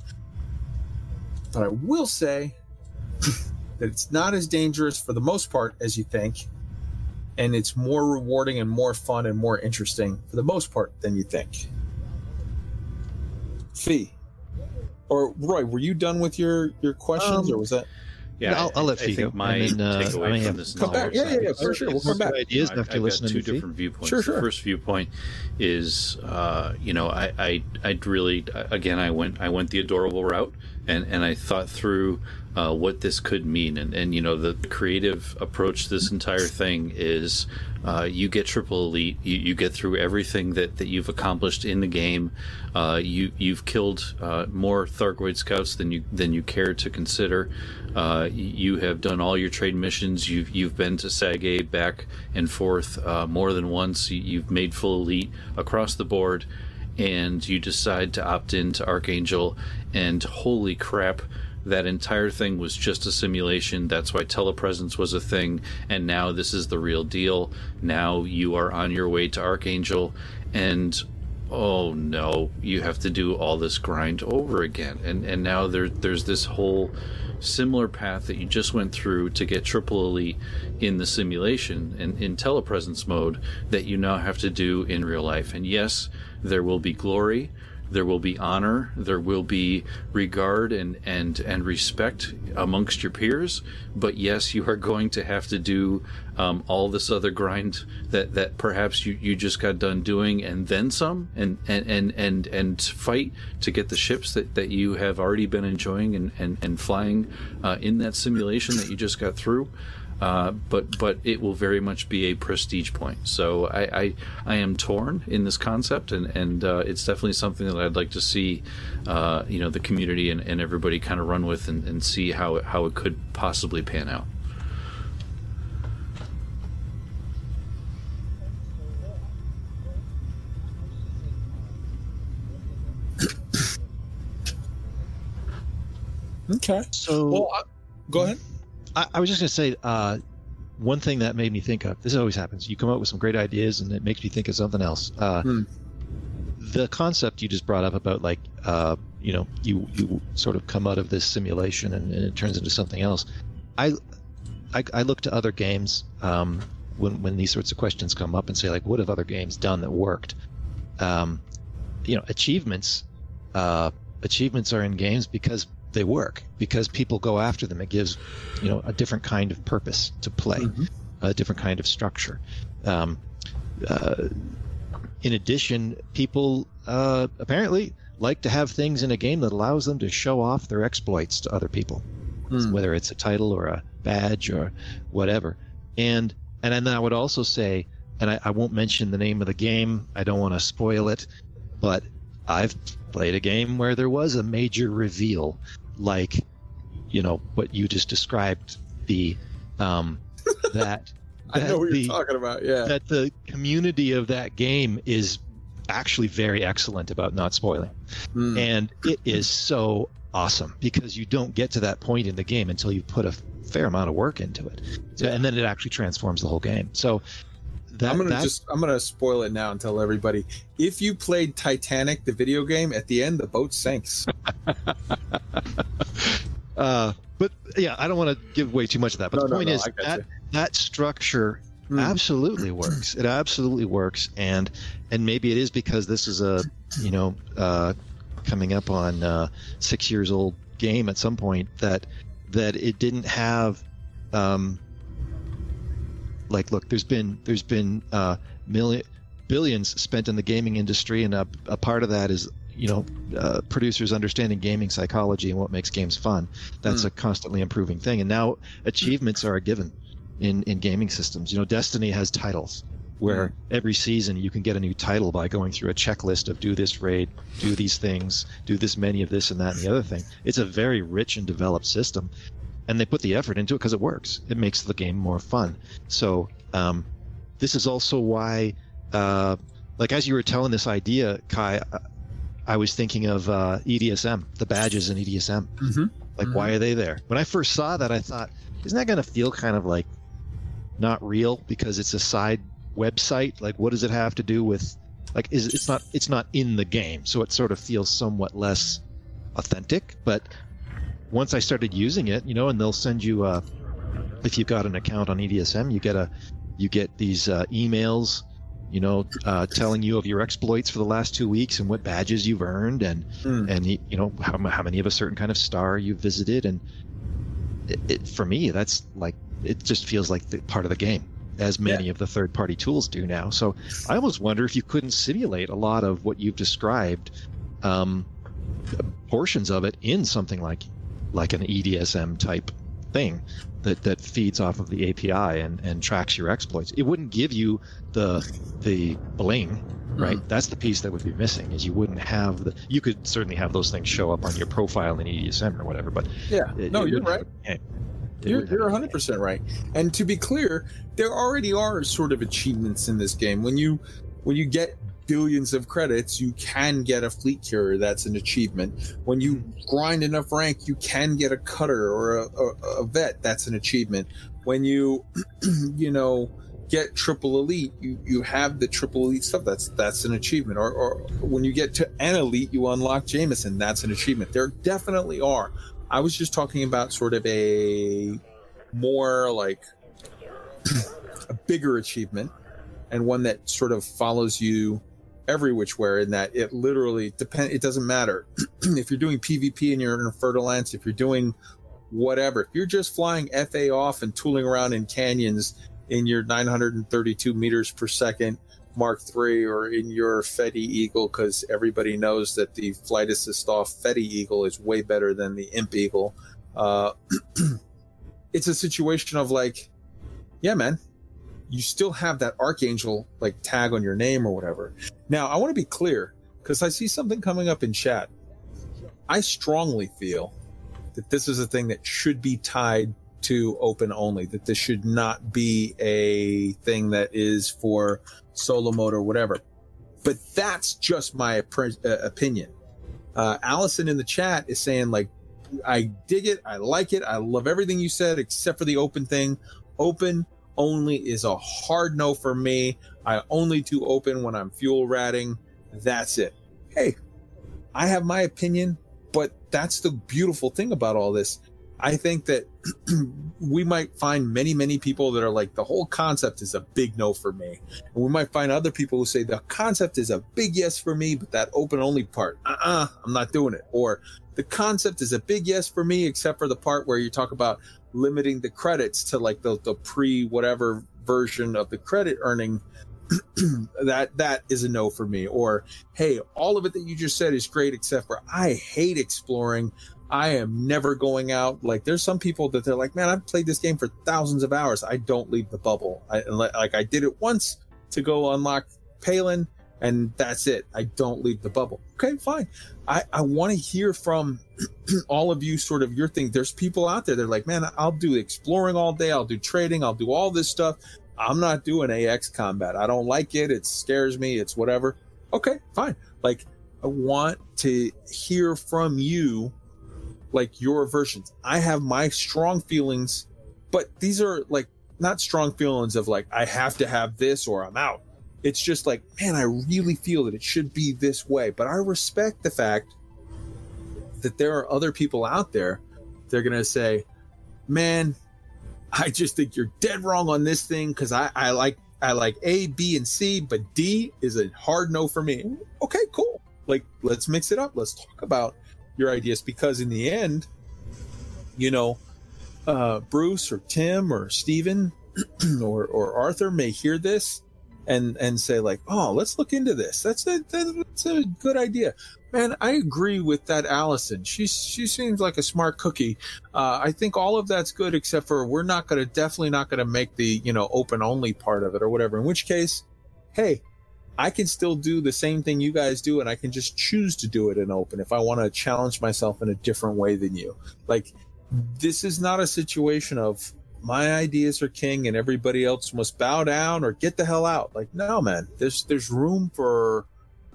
But I will say [LAUGHS] that it's not as dangerous for the most part as you think. And it's more rewarding and more fun and more interesting for the most part than you think. Fee. Or Roy, were you done with your your questions Um, or was that Yeah, I'll- I- I'll let I Fee think go, My and then, uh, I takeaway may from have- this Come back. Yeah, yeah, yeah, for sure. We'll come back. Ideas I've- after I've got listening two to Fee. different viewpoints. Sure, The first viewpoint is, uh, you know, I, I, I'd really, again, I went, I went the adorable route, and and I thought through uh, what this could mean, and and you know, the creative approach this entire thing is, uh, you get triple elite, you, you get through everything that that you've accomplished in the game, uh, you you've killed uh, more Thargoid scouts than you than you care to consider. Uh, you have done all your trade missions. You've you've been to Sag A back and forth uh, more than once. You, you've made full elite across the board, and you decide to opt into Archangel. And holy crap, that entire thing was just a simulation. That's why telepresence was a thing, and now this is the real deal. Now you are on your way to Archangel, and oh no, you have to do all this grind over again. And and now there there's this whole similar path that you just went through to get triple elite in the simulation and in telepresence mode that you now have to do in real life. And yes, there will be glory, there will be honor, there will be regard and and and respect amongst your peers. But yes, you are going to have to do um, all this other grind that that perhaps you you just got done doing, and then some, and and and and and fight to get the ships that that you have already been enjoying and and and flying uh, in that simulation that you just got through. Uh, but but it will very much be a prestige point. So I I, I am torn in this concept, and and uh, it's definitely something that I'd like to see, uh, you know, the community and, and everybody kind of run with and, and see how it, how it could possibly pan out. Okay. So Well, I, go ahead. I, I was just going to say uh, one thing that made me think of this always happens. You come up with some great ideas, and it makes me think of something else. Uh, Hmm. The concept you just brought up about like uh, you know you you sort of come out of this simulation and, and it turns into something else. I I, I look to other games um, when when these sorts of questions come up and say like, what have other games done that worked? Um, you know, achievements uh, achievements are in games because they work because people go after them. It gives you know a different kind of purpose to play, Mhm. a different kind of structure. Um, uh, in addition, people uh, apparently like to have things in a game that allows them to show off their exploits to other people, Hmm. whether it's a title or a badge or whatever. And and then I would also say, and I, I won't mention the name of the game. I don't want to spoil it, but I've played a game where there was a major reveal, like you know what you just described. The um, [LAUGHS] that I know that what the- you're talking about. Yeah. that the community of that game is actually very excellent about not spoiling. Hmm. And it is so awesome because you don't get to that point in the game until you put a fair amount of work into it. So- And then it actually transforms the whole game. So that, I'm gonna that- just I'm gonna spoil it now and tell everybody. If you played Titanic, the video game, at the end the boat sinks. [LAUGHS] uh, but yeah, I don't want to give away too much of that. But No, the point no, is that you. that structure Hmm. absolutely works. It absolutely works, and and maybe it is because this is a you know uh, coming up on uh, six years old game at some point that that it didn't have um, like look there's been there's been uh, million billions spent in the gaming industry and a, a part of that is you know uh, producers understanding gaming psychology and what makes games fun. That's Hmm. a constantly improving thing. And now achievements are a given in in gaming systems. You know destiny has titles where Hmm. every season you can get a new title by going through a checklist of do this raid do these things do this many of this and that and the other thing. It's a very rich and developed system and they put the effort into it because it works it makes the game more fun so um, this is also why uh, like as you were telling this idea kai I- was thinking of uh, edsm the badges in edsm Mhm. like why are they there when i first saw that i thought isn't that going to feel kind of like not real because it's a side website. Like, what does it have to do with? Like, is it's not it's not in the game, so it sort of feels somewhat less authentic. But once I started using it, you know, and they'll send you a if you've got an account on EDSM, you get a you get these uh, emails, you know, uh, telling you of your exploits for the last two weeks and what badges you've earned, and Hmm. and you know how, how many of a certain kind of star you've visited, and it, it, for me, that's like it just feels like the part of the game, as many of the third-party tools do now. So I almost wonder if you couldn't simulate a lot of what you've described, um, portions of it in something like like an EDSM type thing that, that feeds off of the API and, and tracks your exploits. It wouldn't give you the the bling, mm-hmm. right? That's the piece that would be missing. Is you wouldn't have the. You could certainly have those things show up on your profile in EDSM or whatever, but Yeah. it- no, it you're right. have- yeah, it You're, you're have- 100% right. And to be clear, there already are sort of achievements in this game. When you when you get billions of credits, you can get a fleet carrier. That's an achievement. When you grind enough rank, you can get a cutter or a, a, a vet. That's an achievement. When you, [CLEARS THROAT] you know, get triple elite, you you have the triple elite stuff. That's that's an achievement. Or, or when you get to an elite, you unlock Jameson. That's an achievement. There definitely are. I was just talking about sort of a more like [CLEARS THROAT] a bigger achievement and one that sort of follows you every which way in that it literally depend it doesn't matter. [CLEARS THROAT] If you're doing pvp and you're in a Fer-de-Lance if you're doing whatever if you're just flying fa off and tooling around in canyons in your 932 meters per second mark iii or in your fetty eagle because everybody knows that the flight assist off fetty eagle is way better than the imp eagle. Uh, [CLEARS THROAT] it's a situation of like yeah man you still have that archangel like tag on your name or whatever. Now i want to be clear because i see something coming up in chat. I strongly feel that this is a thing that should be tied to open only that this should not be a thing that is for solo mode or whatever. But that's just my uh, opinion. Uh, allison in the chat is saying like i dig it i like it i love everything you said except for the open thing. Open only is a hard no for me. I only do open when i'm fuel ratting. That's it. Hey i have my opinion but that's the beautiful thing about all this. I think that [CLEARS THROAT] we might find many many people that are like the whole concept is a big no for me. And we might find other people who say the concept is a big yes for me but that open only part uh-uh i'm not doing it. Or the concept is a big yes for me except for the part where you talk about limiting the credits to like the, the pre whatever version of the credit earning [CLEARS THROAT] that that is a no for me. Or hey all of it that you just said is great except for i hate exploring. I am never going out. Like there's some people that they're like man i've played this game for thousands of hours. I don't leave the bubble. I, like i did it once to go unlock palin and that's it. I don't leave the bubble. Okay fine. I i want to hear from [CLEARS THROAT] all of you sort of your thing. There's people out there they're like man i'll do exploring all day. I'll do trading. I'll do all this stuff. I'm not doing ax combat. I don't like it. It scares me. It's whatever. Okay fine. Like i want to hear from you like your versions. I have my strong feelings but these are like not strong feelings of like i have to have this or i'm out it's just like man i really feel that it should be this way. But i respect the fact that there are other people out there they're gonna say man i just think you're dead wrong on this thing because I, I like i like a b and c but d is a hard no for me. Okay cool. Like let's mix it up. Let's talk about your ideas because in the end you know uh bruce or tim or steven [CLEARS THROAT] or or arthur may hear this and and say like oh let's look into this. That's a that's a good idea. Man i agree with that allison. She she seems like a smart cookie. Uh, i think all of that's good except for we're not going to definitely not going to make the you know open only part of it or whatever. In which case hey i can still do the same thing you guys do and i can just choose to do it in open if i want to challenge myself in a different way than you. Like this is not a situation of my ideas are king and everybody else must bow down or get the hell out. Like no man there's there's room for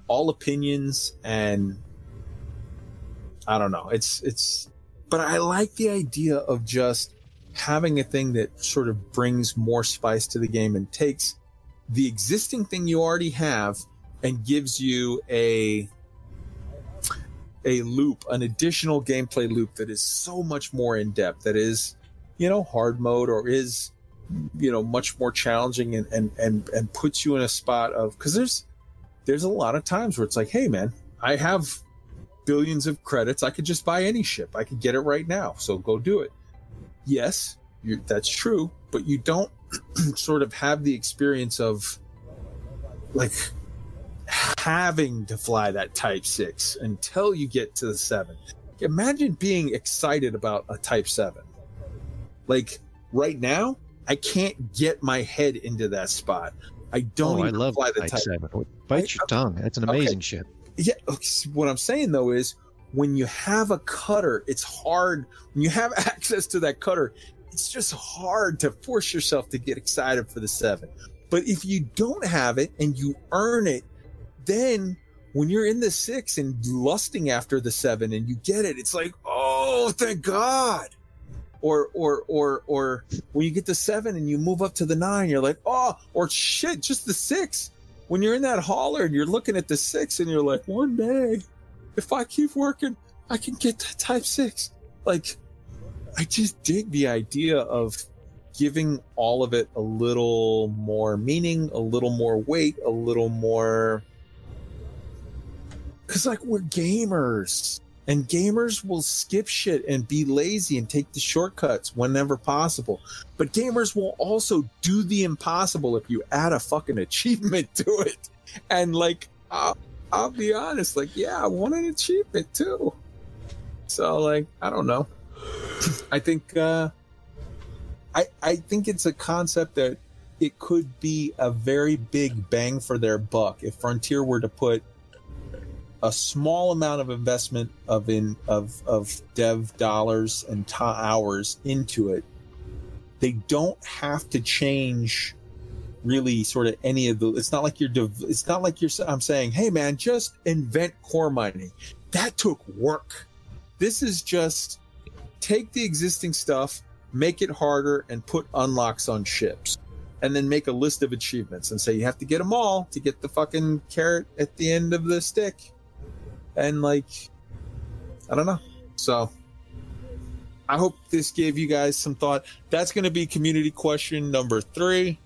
all opinions and i don't know. It's it's but i like the idea of just having a thing that sort of brings more spice to the game and takes the existing thing you already have and gives you a a loop, an additional gameplay loop that is so much more in depth, that is, you know, hard mode or is, you know, much more challenging and and and, and puts you in a spot of because there's there's a lot of times where it's like, hey man, I have billions of credits. I could just buy any ship. I could get it right now. So go do it. Yes, that's true, but you don't [CLEARS THROAT] sort of have the experience of like having to fly that type 6 until you get to the 7 imagine being excited about a type 7 like right now i can't get my head into that spot i don't oh, I even love fly the Type 7. Bite your tongue. That's an Okay. amazing ship. yeah what i'm saying though is when you have a cutter it's hard when you have [LAUGHS] access to that cutter it's just hard to force yourself to get excited for the seven but if you don't have it and you earn it then when you're in the six and lusting after the seven and you get it it's like oh thank god or or or or when you get to seven and you move up to the nine you're like oh or shit just the six when you're in that Hauler and you're looking at the six and you're like, one day, if I keep working, I can get that type six. Like, I just dig the idea of giving all of it a little more meaning, a little more weight, a little more. Because, like, we're gamers. And gamers will skip shit and be lazy and take the shortcuts whenever possible. But gamers will also do the impossible if you add a fucking achievement [LAUGHS] to it. And like, I'll, I'll be honest, like, yeah, I want an achievement too. So like, I don't know. [SIGHS] I think, uh, I, I think it's a concept that it could be a very big bang for their buck if Frontier were to put a small amount of investment of in of of dev dollars and ti hours into it. They don't have to change really sort of any of the it's not like you're dev- it's not like you're i'm saying hey man just invent core mining. That took work. This is just take the existing stuff make it harder and put unlocks on ships. And then make a list of achievements and say you have to get them all to get the fucking carrot at the end of the stick and like i don't know. So i hope this gave you guys some thought. That's going to be community question number three.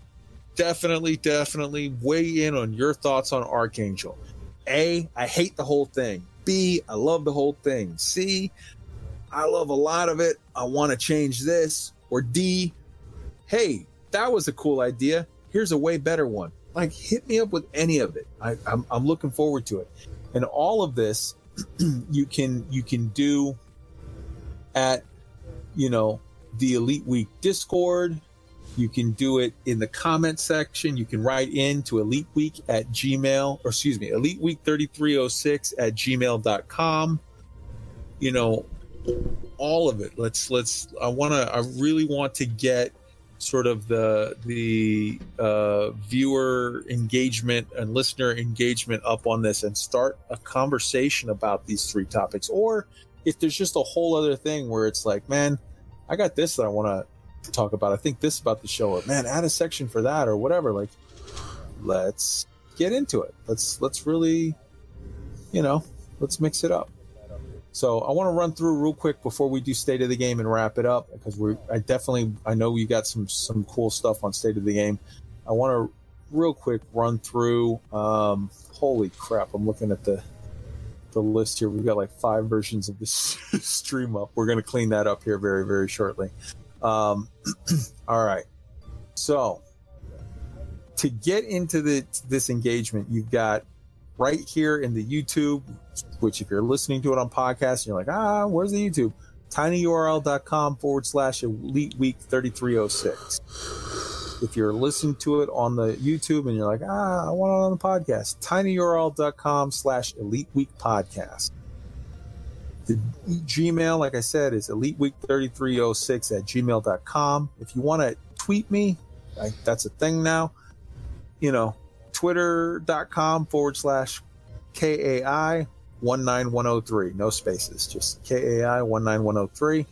Definitely definitely weigh in on your thoughts on archangel. A i hate the whole thing. B i love the whole thing. C i love a lot of it. I want to change this. Or d hey that was a cool idea. Here's a way better one. Like hit me up with any of it. I, I'm, I'm looking forward to it and all of this [CLEARS THROAT] you can you can do at you know the elite week discord. You can do it in the comment section. You can write in to elite week at gmail or excuse me elite week 3306 at gmail.com you know all of it. Let's let's i want to i really want to get sort of the the uh, viewer engagement and listener engagement up on this and start a conversation about these three topics. Or if there's just a whole other thing where it's like man i got this that i want to talk about. I think this about the show or man add a section for that or whatever. Like let's get into it. Let's let's really you know let's mix it up so I want to run through real quick before we do state of the game and wrap it up because we I definitely I know you got some some cool stuff on state of the game. I want to real quick run through. Um, holy crap! I'm looking at the the list here. We've got like five versions of this [LAUGHS] stream up. We're going to clean that up here very very shortly. Um, [CLEARS THROAT] all right. So to get into the this engagement, you've got right here in the YouTube, which if you're listening to it on podcast and you're like, ah, where's the YouTube? tinyurl.com forward slash elite week 3306. If you're listening to it on the YouTube and you're like, ah, I want it on the podcast, tinyurl.com slash elite week podcast. The Gmail, like I said, is elite week 3306 at gmail.com. If you want to tweet me, I, that's a thing now. You know, twitter.com forward slash KAI 19103. No spaces, just KAI 19103.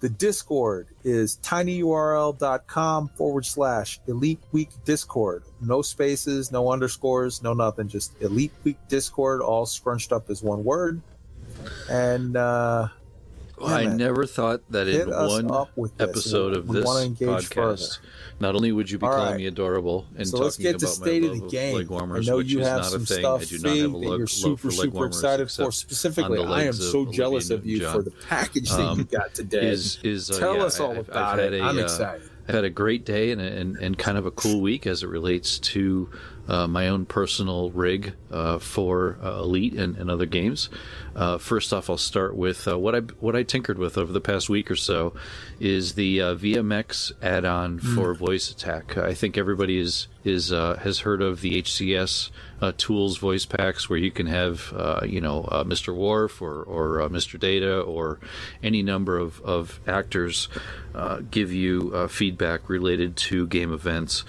The Discord is tinyurl.com forward slash Elite Week Discord. No spaces, no underscores, no nothing. Just Elite Week Discord, all scrunched up as one word. And uh, I never thought that hit in one episode of this podcast, not only would you be All calling right. me adorable and so talking let's get to about state my of love the of game. leg I warmers, know which you is have not some a thing. stuff I do not have a love, you're love super, for leg super warmers excited for. Specifically, I am legs of so jealous of you Newton-John. for the package that Um, you got today. Is is uh, Tell yeah, us all I- I've- about I've it. I'm uh, excited. I've had a great day and, and, and kind of a cool week as it relates to uh, my own personal rig uh, for uh, Elite and, and other games. Uh, first off, I'll start with uh, what I what I tinkered with over the past week or so is the uh, VMX add-on for voice attack. I think everybody is is uh, has heard of the HCS uh, tools voice packs where you can have uh, you know uh, Mr. Worf or or uh, Mr. Data or any number of of actors uh, give you uh, feedback related to game events.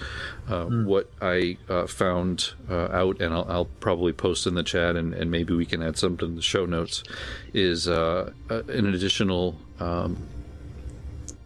Uh, What I uh, found uh, out, and I'll, I'll probably post in the chat, and, and maybe we can add something to the show notes, is uh, uh, an additional um,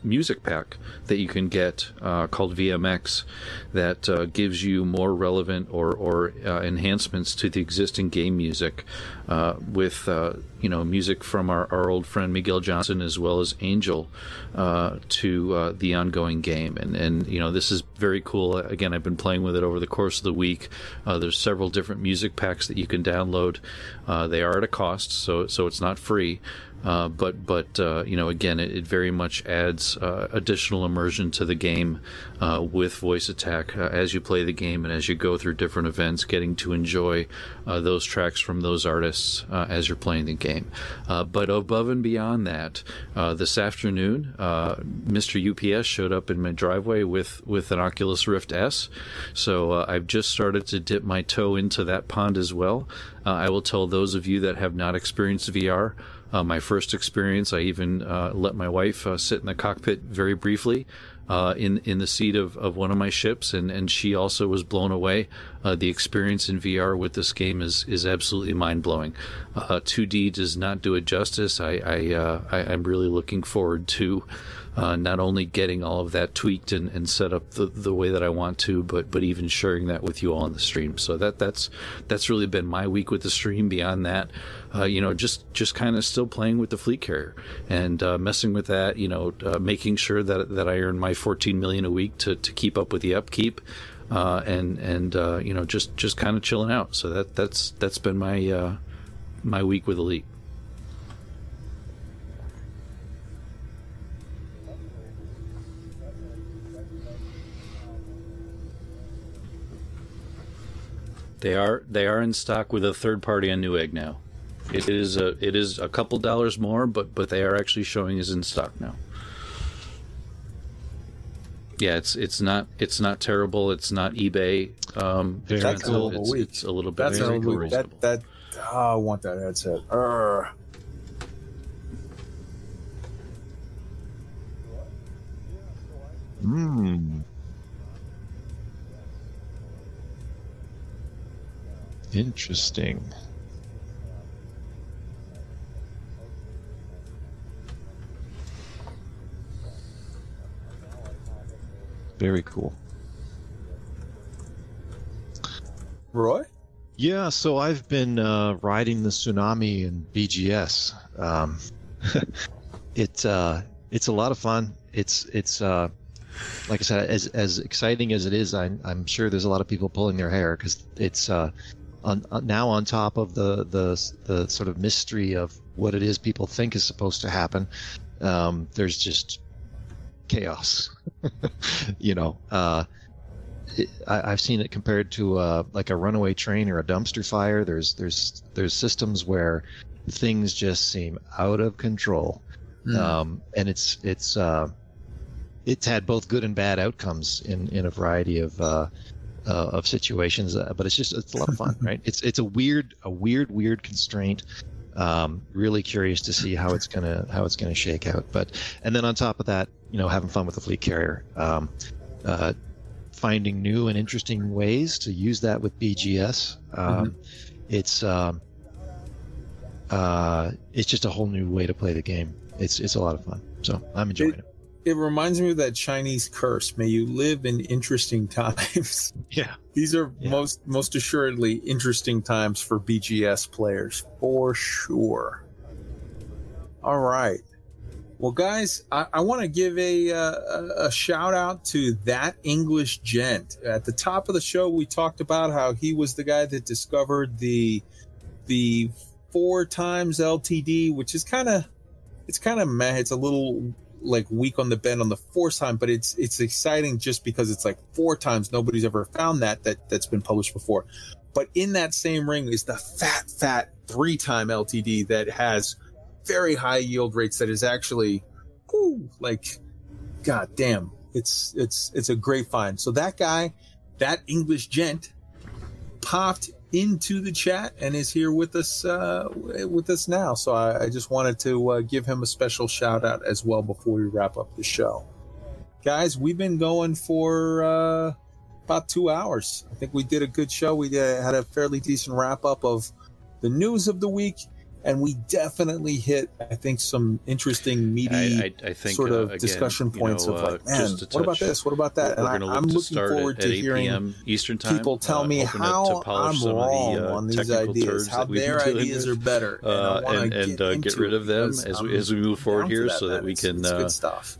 music pack that you can get uh, called VMX that uh, gives you more relevant or, or uh, enhancements to the existing game music uh, with uh, you know music from our, our old friend Miguel Johnson as well as Angel uh, to the ongoing game. And and you know this is very cool. Again I've been playing with it over the course of the week. There's several different music packs that you can download. They are at a cost so so it's not free uh, but but uh, you know again it, it very much adds uh, additional immersion to the game uh, with VoiceAttack uh, as you play the game and as you go through different events getting to enjoy uh, those tracks from those artists uh, as you're playing the game uh, but above and beyond that uh, this afternoon uh, Mr. UPS showed up in my driveway with with an Oculus Rift S so I've just started to dip my toe into that pond as well I will tell those of you that have not experienced VR uh, my first experience, I even uh, let my wife uh, sit in the cockpit very briefly uh, in in the seat of, of one of my ships, and, and she also was blown away. Uh, the experience in VR with this game is is absolutely mind blowing. Uh, 2D does not do it justice. I, I, uh, I I'm really looking forward to. Uh, not only getting all of that tweaked and, and set up the, the way that I want to, but but even sharing that with you all on the stream. So that that's that's really been my week with the stream. Beyond that, uh, you know, just just kind of still playing with the fleet carrier and uh, messing with that. You know, uh, making sure that that I earn my 14 million a week to, to keep up with the upkeep. Uh, and and uh, you know just just kind of chilling out. So that that's that's been my uh, my week with Elite. They are they are in stock with a third party on Newegg now. It is a it is a couple dollars more, but but they are actually showing is in stock now. Yeah, it's it's not it's not terrible. It's not eBay. Um, Very That's expensive. a little it's, weak. it's a little bit That's very a little, reasonable. that that oh, I want that headset. Urgh. Hmm. Interesting. Very cool. Roy? Yeah, so I've been uh, riding the tsunami in BGS. Um, [LAUGHS] it uh, it's a lot of fun. It's it's uh, like I said, as as exciting as it is, I'm I'm sure there's a lot of people pulling their hair because it's uh, on, on now on top of the the the sort of mystery of what it is people think is supposed to happen. Um, there's just chaos. [LAUGHS] you know, uh, it, I, I've seen it compared to uh, like a runaway train or a dumpster fire. There's there's there's systems where things just seem out of control, Hmm. um, and it's it's uh, it's had both good and bad outcomes in in a variety of uh, uh, of situations. Uh, but it's just it's a lot of fun, [LAUGHS] right? It's it's a weird a weird weird constraint. Um, really curious to see how it's gonna how it's gonna shake out. But and then on top of that, you know, having fun with the fleet carrier. Um, uh, finding new and interesting ways to use that with BGS. Um, It's um, uh, it's just a whole new way to play the game. it's it's a lot of fun. So I'm enjoying it. It reminds me of that Chinese curse. May you live in interesting [LAUGHS] times. Yeah. These are Yeah. most most assuredly interesting times for BGS players for sure. All right. Well, guys, I, I want to give a, uh, a a shout out to that English gent. At the top of the show, we talked about how he was the guy that discovered the the four times LTD, which is kind of it's kind of meh. It's a little like weak on the bend on the four time, but it's it's exciting just because it's like four times nobody's ever found that that that's been published before. But in that same ring is the fat fat three time LTD that has very high yield rates that is actually whew, like god damn it's it's it's a great find so that guy that english gent popped into the chat and is here with us uh with us now. So i, I just wanted to uh, give him a special shout out as well before we wrap up the show. Guys we've been going for uh about two hours. I think we did a good show. We uh, had a fairly decent wrap up of the news of the week and we definitely hit i think some interesting meaty I, I, I think sort uh, of again, discussion you points know, of like, uh, man, what about this? What about that? And I, i'm looking forward at, to at hearing Eastern time. people tell uh, me how I'm of the, wrong uh, on these ideas, how their ideas with. are better, and, uh, and, and uh, get rid of them as we, as we move forward here that, so man. that we can uh,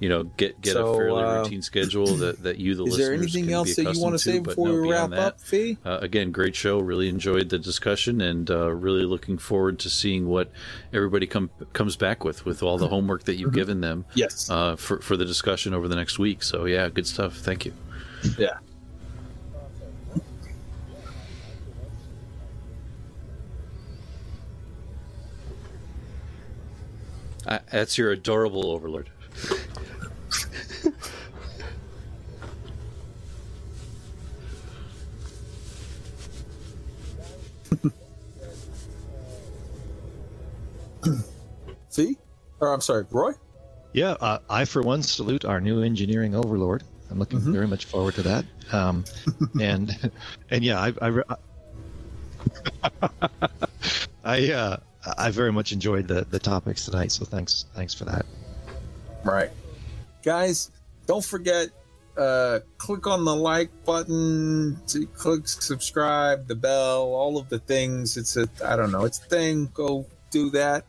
you know get get So, a fairly uh, routine schedule that, [CLEARS THROAT] that you the Is there listeners anything else that you want to say before we wrap up, Fee? uh, again, great show. Really enjoyed the discussion, and uh, really looking forward to seeing what everybody come comes back with with all the homework that you've given them Yes. uh, for for the discussion over the next week. So yeah, good stuff. Thank you. yeah. I, that's your adorable overlord. [LAUGHS] Or I'm sorry, Roy? Yeah, uh, I for one salute our new engineering overlord. I'm looking Mhm. very much forward to that. Um, [LAUGHS] and [LAUGHS] and yeah, I I, re- [LAUGHS] I uh, I very much enjoyed the the topics tonight. So thanks thanks for that. Right. Guys, don't forget uh click on the like button to click subscribe, the bell, all of the things. It's a I don't know, it's a thing. Go do that.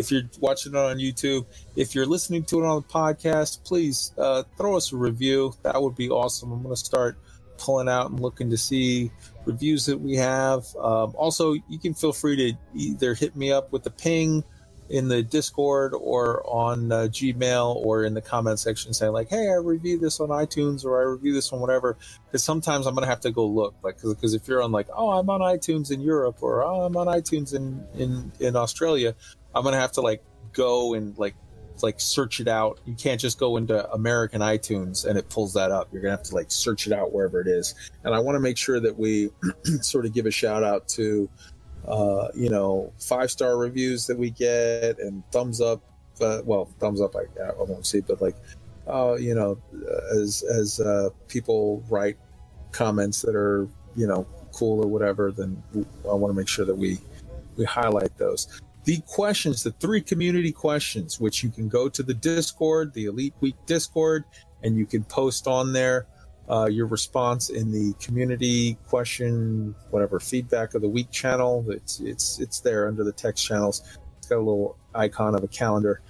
If you're watching it on YouTube, if you're listening to it on the podcast, please uh, throw us a review. That would be awesome. I'm going to start pulling out and looking to see reviews that we have. Um, also, you can feel free to either hit me up with the ping in the Discord or on uh, Gmail or in the comment section saying like, "Hey, I reviewed this on iTunes or I reviewed this on whatever." Because sometimes I'm gonna have to go look, like, because if you're on like, "Oh, I'm on iTunes in Europe" or "Oh, I'm on iTunes in in in Australia," I'm gonna have to like go and like like search it out. You can't just go into American iTunes and it pulls that up. You're gonna have to like search it out wherever it is. And I want to make sure that we [CLEARS THROAT] sort of give a shout out to uh, you know, five star reviews that we get and thumbs up. Uh, well, thumbs up, I, I won't see, but like, uh, you know, as as uh, people write comments that are you know cool or whatever, then I want to make sure that we we highlight those. The questions, the three community questions, which you can go to the Discord, the Elite Week Discord, and you can post on there uh, your response in the community question, whatever feedback of the week channel. It's it's it's there under the text channels. It's got a little icon of a calendar.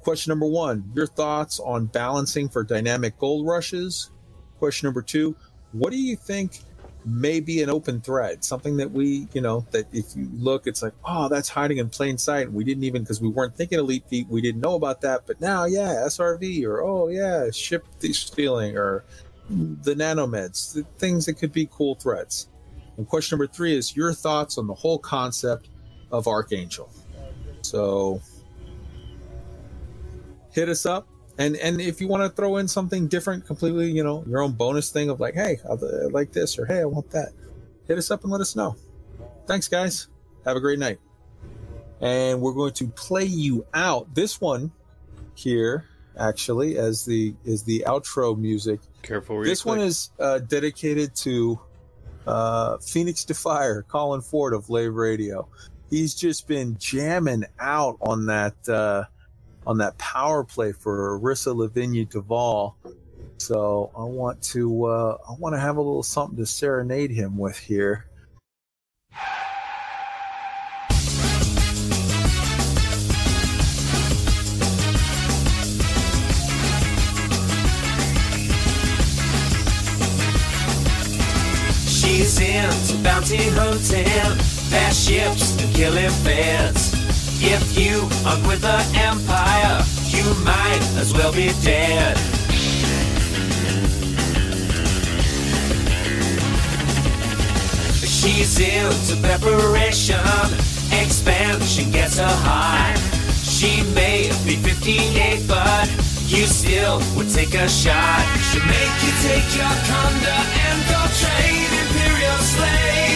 Question number one: Your thoughts on balancing for dynamic gold rushes. Question number two: What do you think may be an open thread? Something that we, you know, that if you look, it's like, oh, that's hiding in plain sight. We didn't even because we weren't thinking elite feet, we didn't know about that. But now, yeah, SRV or oh yeah, ship stealing or the nanomeds, the things that could be cool threats. And question number three is your thoughts on the whole concept of Archangel. So hit us up. And and if you want to throw in something different, completely, you know, your own bonus thing of like, hey, I like this or hey, I want that, hit us up and let us know. Thanks, guys. Have a great night. And we're going to play you out. This one here, actually, as the is the outro music Careful where this one is uh, dedicated to uh, Phoenix Defier, Colin Ford of Lave Radio. He's just been jamming out on that uh, on that power play for Arissa Lavigny-Duval. So I want to uh, I want to have a little something to serenade him with here. She's into bounty hunting, fast ships and killing feds. If you are with the Empire, you might as well be dead. She's into preparation, expansion gets her high. She may be 58, but you still would take a shot. She'll make you take your conda and go trade imperial slaves.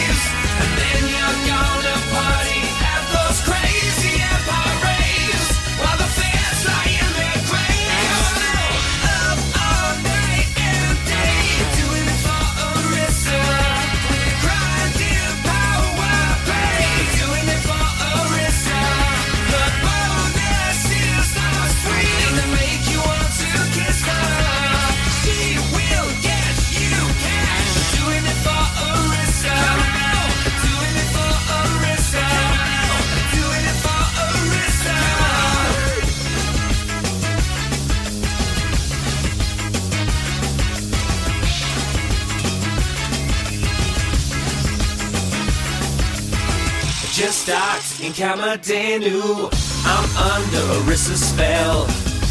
Just docked in Kamadhenu. I'm under Arissa's spell.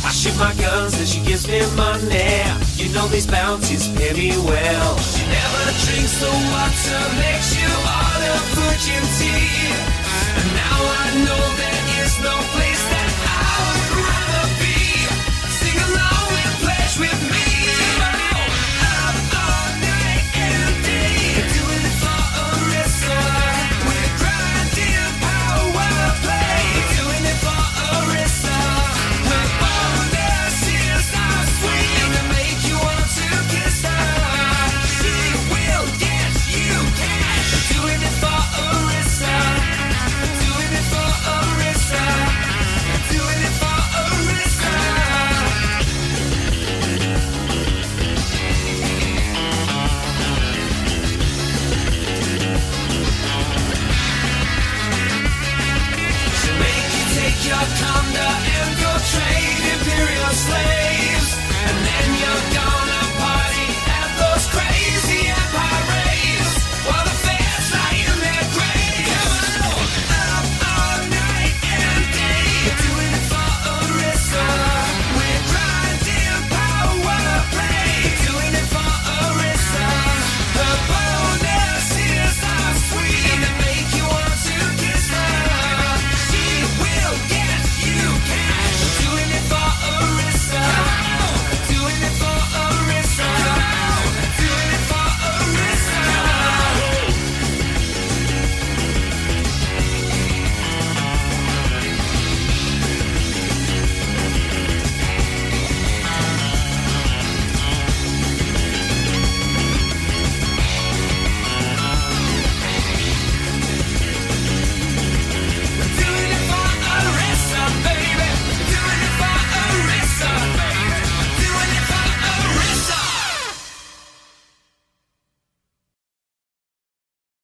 I shoot my guns and she gives me money. You know these bounties pay me well. She never drinks the water, makes you order Fujin tea.